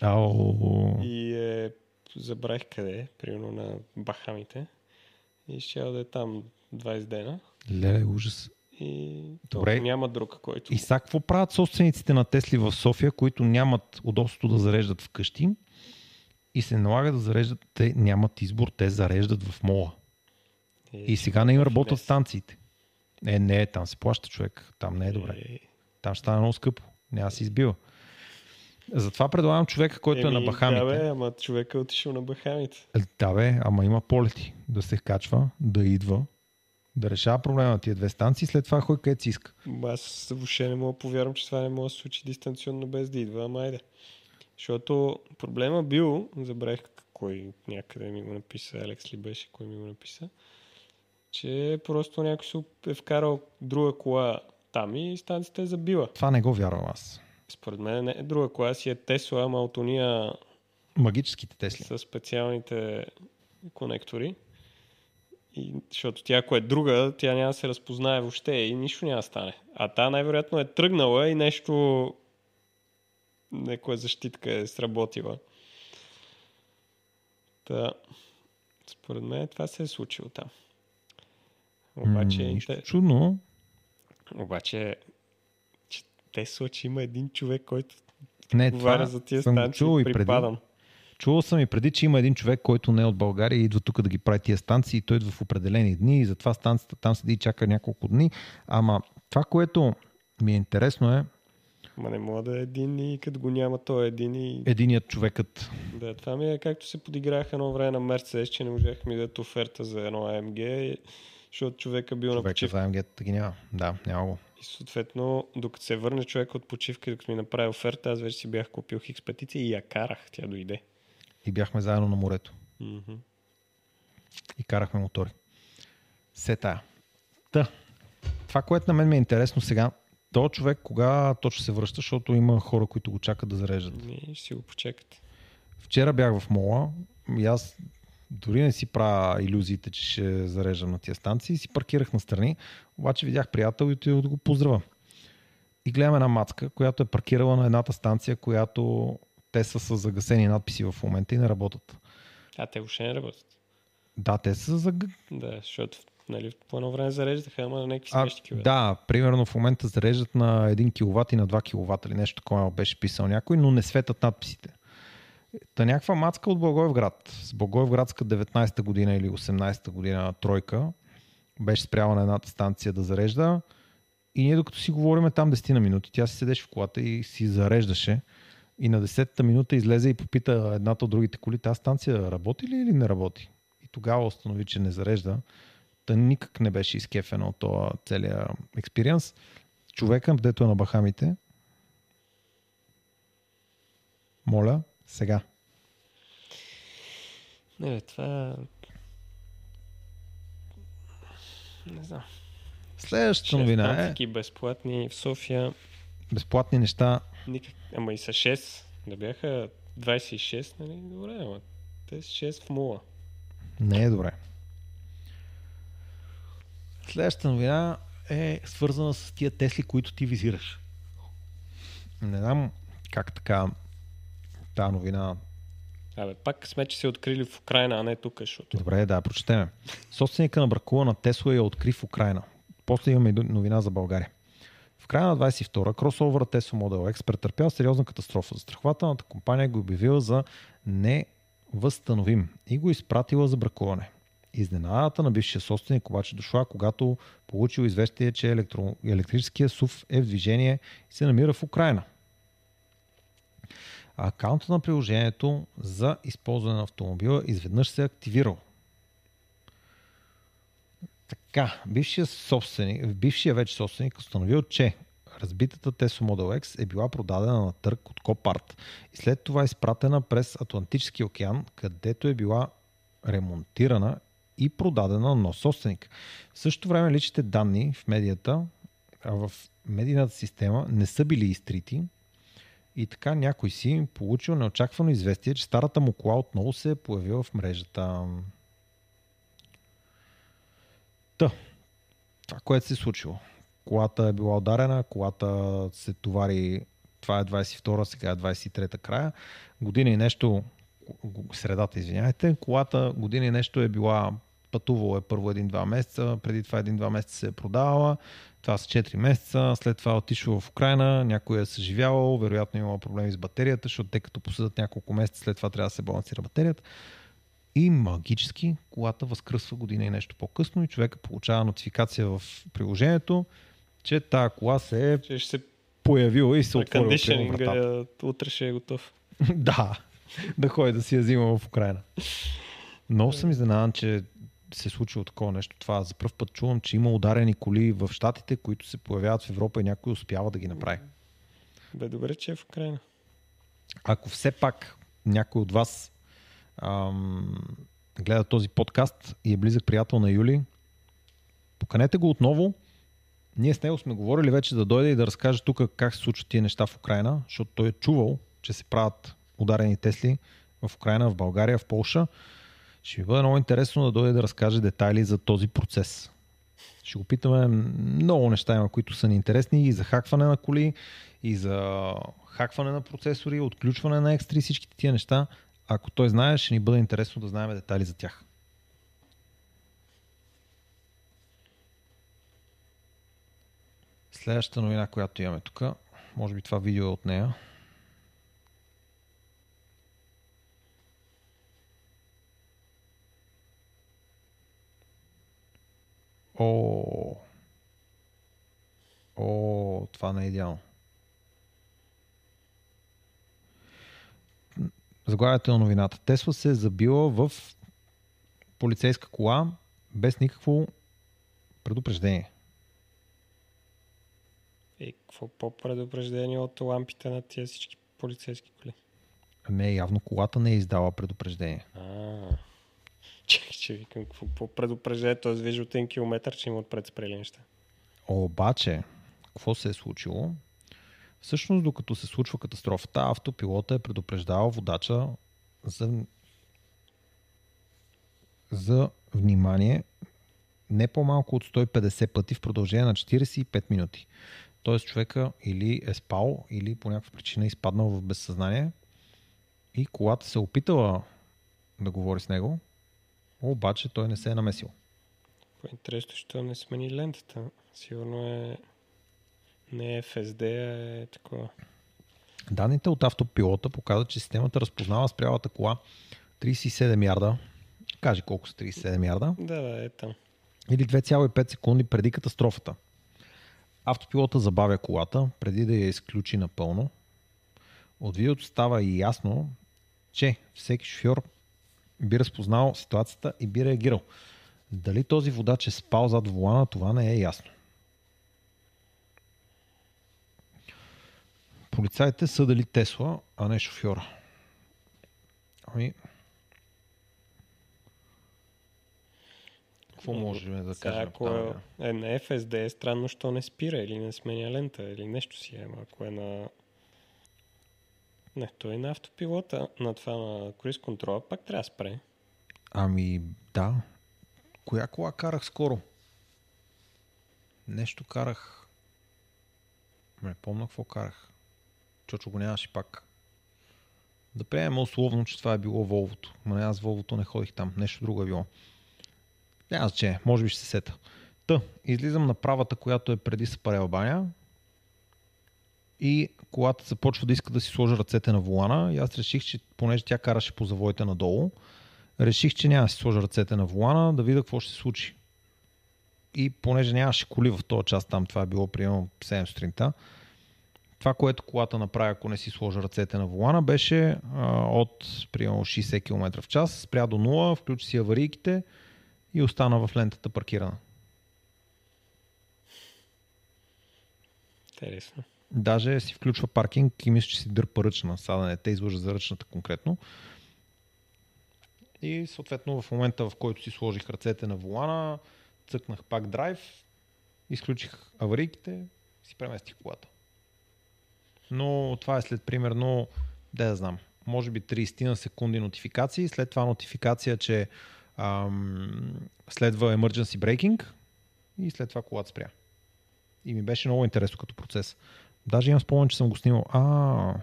Ау. И е, забравих къде е, примерно на Бахамите. И ще да е там 20 дена. Леле, ужас. И Добре. няма друг, който... И сега какво правят собствениците на Тесли в София, които нямат удобството да зареждат вкъщи и се налага да зареждат, те нямат избор, те зареждат в мола. Е, И сега не им работят станциите. Е, не, там се плаща човек. Там не е добре. Е, Там ще стане много скъпо. Няма се избива. Затова предлагам човека, който е на еми, Бахамите. Да, бе, ама човека е отишъл на Бахамите. Е, Да, бе, ама има полети. Да се качва, да идва, да решава проблема на тия две станции, след това хой където си иска. Аз въобще не мога повярвам, че това не може да се случи дистанционно без да идва, ама айде. Защото проблема бил, забравих кой някъде ми го написа, Алекс ли беше, кой ми го написа, че просто някой се е вкарал друга кола там и станцията е забила. Това не го вярвам аз. Според мен не е друга кола, си е Тесла, ама от уния Магическите Тесли. с специалните конектори. И, защото тя, ако е друга, тя няма да се разпознае въобще и нищо няма да стане. А та най-вероятно е тръгнала и нещо някоя защитка е сработила. Та, според мен това се е случило там. Обаче, М, те, Нищо чудно. обаче че Тесла, че има един човек, който Не, това за тия съм станции, чувал и преди. припадам. Чувал съм и преди, че има един човек, който не е от България и идва тук да ги прави тия станции. Той идва в определени дни и затова станцията там седи и чака няколко дни. Ама това, което ми е интересно е Ма не мога да е един и като го няма той е един и... единият човекът. Да, това ми е както се подиграх едно време на Мерцедес, че не можех ми да дадат оферта за едно AMG, защото човека бил на Човека почивка. за АМГ-та ги няма. Да, няма го. И съответно, докато се върне човек от почивка, докато ми направи оферта, аз вече си бях купил хикс и я карах, тя дойде. И бяхме заедно на морето. Мгм. И карахме мотори. Се тая. Та, това, което на мен ми е интересно сега, то човек кога точно се връща, защото има хора, които го чакат да зареждат. Ми, ще си го почекате. Вчера бях в мола и аз дори не си правя иллюзиите, че ще зареждам на тия станции. Си паркирах настрани, обаче видях приятел и отидох да го поздравя. И гледам една мацка, която е паркирала на едната станция, която те са с загасени надписи в момента и не работят. А те въобще не работят. Да, те са за... Да, защото нали, по едно време зареждаха, ама на някакви смешни килове. да, примерно в момента зареждат на 1 кВт и на 2 кВт или нещо такова беше писал някой, но не светят надписите. Та някаква мацка от Благоевград, с Благоевградска 19-та година или 18-та година тройка, беше спряла на едната станция да зарежда и ние докато си говориме там 10 на минути, тя си седеше в колата и си зареждаше и на 10-та минута излезе и попита едната от другите коли, тази станция работи ли или не работи? И тогава установи, че не зарежда. Та никак не беше изкефена от този целият експириенс. Човека, дето е на Бахамите, моля, сега. Не, бе, това... Не знам. Следващата новина е безплатни в София. безплатни неща. Никак... Ама и са 6. Да бяха 26, нали? Добре, ама те са 6 в мула. Не е добре. Следващата новина е свързана с тия Тесли, които ти визираш. Не знам как така тази новина Абе, пак сме, че се открили в Украина, а не тук, защото... Добре, да, прочетеме. Собственика на бракува на Тесла я откри в Украина. После имаме и новина за България. В края на 22-а кросовъра Tesla Model X претърпял сериозна катастрофа. Застрахователната компания го обявила за невъзстановим и го изпратила за бракуване. Изненадата на бившия собственик обаче дошла, когато получил известие, че електро... електрическия СУВ е в движение и се намира в Украина. А акаунта на приложението за използване на автомобила изведнъж се е активирал. Така, бившия, собственик, бившия вече собственик установил, че разбитата Tesla Model X е била продадена на търг от Copart и след това изпратена през Атлантическия океан, където е била ремонтирана и продадена на нов собственик. В същото време личните данни в медията, в медийната система не са били изтрити и така някой си получил неочаквано известие, че старата му кола отново се е появила в мрежата. Та, това, което се е случило. Колата е била ударена, колата се товари, това е 22-а, сега е 23-та края. Година и нещо, средата, извиняйте, колата година и нещо е била пътувала е първо един-два месеца, преди това един-два месеца се е продавала, това са 4 месеца, след това е отишла в Украина, някой е съживявал, вероятно имала проблеми с батерията, защото те като посъдат няколко месеца, след това трябва да се балансира батерията. И магически колата възкръсва година и нещо по-късно и човека получава нотификация в приложението, че тази кола се е Че ще се появила и се отворила вратата. утре ще е готов. [LAUGHS] да, да ходи да си я взима в Украина. Много съм изненадан, че се случило такова нещо. Това за първ път чувам, че има ударени коли в Штатите, които се появяват в Европа и някой успява да ги направи. Бе, добре, че е в Украина. Ако все пак някой от вас ам, гледа този подкаст и е близък приятел на Юли, поканете го отново. Ние с него сме говорили вече да дойде и да разкаже тук как се случват тия неща в Украина, защото той е чувал, че се правят ударени Тесли в Украина, в България, в Полша. Ще ми бъде много интересно да дойде да разкаже детайли за този процес. Ще го питаме много неща, има, които са ни интересни и за хакване на коли, и за хакване на процесори, отключване на екстри, всичките тия неща. Ако той знае, ще ни бъде интересно да знаем детайли за тях. Следващата новина, която имаме тук, може би това видео е от нея. О, О, това не е идеално. Заглавието на новината. Тесла се е забила в полицейска кола без никакво предупреждение. Е, какво по-предупреждение от лампите на тия всички полицейски коли? Не, явно колата не е издала предупреждение. А, Чакай, че викам, какво какво предупреждение, т.е. вижда от един километър, че има отпред спрели неща. Обаче, какво се е случило? Всъщност, докато се случва катастрофата, автопилота е предупреждавал водача за, за внимание не по-малко от 150 пъти в продължение на 45 минути. Тоест човека или е спал, или по някаква причина е изпаднал в безсъзнание и колата се е опитала да говори с него, обаче той не се е намесил. По-интересно, що не смени лентата. Сигурно е не е FSD, а е такова. Данните от автопилота показват, че системата разпознава спрялата кола 37 ярда. Кажи колко са 37 ярда. Да, да, е там. Или 2,5 секунди преди катастрофата. Автопилота забавя колата преди да я изключи напълно. От видеото става и ясно, че всеки шофьор би разпознал ситуацията и би реагирал. Дали този водач е спал зад волана, това не е ясно. Полицаите са дали Тесла, а не шофьора. Ами... Какво можем да кажем? ако е, е на FSD, е странно, що не спира или не сменя лента или нещо си е. Ако е на... Не, той е на автопилота, на това на круиз контрола, пак трябва да спре. Ами, да. Коя кола карах скоро? Нещо карах. Не помня какво карах. Чочо го нямаше пак. Да приемем условно, че това е било Волвото. Но аз Волвото не ходих там. Нещо друго е било. Няма значение. Може би ще се сета. Та, излизам на правата, която е преди Сапарела баня. И колата започва да иска да си сложа ръцете на волана. И аз реших, че понеже тя караше по завоите надолу, реших, че няма да си сложа ръцете на волана, да видя какво ще се случи. И понеже нямаше коли в този час там, това е било примерно 7 сутринта, това, което колата направи, ако не си сложа ръцете на волана, беше а, от примерно 60 км в час, спря до 0, включи си аварийките и остана в лентата паркирана. Интересно. Даже си включва паркинг и мисля, че си дърпа ръчна. Сега да не те излъжа за ръчната конкретно. И съответно в момента, в който си сложих ръцете на волана, цъкнах пак драйв, изключих аварийките, си преместих колата. Но това е след примерно, да я знам, може би 30 на секунди нотификации, след това нотификация, че ам, следва emergency braking и след това колата спря. И ми беше много интересно като процес. Даже имам спомен, че съм го снимал. А,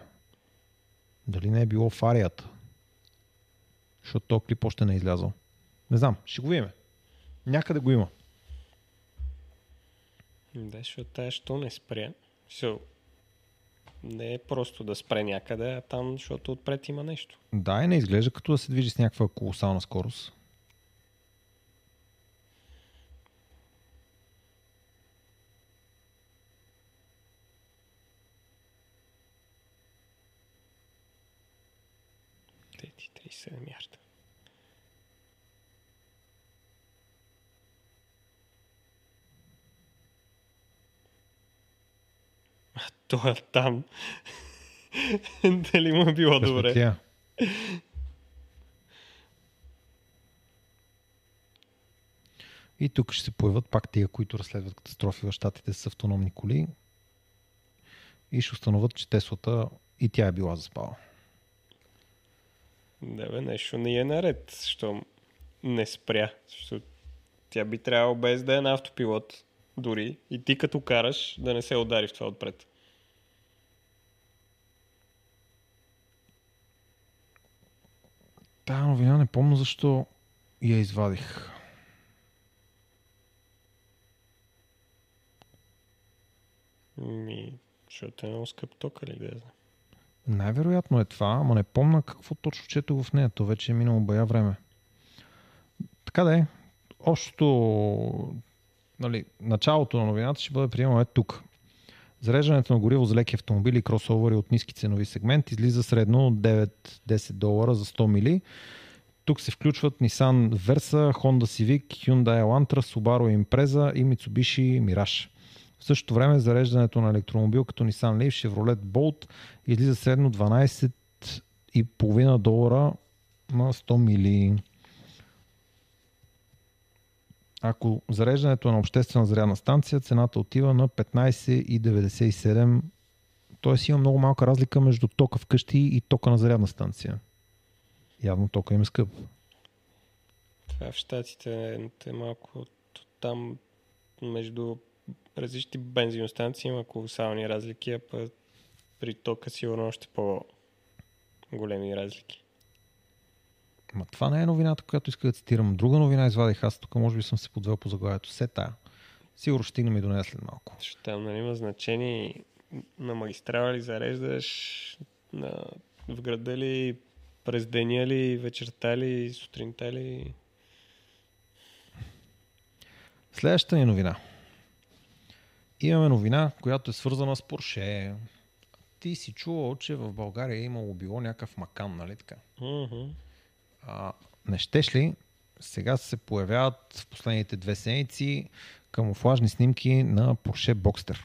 дали не е било в арията? Защото този клип още не е излязъл. Не знам, ще го видим. Някъде го има. Да, защото тая, що не спря. So, не е просто да спре някъде, а там, защото отпред има нещо. Да, и не изглежда като да се движи с някаква колосална скорост. Те 37 ярда. А той е там. [LAUGHS] Дали му е било добре? И тук ще се появят пак тия, които разследват катастрофи в щатите с автономни коли и ще установят, че Теслата и тя е била заспала. Да, бе, нещо не е наред, що не спря. Защото тя би трябвало без да е на автопилот, дори и ти като караш да не се удари в това отпред. Тая новина не помня защо я извадих. Ми, защото е много скъп ток, или да я знам. Най-вероятно е това, ама не помна какво точно четох в нея. То вече е минало бая време. Така да е. Общото нали, началото на новината ще бъде приемано е тук. Зареждането на гориво за леки автомобили и кросовери от ниски ценови сегмент излиза средно 9-10 долара за 100 мили. Тук се включват Nissan Versa, Honda Civic, Hyundai Elantra, Subaru Impreza и Mitsubishi Mirage. В същото време зареждането на електромобил като Nissan Leaf, Chevrolet Bolt излиза средно 12,5 долара на 100 мили. Ако зареждането е на обществена зарядна станция, цената отива на 15,97. Тоест има много малка разлика между тока вкъщи и тока на зарядна станция. Явно тока им е скъп. Това в Штатите е, е малко там между различни бензиностанции има колосални разлики, а пък при тока сигурно още по-големи разлики. Ма това не е новината, която иска да цитирам. Друга новина извадих аз тук, може би съм се подвел по заглавието. Се тая. Сигурно ще стигнем и до нея след малко. Защото там нали, има значение на магистрала ли зареждаш, на, в града ли, през деня ли, вечерта ли, сутринта ли. Следващата ни новина. Имаме новина, която е свързана с Порше. Ти си чувал, че в България е имало било някакъв макан, нали така? Mm-hmm. А, не щеш ли? Сега се появяват в последните две седмици камуфлажни снимки на Porsche Boxster,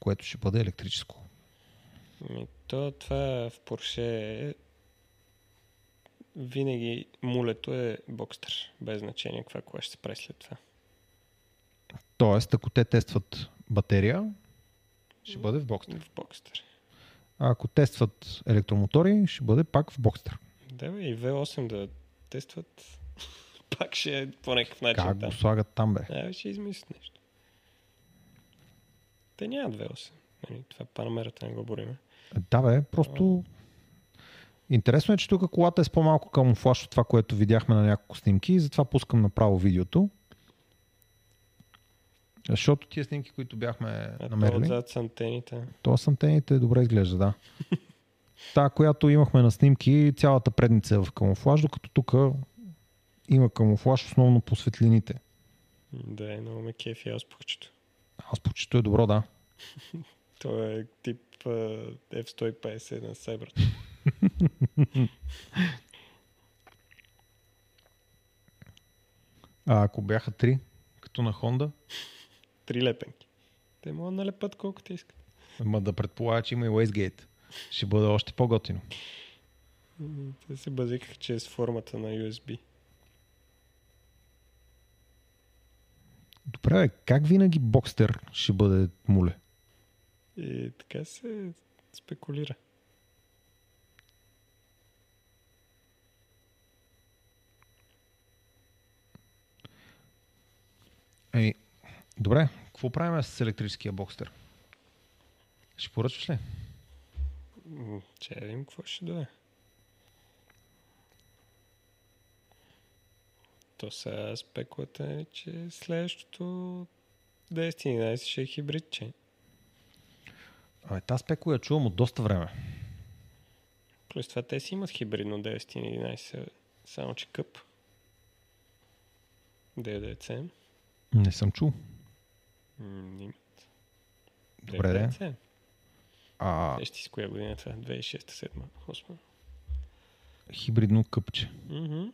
което ще бъде електрическо. Ми, то това в Porsche винаги мулето е Boxster, без значение каква кола ще се прави след това. Тоест, ако те тестват батерия, ще бъде в Boxster. В Boxster. А ако тестват електромотори, ще бъде пак в Boxster. Да, бе, и V8 да тестват, [LAUGHS] пак ще е по някакъв начин Как там. го слагат там, бе? Бе, ще измислят нещо. Те нямат V8. Нали, това панамерата не го бориме. Да, бе, просто... Интересно е, че тук колата е с по-малко камуфлаж от това, което видяхме на няколко снимки и затова пускам направо видеото. Защото тия снимки, които бяхме А намерили, отзад с антените. то с антените добре изглежда, да. Та, която имахме на снимки, цялата предница е в камуфлаж, докато тук има камуфлаж основно по светлините. Да, е много ме кефи ауспухчето. Аз почето е добро, да. [LAUGHS] То е тип uh, F-150 на Cyber. [LAUGHS] А ако бяха три, като на Honda, Три лепенки. Те могат да налепат колкото искат. ма да предполага, че има и Wastegate. Ще бъде още по-готино. Те се базикаха, че е с формата на USB. Добре, как винаги Бокстер ще бъде муле? И така се спекулира. Ей, добре, какво правим с електрическия Бокстер? Ще поръчваш ли? Да видим какво ще дойде. То сега спекулата е, че следващото 10-11 ще е хибридче. Абе, тази спеко я чувам от доста време. Плюс това те си имат хибридно 10-11, само че къп. 9-9 Не съм чул. М, имат. Добре, де. 9-9. А Сещи си коя година това? 2006-2007, 2008. хибридно къпче. Мгм.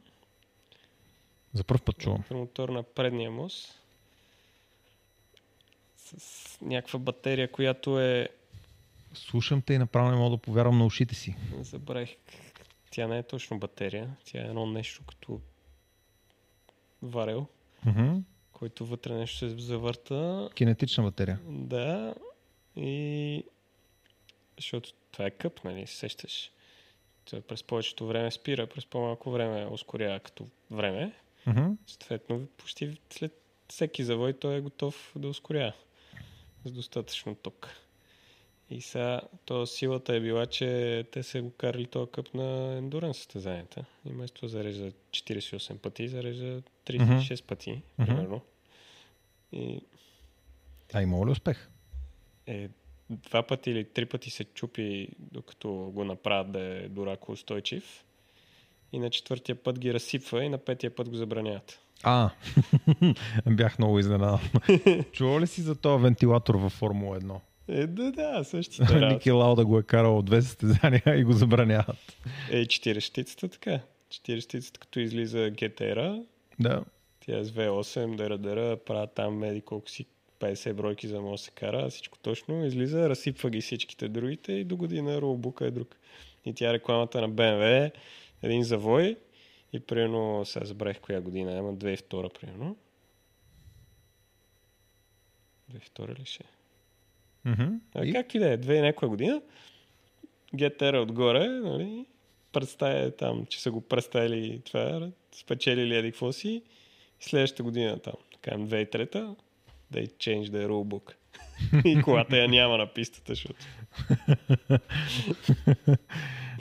За първ път чувам. мотор на предния мост с някаква батерия, която е Слушам те и направо не мога да повярвам на ушите си. забравих тя не е точно батерия, тя е едно нещо като варел, Мгм. Който вътре нещо се завърта. Кинетична батерия. Да, и защото това е къп, нали, се сещаш. Той през повечето време спира, през по-малко време ускорява като време. Мгм. Съответно, почти след всеки завой той е готов да ускорява с достатъчно ток. И сега, то силата е била, че те са го карали този къп на ендурен състезанията. И вместо да зарежда 48 пъти, зарежда 36 пъти, Мгм. примерно. И А има ли успех? е, два пъти или три пъти се чупи, докато го направят да е дурако устойчив. И на четвъртия път ги разсипва и на петия път го забраняват. А, [LAUGHS] бях много изненадан. [LAUGHS] Чува ли си за този вентилатор във Формула 1? Е, да, да, същите. [LAUGHS] Ники Лауда го е карал от две състезания [LAUGHS] и го забраняват. Е, 4 щицата така. 4 щицата, като излиза GTR, Да. тя е с V8, дъра, дъра, правят там меди колко си 50 бройки, за да може да се кара, всичко точно, излиза, разсипва ги всичките другите и до година ролбука е друг. И тя е рекламата на BMW, един завой и примерно, сега забравих коя година, ама 2002 примерно. 2002 ли ще? Мгм. А, И- Как и да е, две и някоя година. GTR отгоре, нали, представя там, че са го представили това, спечелили еди какво си. Следващата година там, така 2003 they change the rulebook. [LAUGHS] и колата я няма на пистата, защото.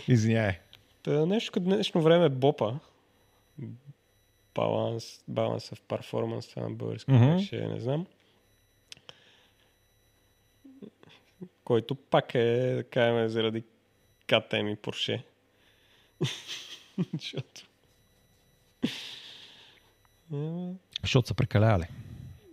Извиняй. Та нещо като днешно време е бопа. Баланс, баланс в перформанс, това на български mm-hmm. ще не знам. Който пак е, да кажем, заради КТМ и Порше. [LAUGHS] Защото... Защото са прекаляли.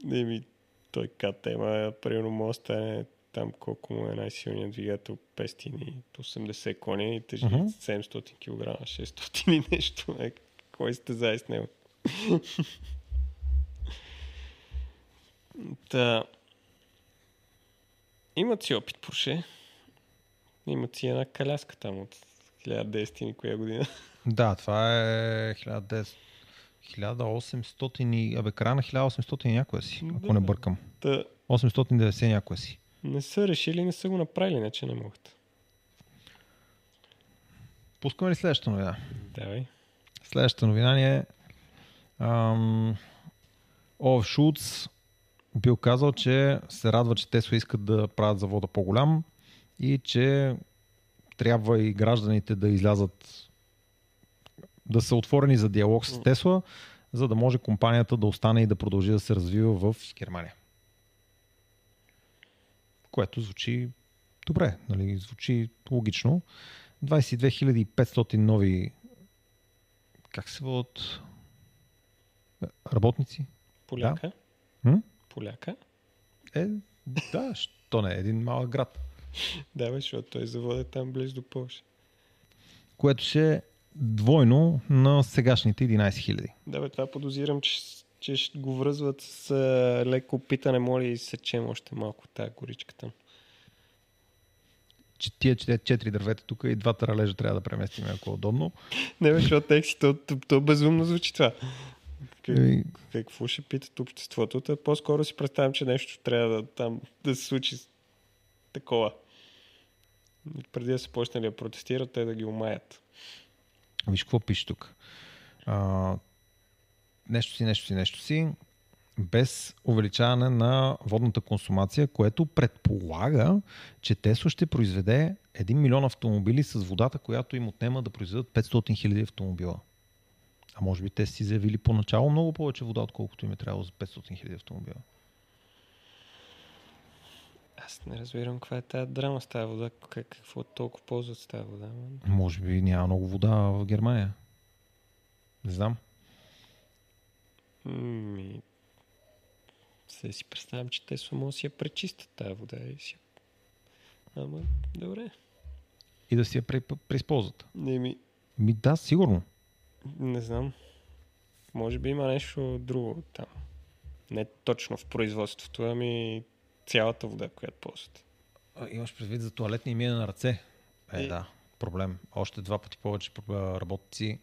Не ми, той КТМ, а, примерно може да стане там колко му е най-силният двигател 580 кони и тежи Мгм. 700 кг, 600 и нещо. Е, кой сте зае с него? [LAUGHS] Та, имат си опит Порше. Имат си една каляска там от 1900 и коя година. Да, това е 1900 1800 и... Абе, края на 1800 и някоя си, ако Да. не бъркам. Та, 890 някоя си. не са решили, не са го направили, иначе не могат. Пускаме ли следващата новина? Давай. Следващата новина ни е ам, Олаф Шулц бил казал, че се радва, че Тесла искат да правят завода по-голям и че трябва и гражданите да излязат да са отворени за диалог с Тесла, за да може компанията да остане и да продължи да се развива в Германия. Което звучи добре, нали? звучи логично. 22 500 нови как се водят работници? Поляка. М? Поляка. Е, да, що не, един малък град. [LAUGHS] Да, бе, защото той завода е там близо до Польша. Което ще е двойно на сегашните 11 000. Да, бе, това подозирам, че, че ще го връзват с а, леко питане, моля и сечем още малко тази горичка там. Че тия че- четири дървета тук и двата ралежа трябва да преместим, ако е удобно. [LAUGHS] Не, бе, защото текси, то, то, то безумно звучи това. Как, И, какво ще питат обществото? Та по-скоро си представям, че нещо трябва да, там, да се случи такова. Преди да се почнали да протестират, те да ги умаят. виж какво пише тук. А, нещо си, нещо си, нещо си. Без увеличаване на водната консумация, което предполага, че Тесла ще произведе 1 милион автомобили с водата, която им отнема да произведат 500 хиляди автомобила. А може би те си заявили поначало много повече вода, отколкото им е трябвало за 500 хиляди автомобила. Аз не разбирам каква е тази драма с тази вода. Как, какво толкова ползват с тази вода? Може би няма много вода в Германия. Не знам. Ми... Се си представям, че те само си я пречистят тази вода и си... Ама, добре. И да си я пре- преизползват. Не ми... Ми да, сигурно. Не знам. Може би има нещо друго там. Не точно в производството, ами цялата вода, която ползват. Имаш предвид за туалетни и миене на ръце? Е, Е. да. Проблем. Още два пъти повече работници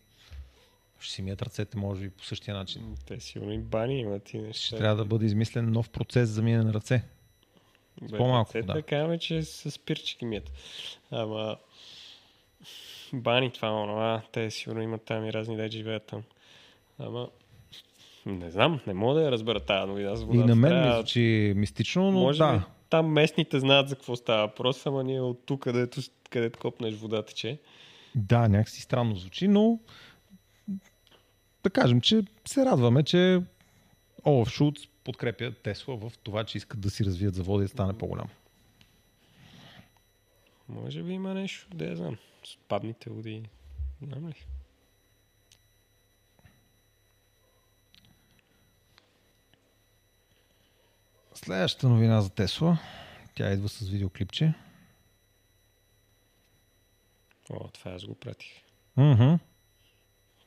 ще си мият ръцете, може би по същия начин. Те сигурно и бани имат и неща. Ще трябва да бъде измислен нов процес за миене на ръце. Бе, по-малко ръцете вода. Казваме, че с спирчики мият. Ама... Бани това, онова, те сигурно имат там и разни да живеят там. Ама... Не знам, не мога да я разбера тази новина за И водата. на мен ми звучи мистично, но Може да. би там местните знаят за какво става въпрос, ама ние от тук, където, където копнеш вода тече. Да, някакси странно звучи, но да кажем, че се радваме, че Олаф Шулц подкрепя Тесла в това, че искат да си развият завода и да стане по-голям. Може би има нещо, да я знам. С падните води. Знам ли? Следващата новина за Тесла. Тя идва с видеоклипче. О, това аз го пратих. Мгм.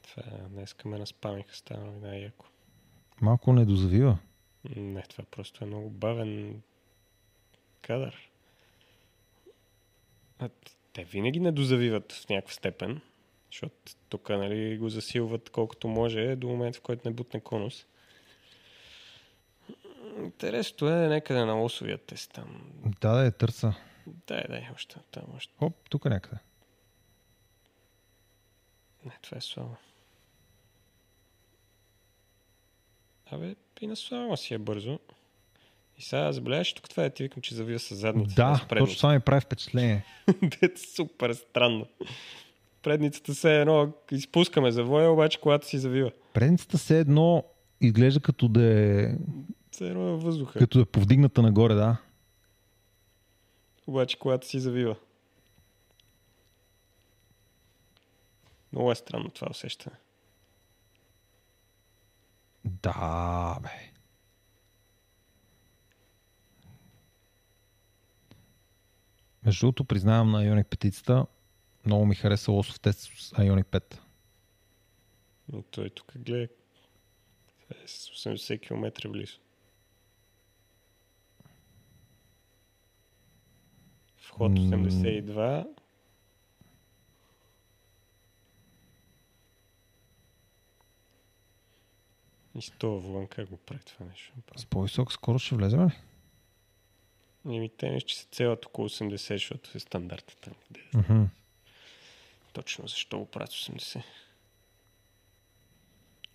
Това днеска ме наспамиха с тази новина яко. Малко не дозавива. Не, това просто е много бавен кадър. Те винаги не дозавиват в някаква степен, защото тук нали, го засилват колкото може до момента, в който не бутне конус. Интересното е някъде на лосовия тест там. Да, да, е търса. Дай, дай, още там, още. Оп, тук е някъде. Не, това е слава. Абе, и на слава си е бързо. И сега забеляваш, тук това е ти викам, че завива с задница. Да, с точно това ми прави впечатление. [LAUGHS] Дето супер странно. Предницата се едно изпускаме завоя, обаче колата си завива. Предницата все едно изглежда като да е, Все едно е въздуха. като да е повдигната нагоре, да. Обаче колата си завива. Много е странно това усещане. Да, бе. Между другото, признавам на Ioniq 5 много ми хареса лосов тест с Ioniq 5. Но той тук гледа. Това е с 80 км близо. Вход М. 82. И с това вълн как го прави това нещо? С по-висока скорост ще влезем ли? Еми, те нещо, че се целят около 80, защото е стандартът там. Мгм. Точно защо го правят с 80.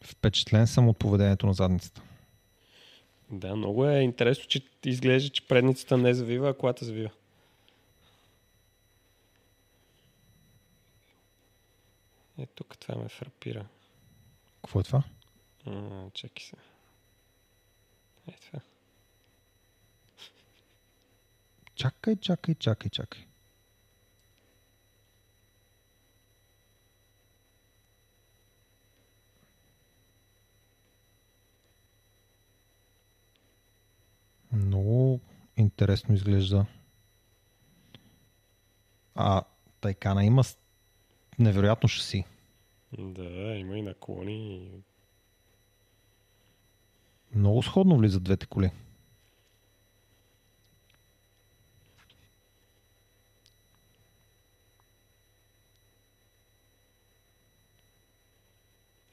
Впечатлен съм от поведението на задницата. Да, много е интересно, че изглежда, че предницата не завива, а колата завива. Е, тук това ме фрапира. Какво е това? А, чакай се. Е, това. Чакай, чакай, чакай, чакай. Много интересно изглежда. А Тайкана има невероятно шаси. Да, има и наклони. Много сходно влизат двете коли.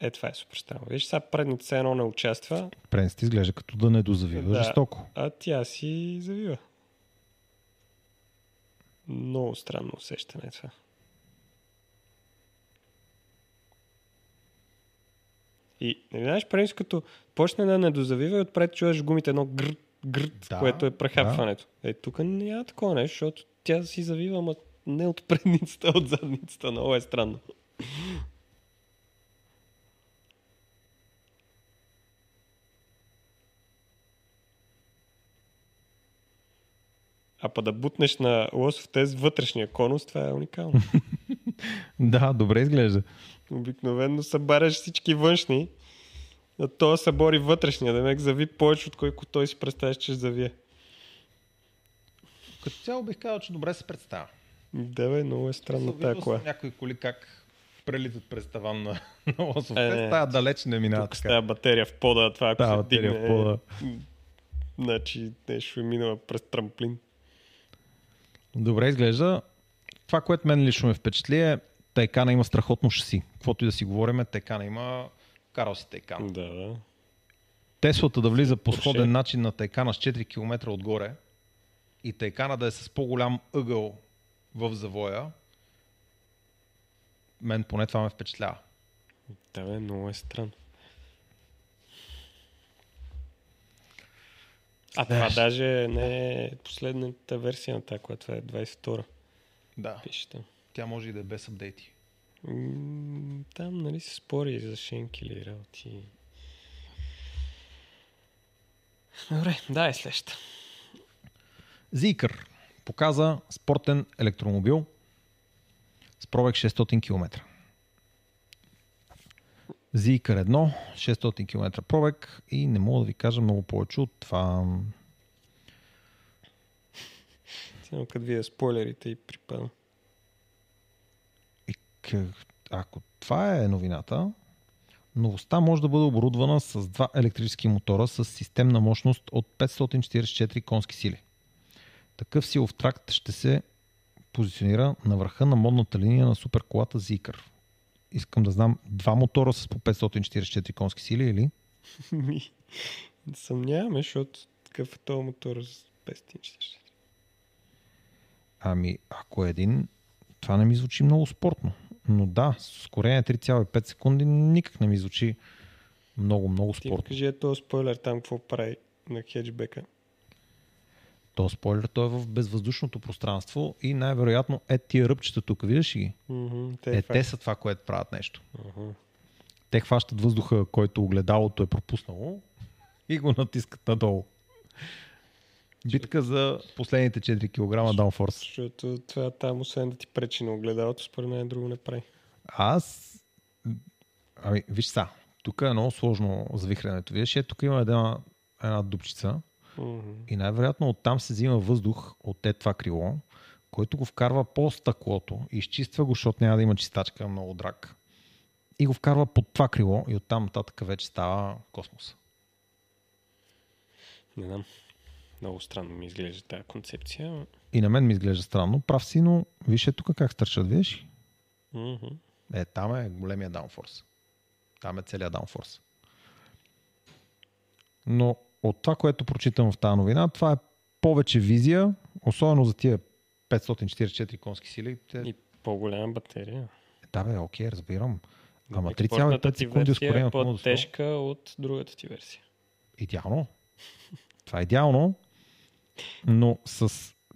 Е, това е супер странно. Виж, сега предните все едно не участва, Пренците изглежда като да не дозавива Да. жестоко. а тя си завива. Много странно усещане е това. И, не знаеш, принцип, като почне да не дозавива и отпред чуваш гумите едно грд, грд, Да, което е прехапването. Е, тук няма такова нещо, защото тя си завива, ама не от предницата, а от задницата. Много е странно. А па да бутнеш на лосов тест вътрешния конус, това е уникално. [LAUGHS] Да, добре изглежда. Обикновено събаряш всички външни, а то събори вътрешния, да мек зави повече, от който той си представяш, че ще завие. Като цяло бих казал, че добре се представя. Да, бе, много е странно тази кола. някои коли как прелитат през таван на, [LAUGHS] на лосов Е, тест. не. Тая далеч не минава Тук така. тази батерия в пода, това ако Тая се батерия дигне, в пода. значи нещо е минала през трамплин. Добре изглежда. Това, което мен лично ме впечатли е Тайкана има страхотно шаси. Каквото и да си говорим, Тайкана има кароси Тайкана. Да, да. Теслата да влиза по сходен начин на Тайкана с 4 км отгоре и Тайкана да е с по-голям ъгъл в завоя, мен поне това ме впечатлява. Да, бе, много е странно. А това Знаеш- даже не е последната версия на тази, която е 22-а. Да. Пише там. Тя може и да е без апдейти. М, Там, нали, се спори за шенки или работи. Добре, да, е следваща. Зикър показа спортен електромобил с пробег 600 км. Зикър 1, 600 км пробег и не мога да ви кажа много повече от това. Само като видя спойлерите и припадна. И ако това е новината, новостта може да бъде оборудвана с два електрически мотора с системна мощност от 544 конски сили. Такъв силов тракт ще се позиционира на върха на модната линия на суперколата Zikr. Искам да знам два мотора с по 544 конски сили или? Съмняваме, защото такъв е този мотор с 540. Ами, ако е един, това не ми звучи много спортно. Но да, с ускорение 3,5 секунди никак не ми звучи много, много Ти спортно. кажи е този спойлер там какво прави на хеджбека. То спойлер, той е в безвъздушното пространство и най-вероятно е тия ръбчета тук, виждаш ли ги? Мгм, Е, факт. те са това, което правят нещо. Мгм. Те хващат въздуха, който огледалото е пропуснало и го натискат надолу. Битка за последните 4 кг downforce. Защото това там, освен да ти пречи на огледалото, според мен друго не прави. Аз... Ами, виж са, тук е много сложно завихрянето. Виж, е, тук има една, една дупчица. И най-вероятно оттам се взима въздух от те това крило, който го вкарва по стъклото, изчиства го, защото няма да има чистачка, много драк. И го вкарва под това крило и оттам нататък вече става космос. Не знам. Много странно ми изглежда тази концепция. И на мен ми изглежда странно. Прав си, но виж е тук как стърчат, виж. Мгм. Е, там е големия даунфорс. Там е целият даунфорс. Но от това, което прочитам в тази новина, това е повече визия, особено за тия 544 конски сили. Те... И по-голяма батерия. Да, бе, окей, разбирам. Ама Експортната 3,5 ти секунди ускорение е от 0 до 100. по-тежка от другата ти версия. Идеално. Това е идеално. Но с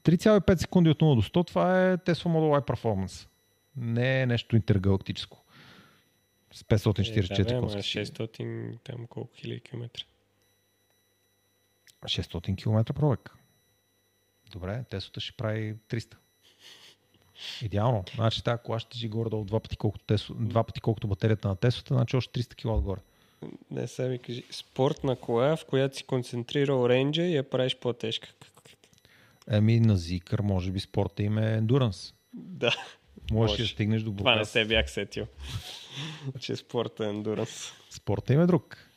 3,5 секунди от 0 до 100, това е Tesla Model Y Performance. Не е нещо интергалактическо. С 544 е, да, бе, ама конски сили. 600, там колко хиляди километра. 600 км пробег. Добре, Теслата ще прави 300. Идеално. Значи тази кола ще тежи горе-долу два пъти колкото, Тесло, два пъти колкото батерията на Теслата, значи още 300 кг отгоре. Не, сега ми кажи, спортна кола, в която си концентрирал рейнджа и я правиш по-тежка. Еми на Zikr, може би спорта им е Endurance. Да, Можеш Може. да стигнеш до това не се бях сетил. [LAUGHS] че спорта е ендуранс. Спорта им е друг.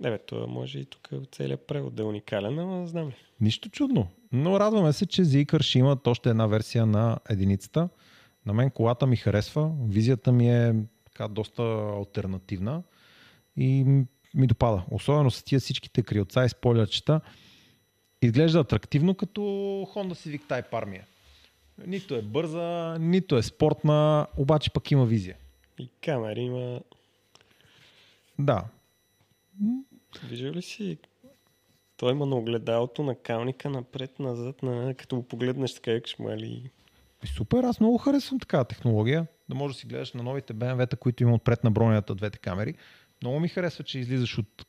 Не, бе, това може и тук целият превод да е уникален, ама знам ли. Нищо чудно. Но радваме се, че Zikr ще имат още една версия на единицата. На мен колата ми харесва. Визията ми е така доста альтернативна и ми допада. Особено с тия всичките крилца и спойлерчета. Изглежда атрактивно като Honda Civic Type е. Нито е бърза, нито е спортна, обаче пък има визия. И камери има... Да. Виждал ли си? Той има на огледалото на калника напред-назад, на... като го погледнеш така, викаш, мали... Супер, аз много харесвам такава технология. Да можеш да си гледаш на новите BMW-та, които има отпред на бронята двете камери. Много ми харесва, че излизаш от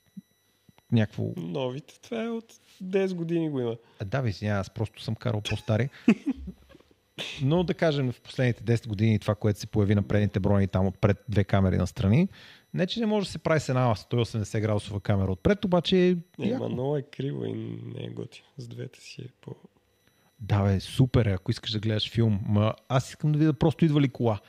някакво... Новите, това е от 10 години го има. А, да, ви аз просто съм карал по-стари. [LAUGHS] Но да кажем в последните 10 години това, което се появи на предните брони там отпред две камери на страни, не че не може да се прави с една 180 градусова камера отпред, обаче е Не, ма много е криво и не е готи. С двете си е по... Да, бе, супер е, ако искаш да гледаш филм. Ма аз искам да видя просто идва ли кола.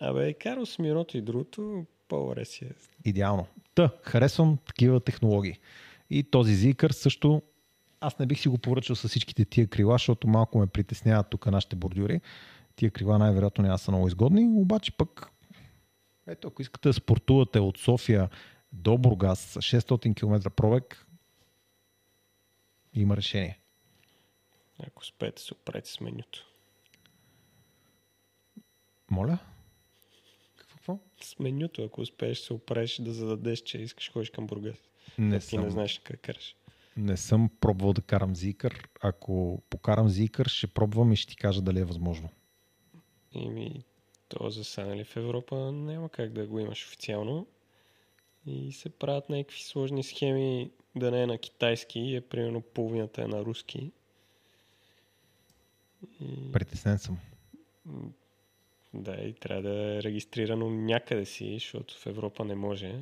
Абе, карал с едното и другото, по-добре си е. Идеално. Та, харесвам такива технологии. И този Zikr също, аз не бих си го поръчал с всичките тия крила, защото малко ме притесняват тук нашите бордюри. Тия крила най-вероятно няма са много изгодни, обаче пък, ето, ако искате да спортувате от София до Бургас с 600 км пробег, има решение. Ако успеете се оправите с менюто. Моля? Какво? С менюто, ако успееш се оправиш да зададеш, че искаш да ходиш към Бургас. Не ти не знаеш как караш. Не съм пробвал да карам Zikr. Ако покарам Zikr, ще пробвам и ще ти кажа дали е възможно. Ими, то за сега, нали, в Европа няма как да го имаш официално. И се правят някакви сложни схеми да не е на китайски, е примерно половината е на руски. И, Притеснен съм. да, и трябва да е регистрирано някъде си, защото в Европа не може.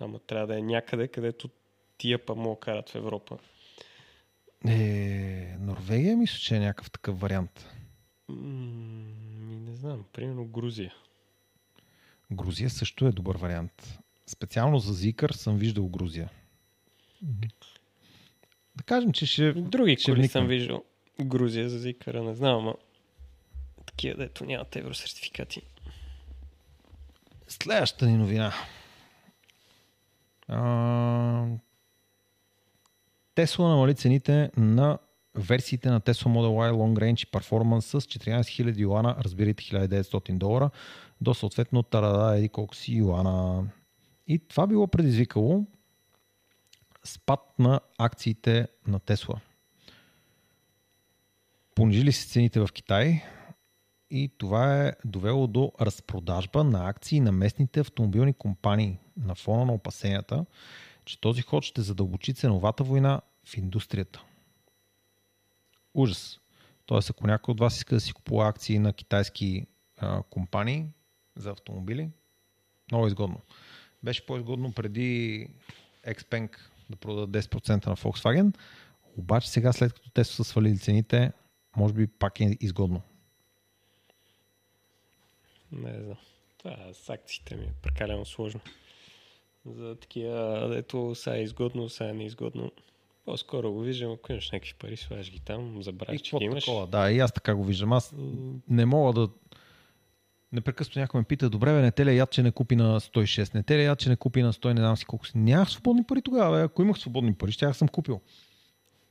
Ама трябва да е някъде, където тия па да карат в Европа. Е, Норвегия мисля, че е някакъв такъв вариант. М, знам, примерно Грузия. Грузия също е добър вариант. Специално за Zikr съм виждал Грузия. Да кажем, че ще... Други ще коли вникнем. съм виждал. Грузия за Зикъра, не знам, ама такива, дето нямат евросертификати. Следващата ни новина. А, Тесла намали цените на версиите на Tesla Model Y Long Range Performance с 14 000 юана, разбирайте 1900 долара, до съответно тарада еди колко си юана. И това било предизвикало спад на акциите на Тесла. Понижили се цените в Китай и това е довело до разпродажба на акции на местните автомобилни компании на фона на опасенията, че този ход ще задълбочи ценовата война в индустрията. Ужас. Тоест, ако някой от вас иска да си купува акции на китайски а, компании за автомобили, много изгодно. Беше по-изгодно преди Xpeng да продаде 10% на Volkswagen, обаче сега след като те са свалили цените, може би пак е изгодно. Не знам. Това с акциите ми е прекалено сложно. За такива, дето са е изгодно, са е неизгодно. По-скоро го виждам, ако имаш някакви пари, слагаш ги там, забравяш, че имаш. Такова, да, и аз така го виждам. Аз не мога да... Непрекъснато някой ме пита, добре, бе, не те ли яд, че не купи на 106, не те ли яд, че не купи на 100, не знам си колко си. Нямах свободни пари тогава, бе. ако имах свободни пари, ще съм купил.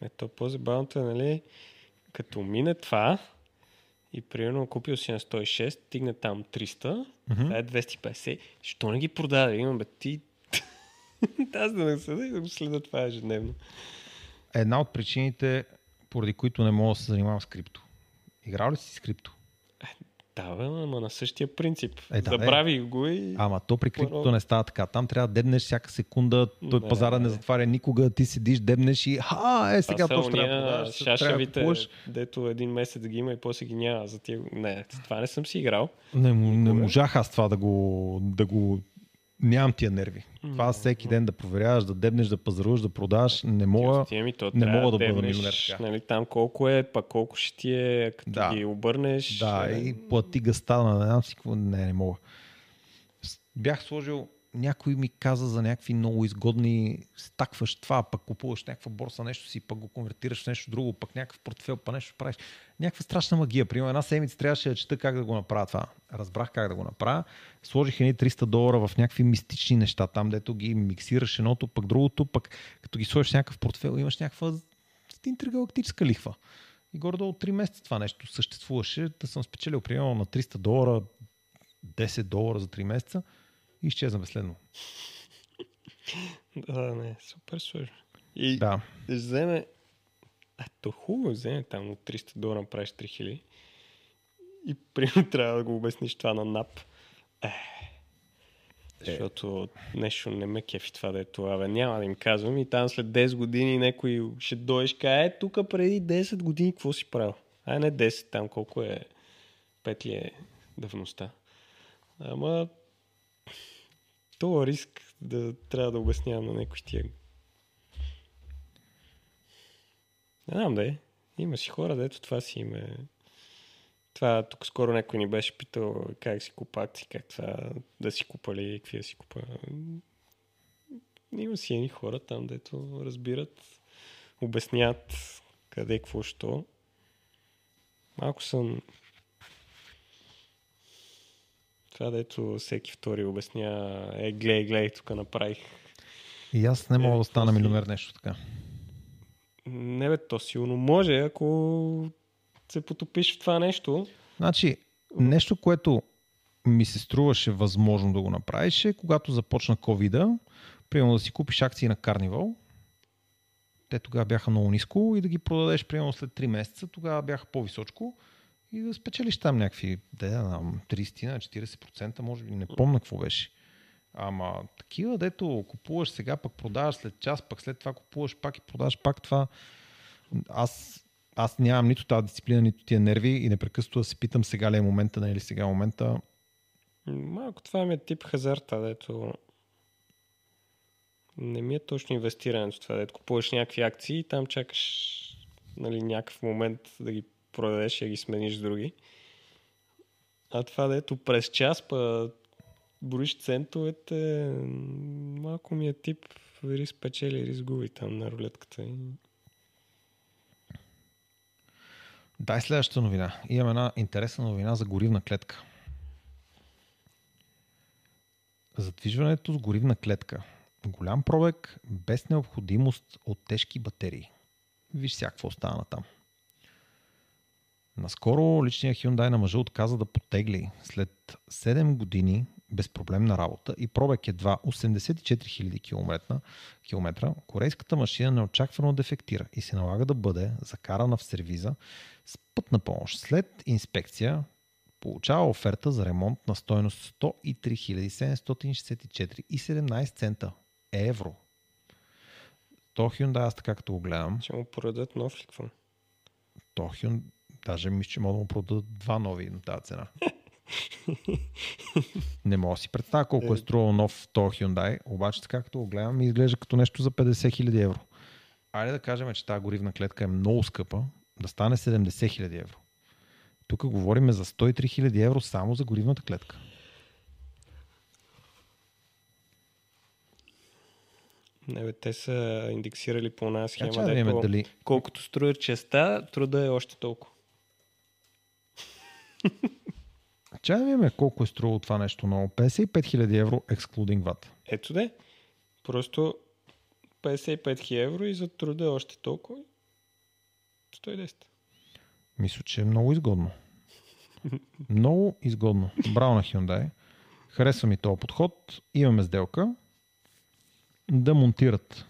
Ето, по-забавното е, нали, като мине това и примерно купил си на 106, стигне там 300, mm-hmm. е 250, що не ги продаде? Имам бе ти... [LAUGHS] Аз да не съда и да го следа това ежедневно. Една от причините, поради които не мога да се занимавам с крипто. Играл ли си с крипто? Да, бе, ама на същия принцип. Е, да, Забрави го и... Ама то при криптото не става така. Там трябва да дебнеш всяка секунда, той Да, пазара не да. затваря никога, ти седиш, дебнеш и а, е сега точно трябва да продаваш, трябва да шашавите, дето един месец ги има и после ги няма. За тия... Не, това не съм си играл. Не, не можах аз това да го, да го... Нямам тия нерви. Това всеки ден да проверяваш, да дебнеш, да пазаруваш, да продаваш, не мога. Ами, то не мога да бъда милионер. Нали, там колко е, пък колко ще ти е, като Да. ги обърнеш. Да, е, и плати гъста на не. Не, не мога. Бях сложил, някой ми каза за някакви много изгодни, стакваш това, пък купуваш някаква борса, нещо си, пък го конвертираш в нещо друго, пък някакъв портфел, па нещо правиш. Някаква страшна магия. Примерно една седмица трябваше да чета как да го направя това. Разбрах как да го направя. Сложих едни 300 долара в някакви мистични неща, там дето ги миксираш едното, пък другото, пък като ги сложиш някакъв портфел, имаш някаква интергалактическа лихва. И горе-долу 3 месеца това нещо съществуваше. Да съм спечелил примерно на 300 долара, 10 долара за 3 месеца и изчезна безследно. Да, не, супер сложно. И Да. вземе... А, то хубаво, вземе там от 300 долара правиш 3000 и примерно [LAUGHS] трябва да го обясниш това на НАП. Е, защото нещо не ме кефи това да е това. Бе. Няма да им казвам и там след 10 години някой ще дойдеш каже, е, тук преди 10 години какво си правил? А не 10, там колко е 5 ли е давността. Ама то риск да трябва да обяснявам на някой тия. Не знам да е. Има си хора, дето това си има. Това тук скоро някой ни беше питал как си купа акции, как това да си купали, какви да си купа. Има си едни хора там, дето разбират, обясняват къде, какво, що. Малко съм това, дето всеки втори обяснява, е, гледай, гледай, тук направих. И аз не мога Е, да стана милионер нещо така. Не бе, то силно може, ако се потопиш в това нещо. Значи, нещо, което ми се струваше възможно да го направиш е, когато започна covid примерно да си купиш акции на Carnival, те тогава бяха много ниско и да ги продадеш примерно след 3 месеца, тогава бяха по-височко и да спечелиш там някакви, да, да знам, 30 на 40%, може би, не помня какво беше. Ама такива, дето купуваш сега, пък продаваш след час, пък след това купуваш пак и продаваш пак това. Аз, аз нямам нито тази дисциплина, нито тия нерви и непрекъснато да се питам сега ли е момента, не е ли сега е момента. Малко това ми е тип хазарта, дето не ми е точно инвестирането това, дето купуваш някакви акции и там чакаш нали, някакъв момент да ги продадеш да ги смениш с други. А това, дето през час па броиш центовете, малко ми е тип рис печели, рис губи там на рулетката. Дай следващата новина. Имам една интересна новина за горивна клетка. Задвижването с горивна клетка Голям пробег, без необходимост от тежки батерии. Виж сега какво стана там. Наскоро личният Hyundai на мъжа отказа да потегли след 7 години безпроблемна работа и пробег едва 84 000 км, корейската машина неочаквано дефектира и се налага да бъде закарана в сервиза с пътна помощ. След инспекция получава оферта за ремонт на стойност 103 764 и 17 цента евро. То Hyundai, аз така като го гледам, Ще му продадат нов ли какво? то Hyundai, даже мисля, че могат да му продадат два нови на тази цена. [LAUGHS] Не мога да си представя колко е струвал нов то Hyundai, обаче така като го гледам, изглежда като нещо за 50 000 евро. Айде да кажем, че тази горивна клетка е много скъпа, да стане 70 000 евро. Тук говорим за 103 000 евро само за горивната клетка. Не, бе, те са индексирали по една схема, да дето дали... колкото струва честа, труда е още толкова. [LAUGHS] Чай да видим колко е струвало това нещо ново. 55 000 евро ексклюдинг ват. Ето де. Просто 55 000 евро и за труда е още толкова. 110. Мисля, че е много изгодно. Много изгодно. Браво на Hyundai. Харесва ми този подход. Имаме сделка да монтират.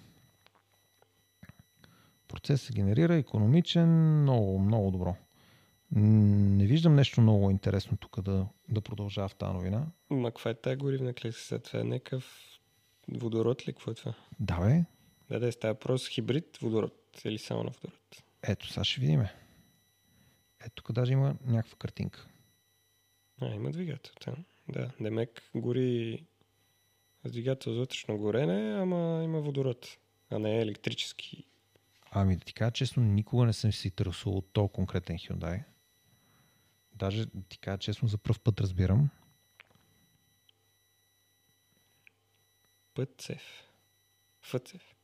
Процес се генерира, економичен, много, много добро. Не виждам нещо много интересно тук да, да продължава в тази новина. Ма каква е тази горивна клетка? Това е някакъв водород ли? Какво е това? Да, бе. Да, да, става просто хибрид водород или само на водород. Ето, сега ще видим. Ето, тук даже има някаква картинка. А, има двигател там. Да, Демек гори с двигател за вътрешно горене, ама има водород, а не е електрически. Ами да ти кажа честно, никога не съм се интересувал от този конкретен Hyundai. Даже да ти кажа честно, за първ път разбирам. Пътцев. Фъцев.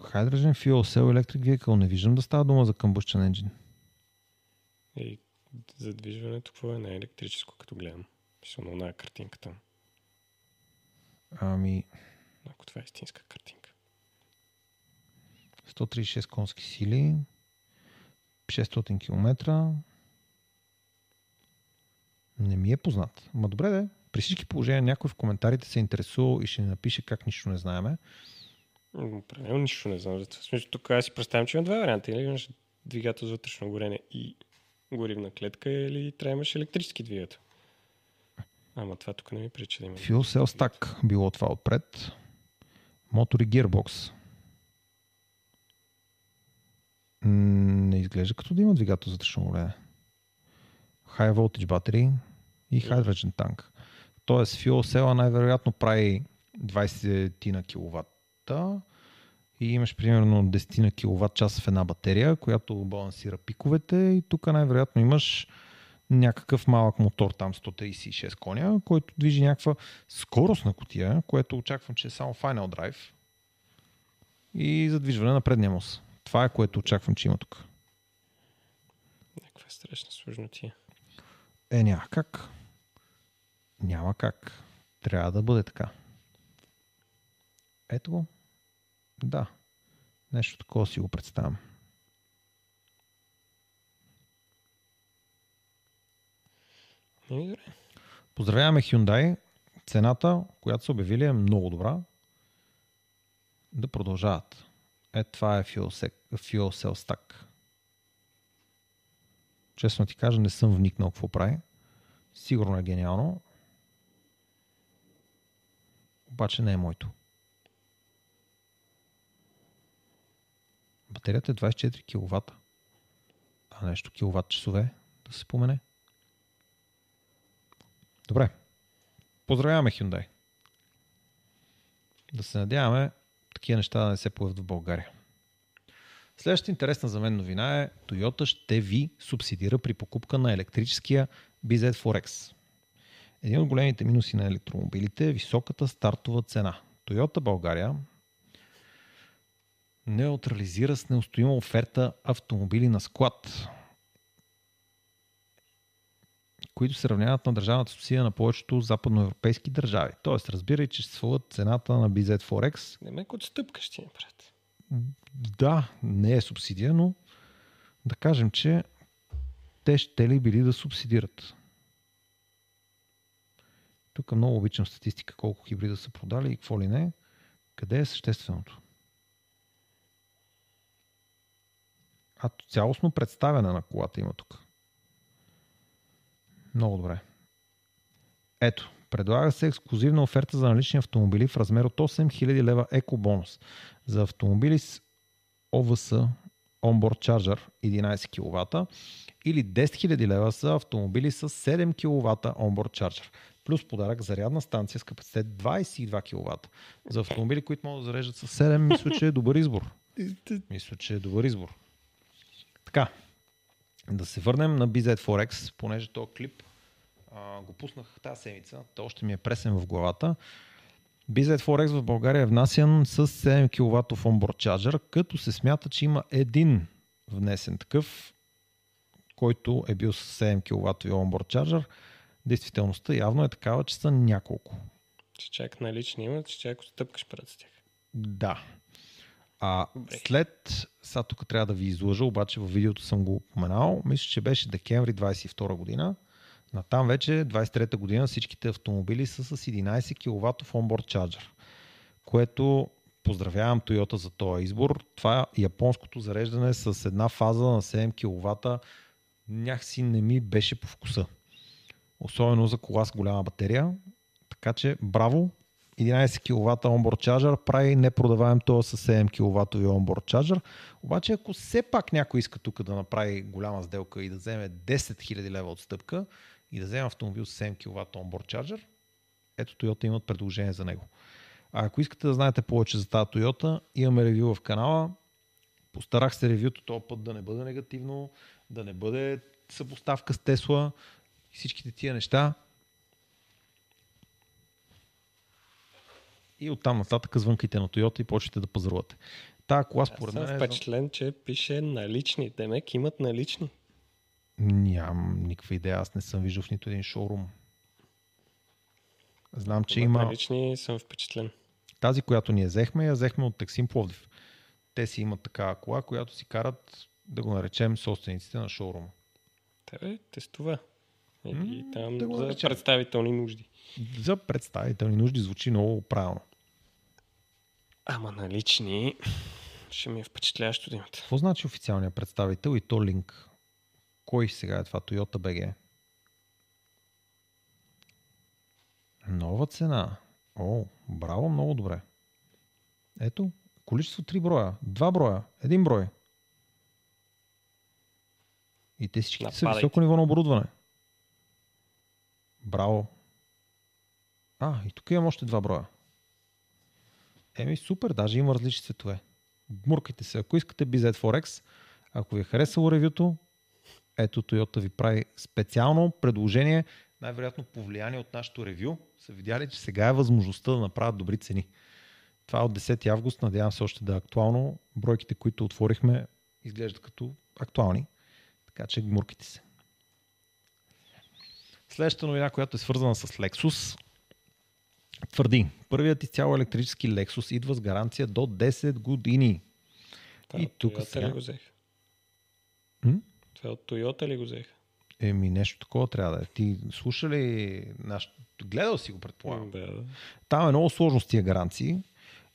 Hydrogen Fuel Cell Electric Vehicle. Не виждам да става дума за combustion engine. И задвижването какво е? Е електрическо, като гледам. Мисля, на една картинка там. Ами, Ако това е истинска картинка. 136 конски сили, 600 км. Не ми е познат. Ма добре де. При всички положения някой в коментарите се интересува и ще ни напише как нищо не знаеме. Определено нищо не знам. Смисъл, тук аз си представям, че има два варианта. Или имаш двигател за вътрешно горене и горивна клетка, или трябва имаш електрически двигател. Ама това тук не ми пречи да има. Fuel Cell Stack било това отпред. Мотор и гирбокс. М, Не изглежда като да има двигател за вътрешно горене. High voltage батерии и hydrogen танк. Тоест Fuel Cell най-вероятно прави 20 на киловатта и имаш примерно 10 на киловатт час в една батерия, която балансира пиковете и тук най-вероятно имаш някакъв малък мотор, там 136 коня, който движи някаква скоростна котия, което очаквам, че е само Final Drive и задвижване на предния мост. Това е което очаквам, че има тук. Някаква страшна сложнотия. Е, няма как. Няма как. Трябва да бъде така. Ето го. Да. Нещо такова си го представям. Еми, добре. Поздравяваме Hyundai. Цената, която са обявили е много добра. Да продължават. Е, това е Fuel, Fuel Cell Stack. Честно ти кажа, не съм вникнал какво прави. Сигурно е гениално. Обаче не е моето. Батерията е 24 кВт. А нещо киловатт часове да се спомене. Добре. Поздравяваме Hyundai. Да се надяваме такива неща да не се появят в България. Следващата интересна за мен новина е Toyota ще ви субсидира при покупка на електрическия BZ4X. Един от големите минуси на електромобилите е високата стартова цена. Toyota България неутрализира с неустоима оферта автомобили на склад, които се равняват на държавната субсидия на повечето западноевропейски държави. Тоест, разбирай, че ще свалят цената на BZ4X. Не ме от стъпка ще ни правят. Да, не е субсидия, но да кажем, че те ще ли били да субсидират. Тук много обичам статистика колко хибрида са продали и какво ли не. Къде е същественото? А цялостно представяне на колата има тук. Много добре. Ето, предлага се ексклюзивна оферта за налични автомобили в размер от 8000 лева еко бонус за автомобили с ОВС Onboard Charger 11 кВт или 10 000 лева за автомобили с 7 кВт Onboard Charger плюс подарък зарядна станция с капацитет 22 кВт. За автомобили, които могат да зареждат с 7, мисля, че е добър избор. [LAUGHS] Мисля, че е добър избор. Така, да се върнем на BZ4X, понеже този клип а, го пуснах тази седмица, то още ми е пресен в главата. BZ4X в България е внасян с 7 кВт onboard charger, като се смята, че има един внесен такъв, който е бил с 7 кВт onboard charger. Действителността явно е такава, че са няколко. Че чак налични имат, че чак стъпкаш пред тях. Да. А след, сега тук трябва да ви излъжа, обаче в видеото съм го упоменал, мисля, че беше декември 22 година. Натам вече 23 година всичките автомобили са с 11 кВт onboard charger, което поздравявам Toyota за този избор. Това е японското зареждане с една фаза на 7 кВт някакси не ми беше по вкуса. Особено за кола с голяма батерия. Така че браво, 11 кВт onboard charger прави непродаваем то с 7 кВт onboard charger. Обаче ако все пак някой иска тук да направи голяма сделка и да вземе 10 000 лева отстъпка и да вземе автомобил с 7 кВт onboard charger, ето Toyota имат предложение за него. А ако искате да знаете повече за тази Toyota, имаме ревю в канала. Постарах се ревюто този път да не бъде негативно, да не бъде съпоставка с Тесла и всичките тия неща. И оттам нататък звънкайте на Toyota и почвате да пазарувате. Та кола според мен... Аз съм впечатлен, че пише налични. Демек имат налични. Нямам никаква идея. Аз не съм виждал в нито един шоурум. Знам, че има... Налични съм впечатлен. Тази, която ние взехме, я взехме от Таксим Пловдив. Те си имат такава кола, която си карат, да го наречем, собствениците на шоурума. Те, тестува. Или там да го за наречем. представителни нужди. За представителни нужди звучи много правилно. Ама налични ще ми е впечатляващо да имат. Какво значи официалният представител и то линк? Кой сега е това? Toyota BG? Нова цена. О, браво, много добре. Ето, количество 3 броя, 2 броя, 1 брой. И те всички са високо ниво на оборудване. Браво. А, и тук имам още два броя. Еми, супер, даже има различни цветове. Гмуркайте се. Ако искате BZ4X, ако ви е харесало ревюто, ето Toyota ви прави специално предложение, най-вероятно по влияние от нашото ревю, са видяли, че сега е възможността да направят добри цени. Това е от 10 август, надявам се още да е актуално. Бройките, които отворихме, изглеждат като актуални, така че гмуркайте се. Следващата новина, която е свързана с Lexus, твърди, първият изцяло електрически Lexus идва с гаранция до 10 години. Това И от тук Toyota сега- ли го взеха? М? Това от Toyota ли го взеха? Еми, нещо такова трябва да е. Ти слуша ли наш... Гледал си го, предполагам. Да, да. Там е много сложно с тия гаранции.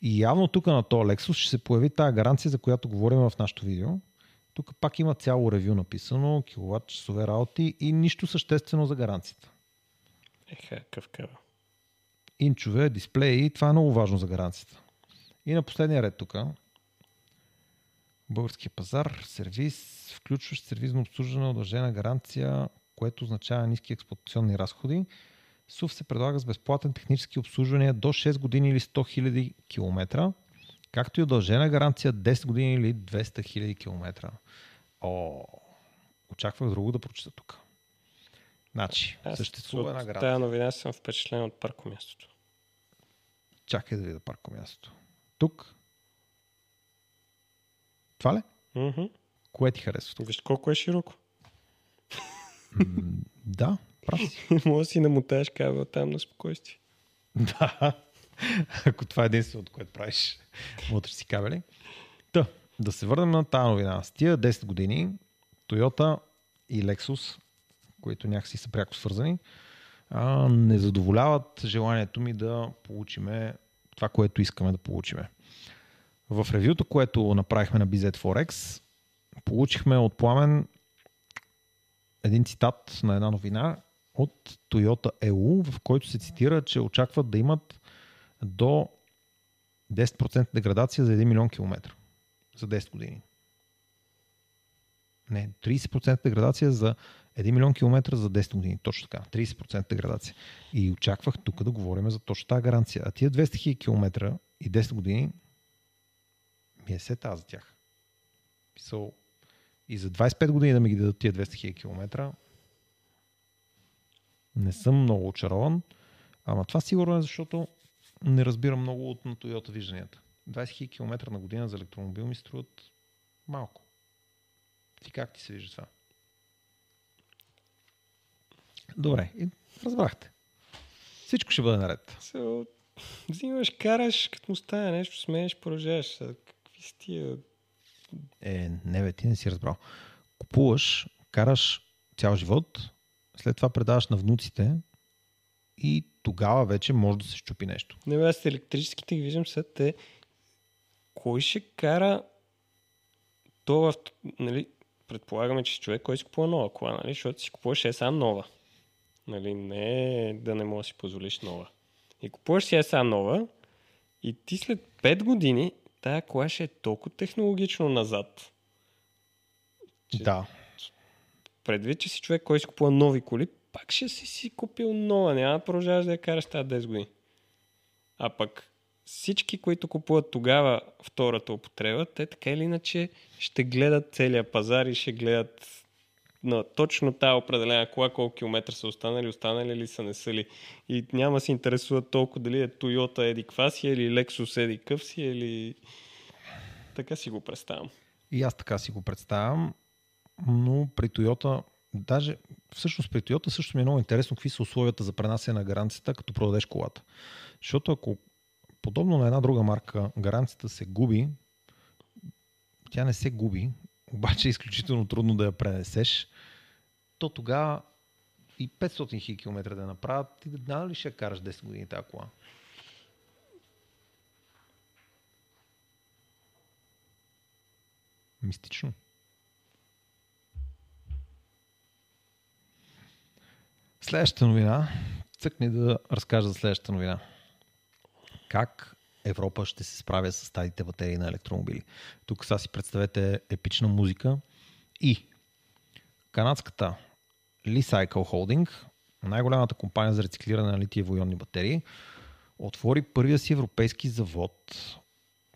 И явно тук на този Lexus ще се появи тази гаранция, за която говорим в нашото видео. Тук пак има цяло ревю написано, киловатт часове работи и нищо съществено за гаранцията. Еха, къв кава. Инчове, дисплеи, това е много важно за гаранцията. И на последния ред тук. Българския пазар, сервис, включващ сервизно обслужване, удължена гаранция, което означава ниски експлуатационни разходи. СУВ се предлага с безплатен технически обслужвания до 6 години или 100 000 км, както и удължена гаранция 10 години или 200 000 км. О, очаквах друго да прочета тук. Значи, Аз съществува една гаранция. тази новина съм впечатлен от паркомястото. Чакай да видя паркомястото. Тук. Това ли? Мгм. Кое ти харесва? тук? Виж колко е широко. Да. прав си. [LAUGHS] Може да си намотаеш кабел там на спокойствие. Да. Ако това е единственото, което правиш, моташ си кабели. Та, да се върнем на тази новина. С тия 10 години Toyota и Lexus, които някакси са пряко свързани, а, не задоволяват желанието ми да получиме това, което искаме да получиме. В ревюто, което направихме на BZ Forex, получихме от Пламен един цитат на една новина от Toyota EU, в който се цитира, че очакват да имат до 10% деградация за 1 милион километра за 10 години. Не, 30% деградация за 1 милион километра за 10 години. Точно така. 30% деградация. И очаквах тук да говорим за точно тази гаранция. А тия 200 хиляди километра и 10 години ми е сета за тях. Писал, и за 25 години да ми ги дадат тия 200 000 км. Не съм много очарован, ама това сигурно е защото не разбирам много от на Toyota вижданията. 20 000 км на година за електромобил ми струват малко. Ти как ти се вижда това? Добре, и разбрахте. Всичко ще бъде наред. So, взимаш, караш, като му стане нещо, смееш, поражаваш. Какви си тия е, не бе, ти не си разбрал. Купуваш, караш цял живот, след това предаваш на внуците и тогава вече може да се щупи нещо. Не бе, аз електрическите ги виждам след те. Кой ще кара то в... Нали, предполагаме, че човек, кой си купува нова кола, нали? Защото си купуваш е сам нова. Нали, не да не можеш да си позволиш нова. И купуваш си е сам нова и ти след 5 години тая кола ще е толкова технологично назад. Че да. Предвид, че си човек, който си купува нови коли, пак ще си си купил нова. Няма да продължаваш да я караш тази 10 години. А пък всички, които купуват тогава втората употреба, те така или иначе ще гледат целия пазар и ще гледат на точно тази определена кола, колко километра са останали, останали ли са, не са ли. И няма се интересува толкова дали е Toyota еди кваси или Lexus еди къв си, или... Така си го представям. И аз така си го представям, но при Toyota, даже всъщност при Toyota също ми е много интересно какви са условията за пренасене на гаранцията, като продадеш колата. Защото ако подобно на една друга марка гаранцията се губи, тя не се губи, обаче е изключително трудно да я пренесеш, то тогава и 500 000 км да направят, ти да ли ще караш 10 години тази кола? Мистично. Следващата новина. Цъкни да разкажа за следващата новина. Как Европа ще се справя с старите батерии на електромобили. Тук сега си представете епична музика и канадската Li-Cycle Holding, най-голямата компания за рециклиране на литиево-ионни батерии, отвори първия си европейски завод.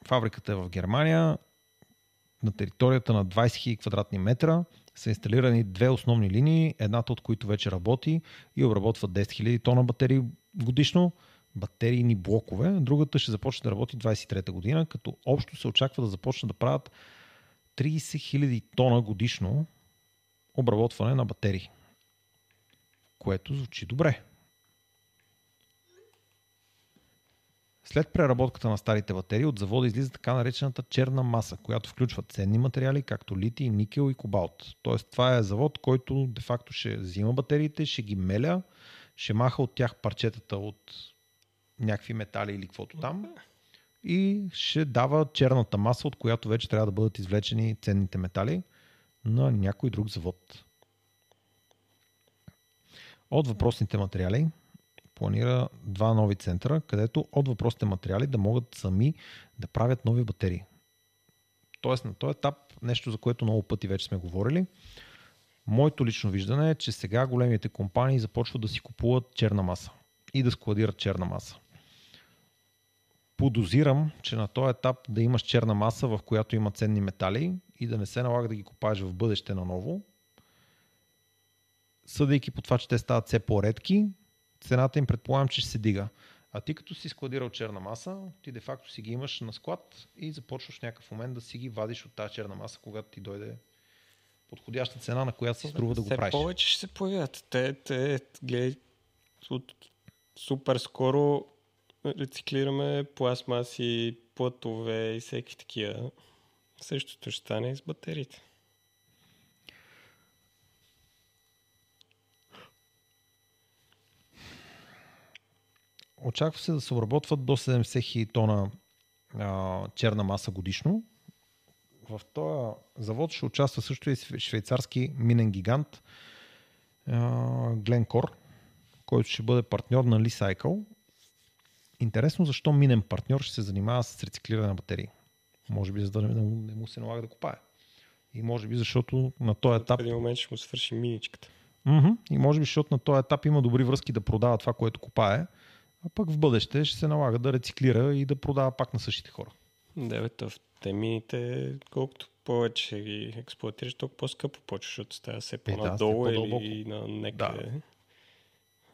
Фабриката е в Германия. На територията на 20 000 квадратни метра са инсталирани две основни линии, едната от които вече работи и обработва 10 000 тона батерии годишно – батерийни блокове. Другата ще започне да работи 23-та година, като общо се очаква да започне да правят 30 000 тона годишно обработване на батерии. Което звучи добре. След преработката на старите батерии от завода излиза така наречената черна маса, която включва ценни материали, както литий, никел и кобалт. Тоест това е завод, който де-факто ще взима батериите, ще ги меля, ще маха от тях парчетата от някакви метали или каквото там и ще дава черната маса, от която вече трябва да бъдат извлечени ценните метали на някой друг завод. От въпросните материали планира два нови центъра, където от въпросните материали да могат сами да правят нови батерии. Тоест на този етап, нещо за което много пъти вече сме говорили, моето лично виждане е, че сега големите компании започват да си купуват черна маса и да складират черна маса подозирам, че на този етап да имаш черна маса, в която има ценни метали и да не се налага да ги купаеш в бъдеще наново. Съдейки по това, че те стават все по-редки, цената им предполагам, че ще се дига. А ти като си складирал черна маса, ти де-факто си ги имаш на склад и започваш някакъв момент да си ги вадиш от тази черна маса, когато ти дойде подходяща цена, на която се струва да го правиш. повече ще се появят. Те, те, гледай, от супер скоро рециклираме пластмаси, плътове и всеки такива. Същото ще стане и с батериите. Очаква се да се обработват до 70 000 тона а, черна маса годишно. В този завод ще участва също и швейцарски минен гигант Гленкор, който ще бъде партньор на Licycle. Интересно защо минен партньор ще се занимава с рециклиране на батерии. Може би за да не, не му се налага да копае. И може би защото на този етап... В един момент ще му свърши миничката. Mm-hmm. И може би защото на този етап има добри връзки да продава това, което копае, а пък в бъдеще ще се налага да рециклира и да продава пак на същите хора. Да, бе, то в те мините, колкото повече ги експлуатираш, толкова по-скъпо почваш, защото става все Е, да, по-надолу все по-дълбоко. или на некъде.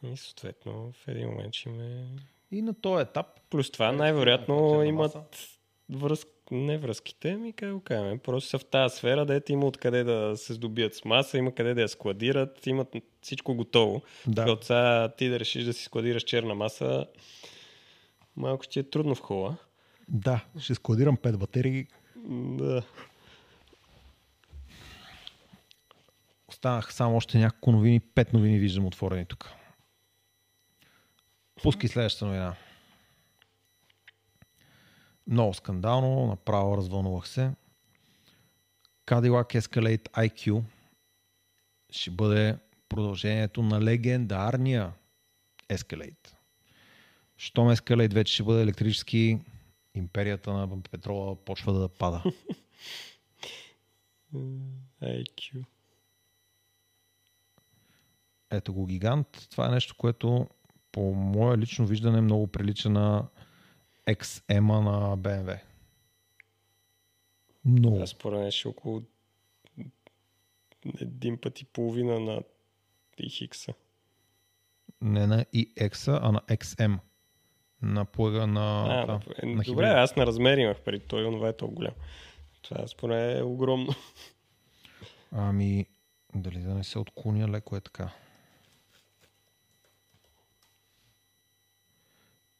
И съответно в един момент ще има... И на този етап Плюс това Е, най-вероятно черна имат маса. връзк... не връзките, ми как го кажем, просто са в тази сфера, дето има откъде да се здобият с маса, има къде да я складират, имат всичко готово. Да. Защото сега ти да решиш да си складираш черна маса, малко ще е трудно в хола. Да, ще складирам 5 батерии. Да. Останах само още няколко новини. Пет новини виждам отворени тук. Пускай следващата новина. Много скандално, направо развълнувах се. Cadillac Escalade IQ ще бъде продължението на легендарния Escalade. Щом Escalade вече ще бъде електрически, империята на петрола почва да пада. [LAUGHS] IQ. Ето го гигант. Това е нещо, което по мое лично виждане много прилича на XM на BMW. Много. Аз според мен ще около един път и половина на TX. Не на EX, а на XM. На плъга на... А, това, е, на добре, аз на размер имах преди той, онова е толкова голям. Това според мен е огромно. Ами, дали да не се отклоня леко е така.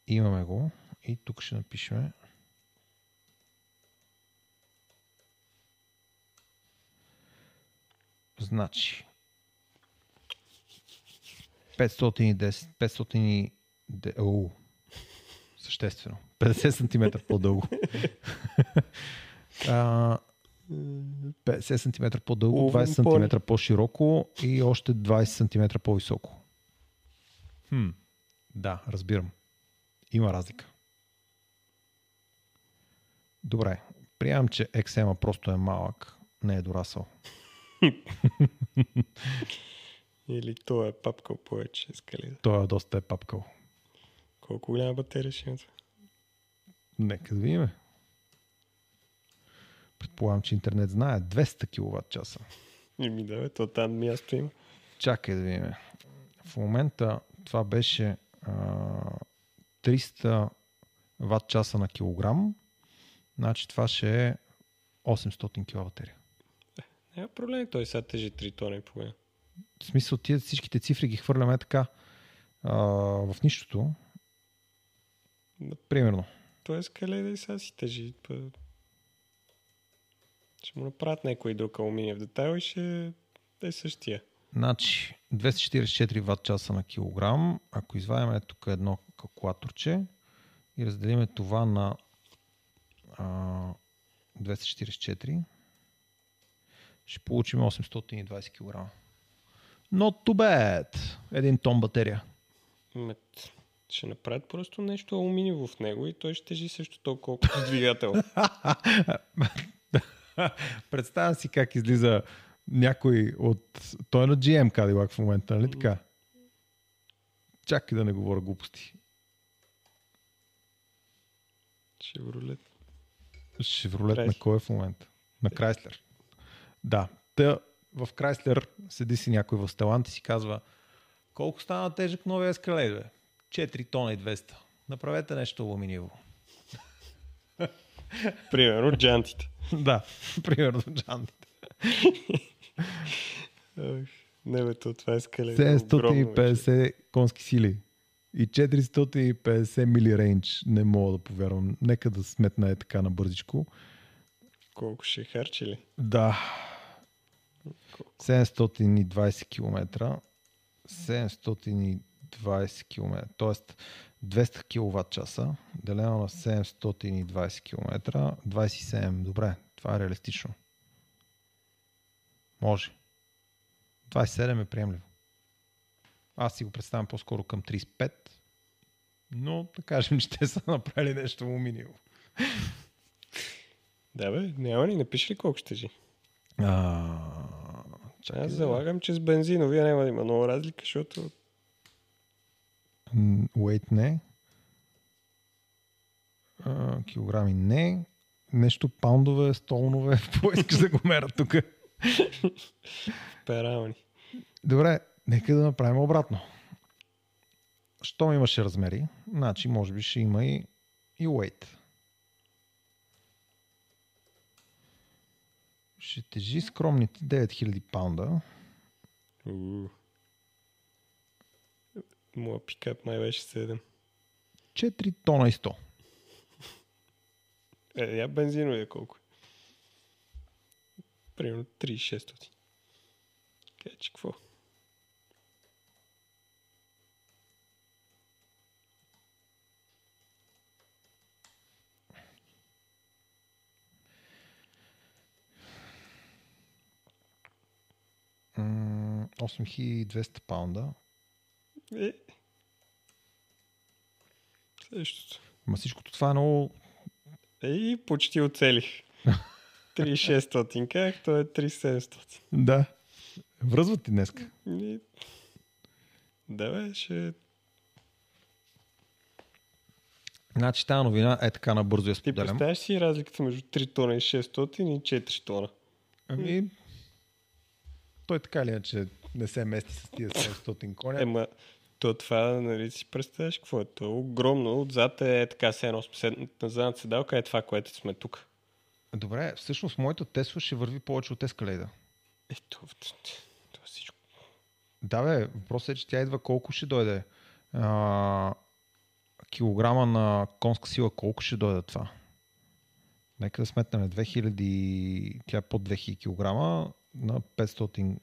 Имаме го и тук ще напишем Значи 510, 500 и... де- Оу, съществено. 50 см по-дълго. [LAUGHS] А, 50 см по-дълго, Овен 20 поле. см по-широко и още 20 см по-високо. Хм, да, разбирам. Има разлика. Добре, приемам, че XM просто е малък, не е дорасъл. [LAUGHS] Или той е папкал повече скали. Той е доста е папкал. Колко голяма батерия ще има? Нека да видим. Предполагам, че интернет знае 200 кВт часа. И ми да, бе, то там място има. Чакай да видим. В момента това беше а, 300 ватт часа на килограм. Значи това ще е 800 кг батерия. Няма проблем, той сега тежи 3 тона и половина. В смисъл, тия всичките цифри ги хвърляме така а, в нищото. Примерно. Той е скале да и сега си тежи. Ще му направят някой друг алуминиев детайл и ще е същия. Значи 244 ватт часа на килограм. Ако извадим е тук едно калкулаторче и разделиме това на а, 244, ще получим 820 кг. Not too bad. Един тон батерия. Мет. Ще направят просто нещо алуминиево в него и той ще тежи също толкова колкото двигател. [LAUGHS] Представям си как излиза някой от... Той е на GM Cadillac в момента, нали така? Чакай да не говоря глупости. Шевролет. Шевролет на кой е в момента? На Крайслер. Да. Та, в Крайслер седи си някой в Стелант и си казва колко стана тежък новия ескалейт, бе? 4 тона и 200. Направете нещо алуминиево. [LAUGHS] Примерно джантите. [LAUGHS] да, [LAUGHS] примерно джантите. Не бе, то това е скале. огромно вече. 750 конски сили и 450 мили рейндж. Не мога да повярвам. Нека да сметна е така на бързичко. Колко ще харчили? Да. 720 км. 720 км. Тоест 200 кВт часа, делено на 720 км, 27. Добре, това е реалистично. Може. 27 е приемливо. Аз си го представям по-скоро към 35, но да кажем, [LAUGHS] че те са направили нещо му минимум. Да бе, няма ни напиши ли колко ще жи? А, чакай, Аз залагам, че с бензиновия няма да има много разлика, защото Weight не. А, килограми не. Нещо паундове, столнове. Какво [LAUGHS] искаш да го мерят тук? перални. Добре, нека да направим обратно. Щом имаше размери, значи може би ще има и, и weight. Ще тежи скромните 9000 паунда. Уу. Моя пикап май беше 7. 4 тона и 100. Е, я бензиновия колко е? Примерно 3600. Така че какво? 8200 паунда. Е. Същото. Ма всичкото това е много... Е, и почти оцелих. [LAUGHS] 3600 как, то е 3700. Да. Връзват ти днеска. И... Да бе, ще... Значи тази новина е така набързо я Ти споделям. представяш си разликата между 3 тона и 600 и 4 тона? Ами, той така ли е, че не се мести с тия 700 коня? Ема, то това, нали си представяш какво е? То е огромно. Отзад е така, се едно на задната седалка е това, което сме тук. Добре, всъщност моята Тесла ще върви повече от Escalade. Ето, то всичко. Да, бе, въпросът е, че тя идва колко ще дойде. А, килограма на конска сила, колко ще дойде това? Нека да сметнем 2000, тя е под 2000 килограма на 500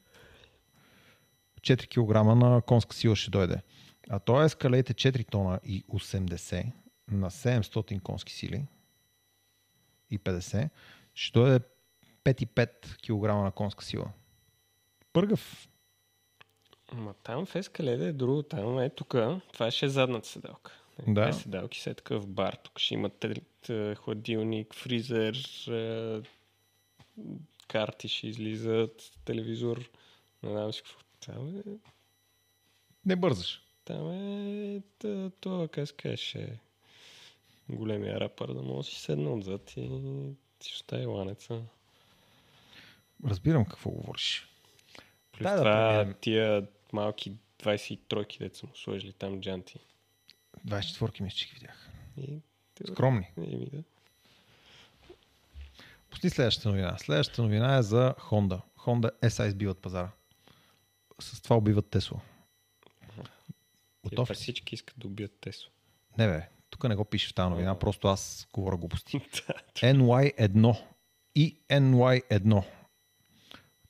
4 кг на конска сила ще дойде. А то е Escalade е 4 тона и 80 на 700 конски сили и 50 ще дойде 5,5 кг на конска сила. Пъргав. Ма там в Ескаледа е друго. Там е тук. Това ще е задната седалка. Да. Те седалки са е такъв бар. Тук ще има тел- т- хладилник, фризер, е, карти ще излизат, телевизор. Не знам си какво. Там е, Не бързаш. там е т- това, как се каже, големия рапър да може да си седна отзад и ти ще остави ланеца. Разбирам какво говориш. Плюс да това преминем. тия малки 23-ки, деца му сложили там джанти. 24-ки мисля, че ги видях. И, Скромни. Еми, да. Пусти следващата новина. Следващата новина е за Honda. Honda SI избиват пазара. С това убиват Тесла. Готов Те ли си? всички искат да убият Тесло. Не бе, тук не го пише в тази новина, просто аз говоря глупости. [LAUGHS] Да. NY1 и NY1.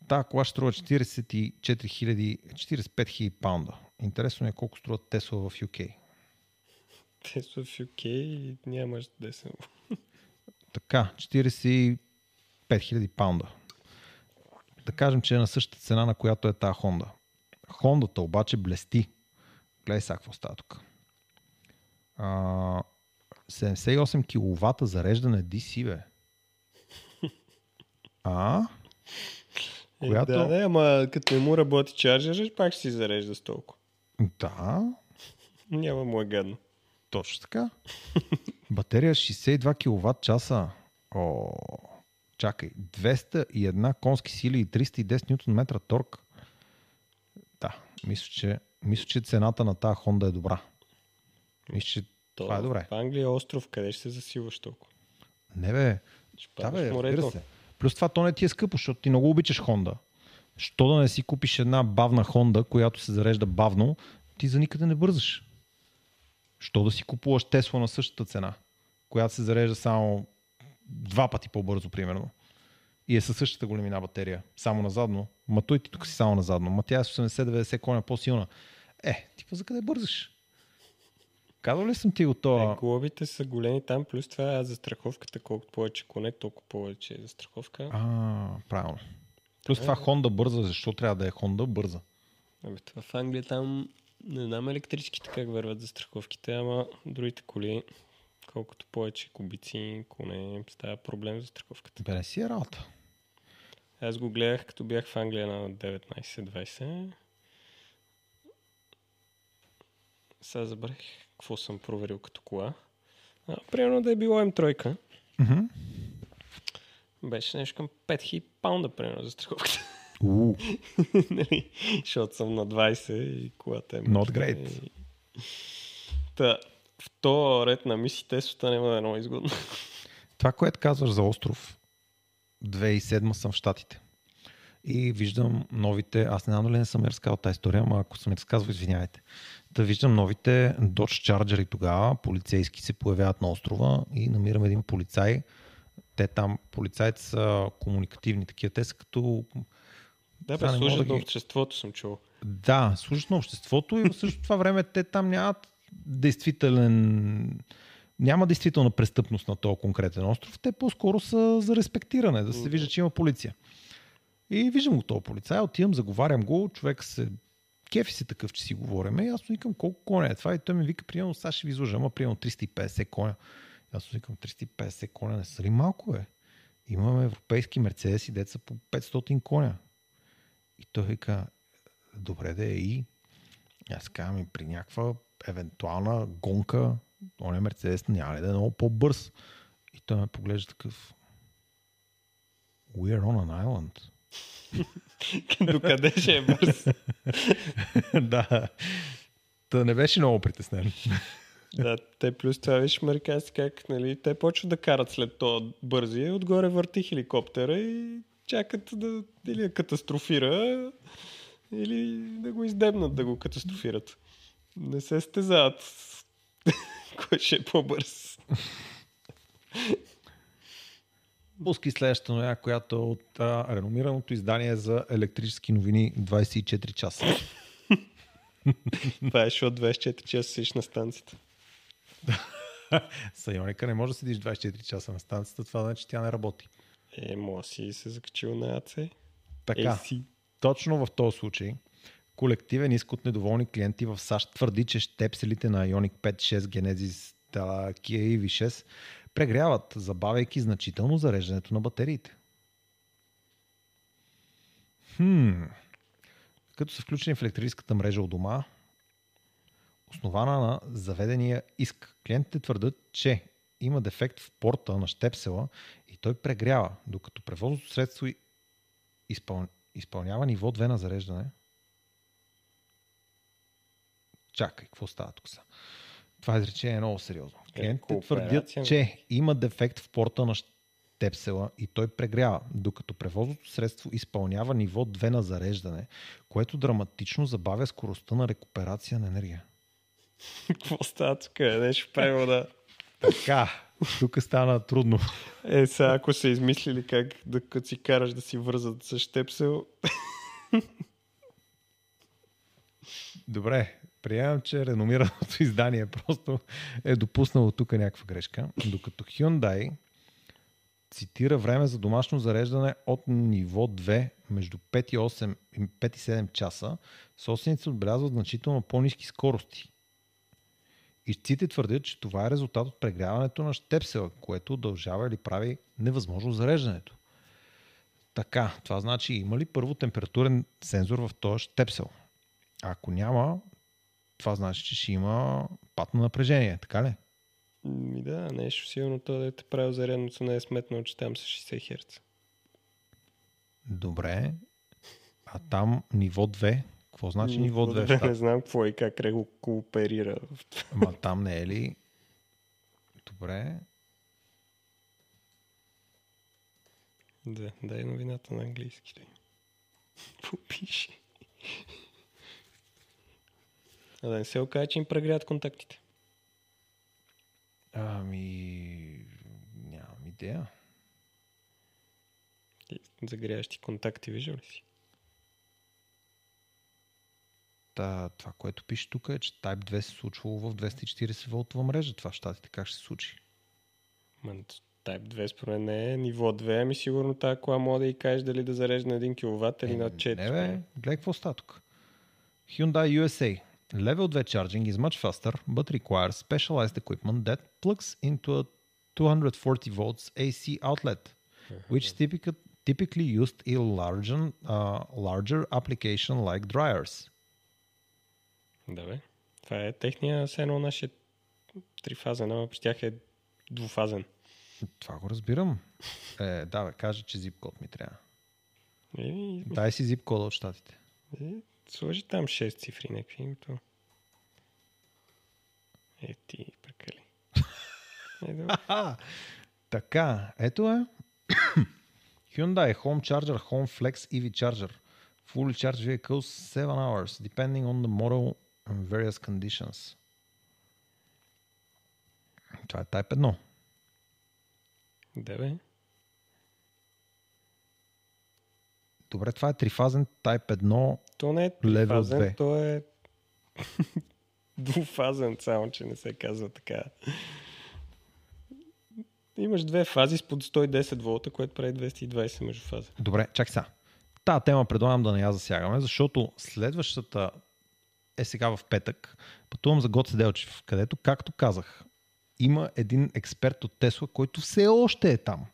Та кола ще струва 44 000, 45 000 паунда. Интересно е колко струва Тесла в UK. Тесло в UK нямаш да се... Така, 45 000 паунда. Да кажем, че е на същата цена, на която е тази Honda. Хондата обаче блести. Гледай сега какво става тук. А, 78 кВт зареждане DC, бе. А? Която- Е, да, да, ама като не му работи чарджера, пак ще си зарежда с толкова. Да, Няма му е гадно. точно така. Батерия 62 кВт часа. О, чакай. 201 конски сили и 310 Нм торк. Да, мисля, че, мисля, че цената на тази Honda е добра. Мисля, че То, това е добре. В Англия е остров, къде ще се засилваш толкова? Не бе, да бе, разбира се. Плюс това то не ти е скъпо, защото ти много обичаш Honda. Що да не си купиш една бавна Honda, която се зарежда бавно, ти за никъде не бързаш. Що да си купуваш Тесла на същата цена, която се зарежда само два пъти по-бързо, примерно. И е със същата големина батерия. Само назадно. Ма той ти тук си само назадно. Ма тя е с 80-90 коня по-силна. Е, ти за къде бързаш? Казал ли съм ти от това? Е, глобите са големи там, плюс това за страховката, колкото повече коне, толкова повече е за страховка. А, правилно. Плюс това Honda бърза, защо трябва да е Honda бърза? Ами това в Англия там не знам електрическите как върват за страховките, ама другите коли, колкото повече кубици, коне, става проблем за страховката. Бе, не си е работа. Аз го гледах, като бях в Англия на 19-20. Сега забравих какво съм проверил като кола. А, примерно да е било М3. Mm-hmm. Беше нещо към 5000 паунда, примерно, за страховката. Uh. [LAUGHS] нали, защото съм на 20 и колата е... Not great. И... Та, в то ред на миси Теслата няма да е много изгодно. Това, което казваш за остров, 2007 съм в Штатите. И виждам новите, аз не знам дали не съм разказал тази история, ама ако съм разказвал, извинявайте. Да виждам новите Dodge Charger тогава полицейски се появяват на острова и намирам един полицай. Те там, полицайите са комуникативни такива, те са като да, бе, служат да на обществото, съм чул. Да, служат на обществото и в същото това време те там нямат действителен... Няма действителна престъпност на този конкретен остров. Те по-скоро са за респектиране, да се вижда, че има полиция. И виждам го този полицай, отивам, заговарям го, човек се кефи се такъв, че си говориме. И аз му викам колко коня е това. И той ми вика, примерно, сега ще ви изложа, ама примерно 350 коня. И аз му викам, 350 коня не са ли малко, бе? Имаме европейски мерцедеси, деца по 500 коня. И той вика, добре да е и. Аз казвам при някаква евентуална гонка, оня Мерцедес няма ли да е много по-бърз. И той ме поглежда такъв. We are on an island. [LAUGHS] Докъде ще е бърз? [LAUGHS] да. Та не беше много притеснен. [LAUGHS] да, те плюс това виж американци как, нали, те почват да карат след то бързи, отгоре върти хеликоптера и чакат да или да катастрофира, или да го издебнат да го катастрофират. Не се стезават. [LAUGHS] Кой ще е по-бърз? Пуски следващата новина, която е от а, реномираното издание за електрически новини 24 часа. [LAUGHS] Това е, защото 24 часа седиш на станцията. [LAUGHS] Сайоника не може да седиш 24 часа на станцията, това значи тя не работи. Е, може си се закачил на АЦ. Така, AC. точно в този случай колективен иск от недоволни клиенти в САЩ твърди, че щепселите на Ioniq 5, 6, Genesis, Kia EV6 прегряват, забавяйки значително зареждането на батериите. Хм. Като са включени в електрическата мрежа у дома, основана на заведения иск. Клиентите твърдят, че има дефект в порта на щепсела и той прегрява, докато превозното средство изпъл... изпълнява ниво 2 на зареждане. Чакай, какво става тук са? Това изречение е много сериозно. Е, Клиентите твърдят, че има дефект в порта на щепсела и той прегрява, докато превозното средство изпълнява ниво 2 на зареждане, което драматично забавя скоростта на рекуперация на енергия. [LAUGHS] Какво става тук? Нещо превода. Така, тук стана трудно. Е, сега ако са измислили как да като си караш да си вързат с щепсел. [LAUGHS] Добре, приемам, че реномираното [LAUGHS] издание просто е допуснало тук някаква грешка. Докато Hyundai цитира време за домашно зареждане от ниво 2 между 5 и, 8, 5 и 7 часа, собствениците отбелязват значително по-низки скорости Ищците твърдят, че това е резултат от прегряването на щепсела, което удължава или прави невъзможно зареждането. Така, това значи има ли първо температурен сензор в този щепсел? Ако няма, това значи, че ще има пат на напрежение, така ли? Ми да, нещо сигурно то да е правил зарядното не е сметнал, че там са 60 Хц. Добре. А там ниво 2, какво значи ниво 2? Не знам какво и как го кооперира. Ама там не е ли? Добре. Да, дай новината на английски. [LAUGHS] Попиши. А да не се окаже, че им прегряват контактите. Ами, нямам идея. Загряващи контакти, виждал ли си? Та, това, което пише тук е, че Type 2 се случвало в 240 волтова мрежа. Това в щатите как ще се случи? Ма, Type 2 според не е ниво 2, ами сигурно тази кола може да и кажеш дали да зарежда на 1 кВт или на 4. Не, бе, гледай какво става тук. Hyundai USA. Level 2 charging is much faster, but requires specialized equipment that plugs into a 240 volts AC outlet, which typica- typically used in larger, uh, larger application like dryers. Да, бе. Това е техния, все едно нашия трифазен, ама при тях е двуфазен. Това го разбирам. Е, да, бе, кажа, че zip код ми трябва. Дай си zip кода от щатите. Сложи там 6 цифри някакви името. Е, ти прекали. Е, така, ето е. Hyundai Home Charger Home Flex EV Charger. Fully charged vehicles 7 hours, depending on the model and various conditions. Това е Type 1. Да, бе. Добре, това е трифазен Type 1. То не е Level трифазен, 2. то е [LAUGHS] двуфазен, само че не се казва така. Имаш две фази с под 110 волта, което прави 220 междуфаза. Добре, чакай сега. Та тема предлагам да не я засягаме, защото следващата е сега в петък. Пътувам за Гоце Делчев, където, както казах, има един експерт от Тесла, който все още е там.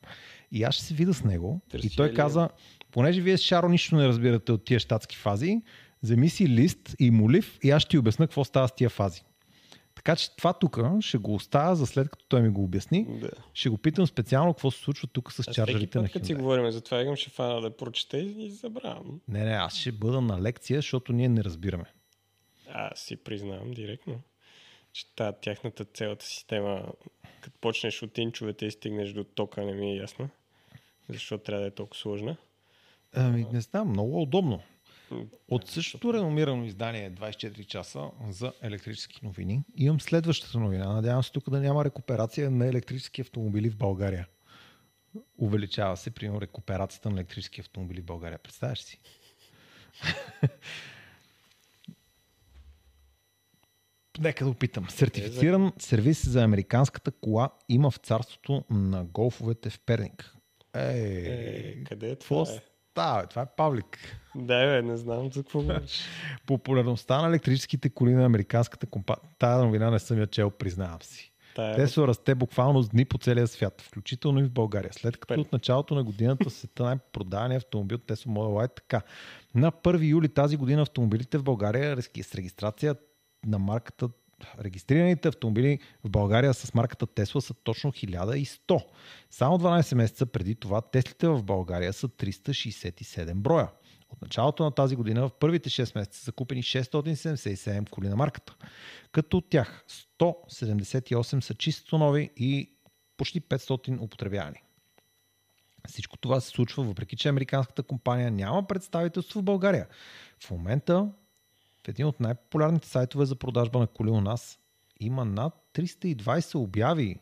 И аз ще се видя с него. Търси и той ли каза, понеже вие с Шаро нищо не разбирате от тия щатски фази, вземи си лист и молив и аз ще ти обясна какво става с тия фази. Така че това тук ще го оставя за след като той ми го обясни. Да. Ще го питам специално какво се случва тук с чарджерите на път, като си Hyundai. говорим за това, игам ще фана да прочета и, и забравям. Не, не, аз ще бъда на лекция, защото ние не разбираме. Аз си признавам директно, че тази тяхната цялата система, като почнеш от инчовете и стигнеш до тока, не ми е ясна. Защо трябва да е толкова сложна? Ами, не знам, много удобно. От същото реномирано издание 24 часа за електрически новини имам следващата новина. Надявам се тук да няма рекуперация на електрически автомобили в България. Увеличава се, примерно, рекуперацията на електрически автомобили в България. Представяш си? [LAUGHS] Нека да опитам. Сертифициран сервис за американската кола има в царството на голфовете в Перник. Ей, Е, къде е това? Е? Става? бе? Това е Павлик. Да, бе, не знам за какво говориш. [LAUGHS] Популярността на електрическите коли на американската компания. Тая новина не съм я чел, признавам си. Тая, Тесла расте буквално с дни по целия свят, включително и в България. След като Пет. от началото на годината света най-продавани автомобил Tesla Model Y така. На 1 юли тази година автомобилите в България с регистрация на марката Регистрираните автомобили в България с марката Тесла са точно 1100. Само 12 месеца преди това Теслите в България са 367 броя. От началото на тази година в първите 6 месеца са купени 677 коли на марката. Като от тях 178 са чисто нови и почти 500 употребявани. Всичко това се случва въпреки, че американската компания няма представителство в България. В момента в един от най-популярните сайтове за продажба на коли у нас има над 320 обяви.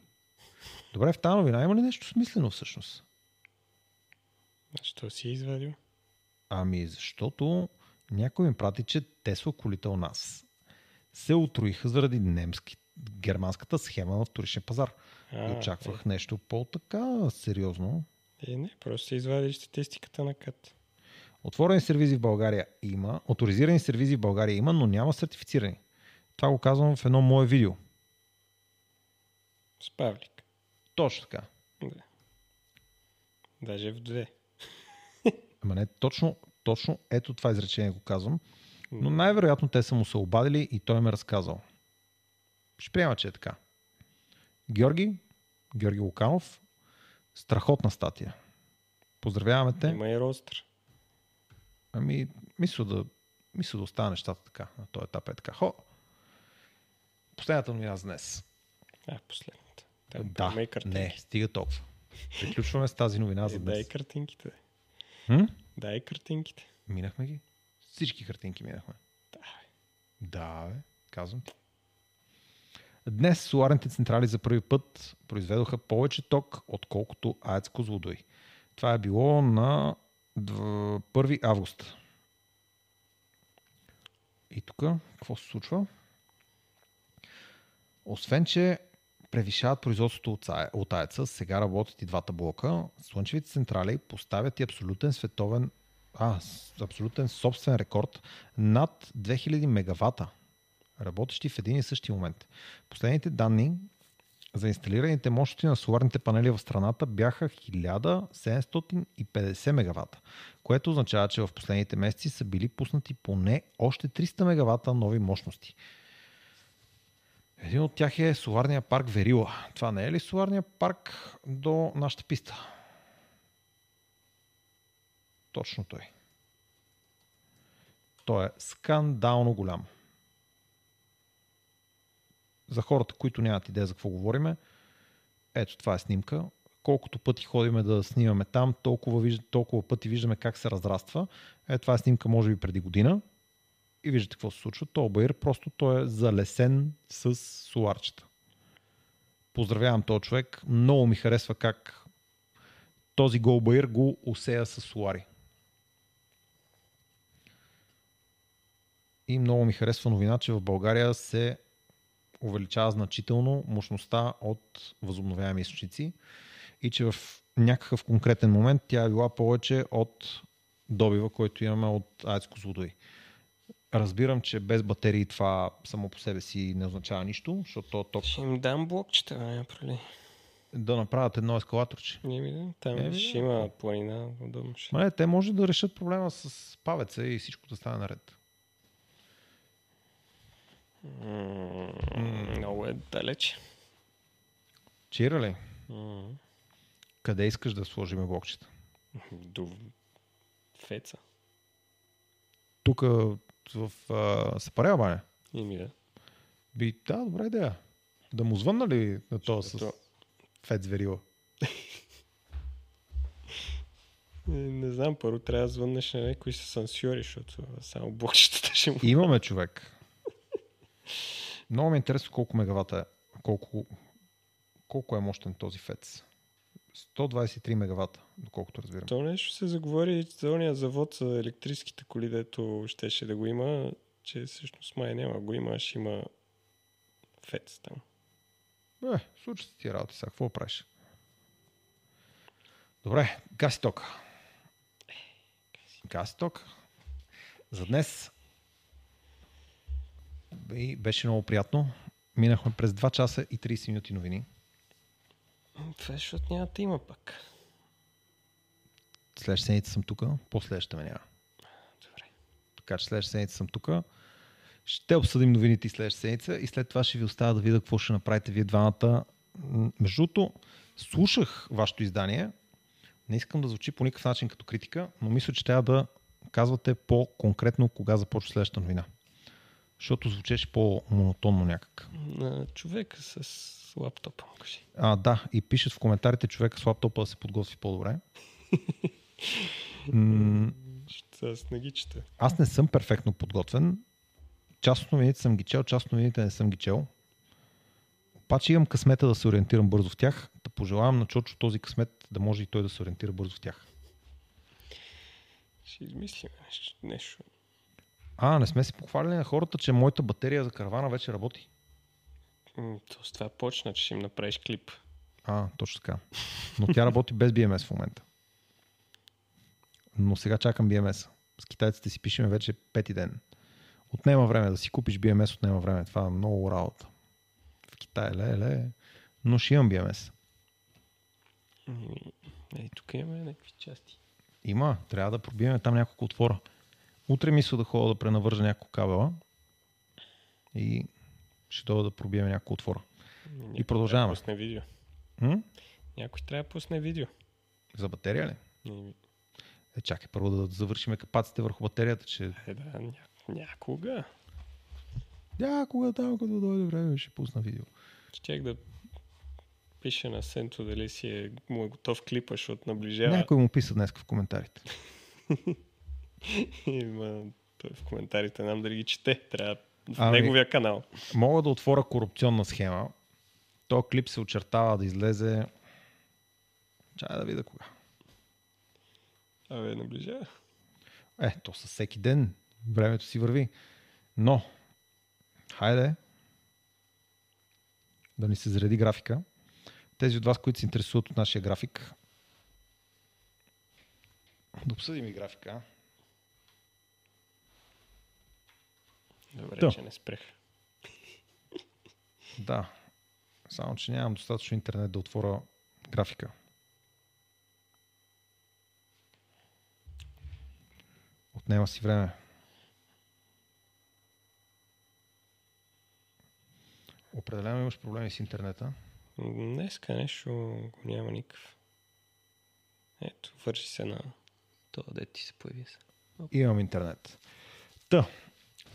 Добре, в тази новина има ли нещо смислено всъщност? Що си извадил? Ами защото някой ми прати, че Тесла колите у нас се утроиха заради немски, германската схема на вторичния пазар. И А, очаквах нещо по-така сериозно. Е, не, просто си извадили статистиката на кат. Отворени сервизи в България има, авторизирани сервизи в България има, но няма сертифицирани. Това го казвам в едно мое видео. С Павлик. Точно така. Да. Даже в две. Ама не, точно, точно ето това изречение го казвам. Но най-вероятно те са му се обадили и той ме разказал. Ще приема, че е така. Георги, Георги Луканов, страхотна статия. Поздравяваме те. Има и ростър. Ами, мисля да, мисля да остана нещата така. На този етап е така. Хо! Последната новина за днес. А, последната. Там Да, картинки. не, стига толкова. Приключваме с тази новина Е, за дай днес. картинките. М? Дай картинките. Минахме ги. Всички картинки минахме. Да. Да, бе. Казвам ти. Днес соларните централи за първи път произведоха повече ток, отколкото АЕЦ Козлодой. Това е било на 1 август. И тук, какво се случва? Освен, че превишават производството от АЕЦа, сега работят и двата блока, слънчевите централи поставят и абсолютен световен, а, абсолютен собствен рекорд над 2000 мегавата, работещи в един и същи момент. Последните данни за инсталираните мощности на соларните панели в страната бяха 1750 мегавата, което означава, че в последните месеци са били пуснати поне още 300 мегавата нови мощности. Един от тях е соларния парк Верила. Това не е ли соларния парк до нашата писта? Точно той. Той е скандално голям. За хората, които нямат идея за какво говориме, ето това е снимка. Колкото пъти ходиме да снимаме там, толкова, толкова пъти виждаме как се разраства. Ето това е снимка може би преди година. И виждате какво се случва. То баир просто той е залесен с соларчета. Поздравявам този човек. Много ми харесва как този голбаир го усея с солари. И много ми харесва новина, че в България се увеличава значително мощността от възобновяеми източници и че в някакъв конкретен момент тя е била повече от добива, който имаме от АЕЦ Козлодой. Разбирам, че без батерии това само по себе си не означава нищо, защото то ток... Ще им дам блокчета, не проли. Да направят едно ескалаторче. Не да, там е, ще има планина. Удобно ще. Не, те може да решат проблема с павеца и всичко да стане наред. Mm, много е далече. Чира ли? Mm. Къде искаш да сложим блокчета? До Феца. Тук в uh, Сапарева баня? Ими да. Би, да, добра идея. Да му звънна ли на това с Фец Верила? не, не знам, първо трябва да звъннеш на някой с сансьори, защото само блокчетата ще му... Имаме човек. Много ми е интересно колко мегавата е. Колко, колко е мощен този ФЕЦ. 123 мегавата, доколкото разбирам. То нещо се заговори за ония завод за електрическите коли, дето щеше да го има, че всъщност май няма го има, ще има ФЕЦ там. Е, случва се ти работи сега. Какво правиш? Добре, газ и ток. Газ и ток. За днес и беше много приятно. Минахме през 2 часа и 30 минути новини. Това е, защото няма да има пък. Следващата седмица съм тук, последващата ме няма. Добре. Така че следващата седмица съм тук. Ще обсъдим новините и следващата седмица и след това ще ви оставя да видя какво ще направите вие двамата. Между другото, слушах вашето издание. Не искам да звучи по никакъв начин като критика, но мисля, че трябва да казвате по-конкретно кога започва следващата новина. Защото звучеше по-монотонно някак. На човека с лаптопа, кажи. А, да, и пишат в коментарите човека с лаптопа да се подготви по-добре. [LAUGHS] аз не ги чета. Аз не съм перфектно подготвен. Част от новините съм ги чел, част от новините не съм ги чел. Обаче имам късмета да се ориентирам бързо в тях. Да пожелавам на Чочо този късмет да може и той да се ориентира бързо в тях. Ще измислим нещо. нещо. А, не сме си похвалили на хората, че моята батерия за каравана вече работи. То с това почна, че ще им направиш клип. А, точно така. Но тя работи без BMS в момента. Но сега чакам BMS. С китайците си пишеме вече пети ден. Отнема време да си купиш BMS, отнема време. Това е много работа. В Китай, ле, ле. Но ще имам BMS. Ей, тук имаме някакви части. Има. Трябва да пробиеме там няколко отвора. Утре мисля да ходя да пренавържа няколко кабела и ще дойда да пробием няколко отвора. Някой и продължаваме. Трябва да пусне видео. М? Някой трябва да пусне видео. За батерия ли? Не. Е, чакай първо да завършим капаците върху батерията, че... Е, да, ня... някога. Някога там, като дойде време, ще пусна видео. Щях да пише на Сенто дали си е, му е готов клипа, защото наближава. Някой му писа днес в коментарите. [LAUGHS] [LAUGHS] Има той в коментарите, нам дали ги чете. Трябва в Ами- неговия канал. Мога да отворя корупционна схема. То клип се очертава да излезе... Чай да видя кога. Абе, наближава. Е, то със всеки ден. Времето си върви. Но, хайде да ни се зареди графика. Тези от вас, които се интересуват от нашия график, да обсъдим и графика. Добре, Да. че не спрех. [LAUGHS] Да. Само, че нямам достатъчно интернет да отворя графика. Отнема си време. Определено имаш проблеми с интернета. Днеска нещо го няма никакъв. Ето, върши се на това, де ти се появи. Имам интернет. Та,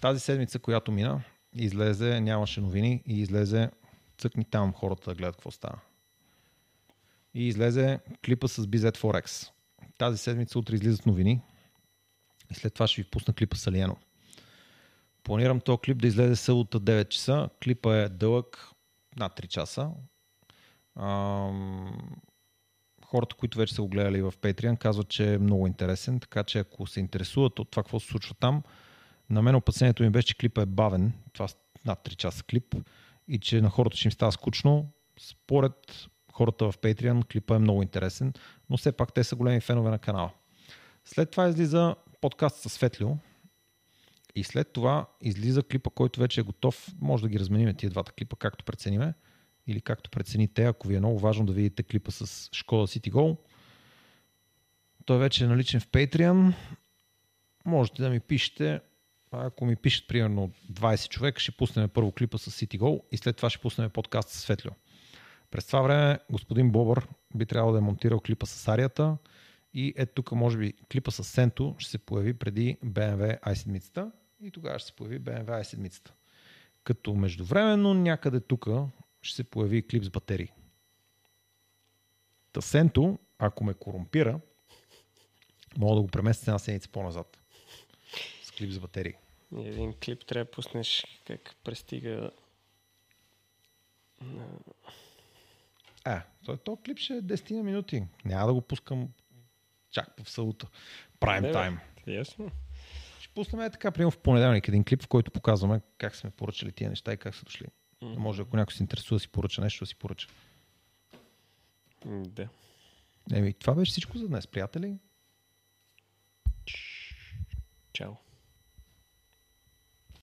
тази седмица, която мина, излезе, нямаше новини и излезе, цъкни там хората да гледат какво става. И излезе клипа с BZ Forex. Тази седмица утре излизат новини и след това ще ви пусна клипа с Алиено. Планирам този клип да излезе събота 9 часа. Клипа е дълъг над 3 часа. Ам, хората, които вече са го гледали в Patreon, казват, че е много интересен, така че ако се интересуват от това какво се случва там, на мен опасението ми беше, че клипа е бавен, това над 3 часа клип, и че на хората ще им става скучно. Според хората в Patreon клипа е много интересен, но все пак те са големи фенове на канала. След това излиза подкаст с Светлио и след това излиза клипа, който вече е готов. Може да ги разменим тия двата клипа, както прецениме или както прецените, ако ви е много важно да видите клипа с Шкода City Go. Той вече е наличен в Patreon. Можете да ми пишете. Ако ми пишат примерно 20 човека, ще пуснем първо клипа с City Go и след това ще пуснем подкаст с Светлио. През това време господин Бобър би трябвало да е монтирал клипа с Арията и ето тук може би клипа с Сенто ще се появи преди BMW i7 и тогава ще се появи BMW i7. Като междувременно някъде тук ще се появи клип с батерии. Та Сенто, ако ме корумпира, мога да го преместя една седмица по-назад. С клип с батерии. Един клип трябва да пуснеш как пристига А, той, то клип ще е 10 на минути. Няма да го пускам чак в събота. Прайм тайм. Ясно. Ще пуснем е така, примерно в понеделник един клип, в който показваме как сме поръчали тия неща и как са дошли. Мгм. Може, ако някой се интересува да си поръча нещо, да си поръча. Да. Еми, това беше всичко за днес, приятели. Чао.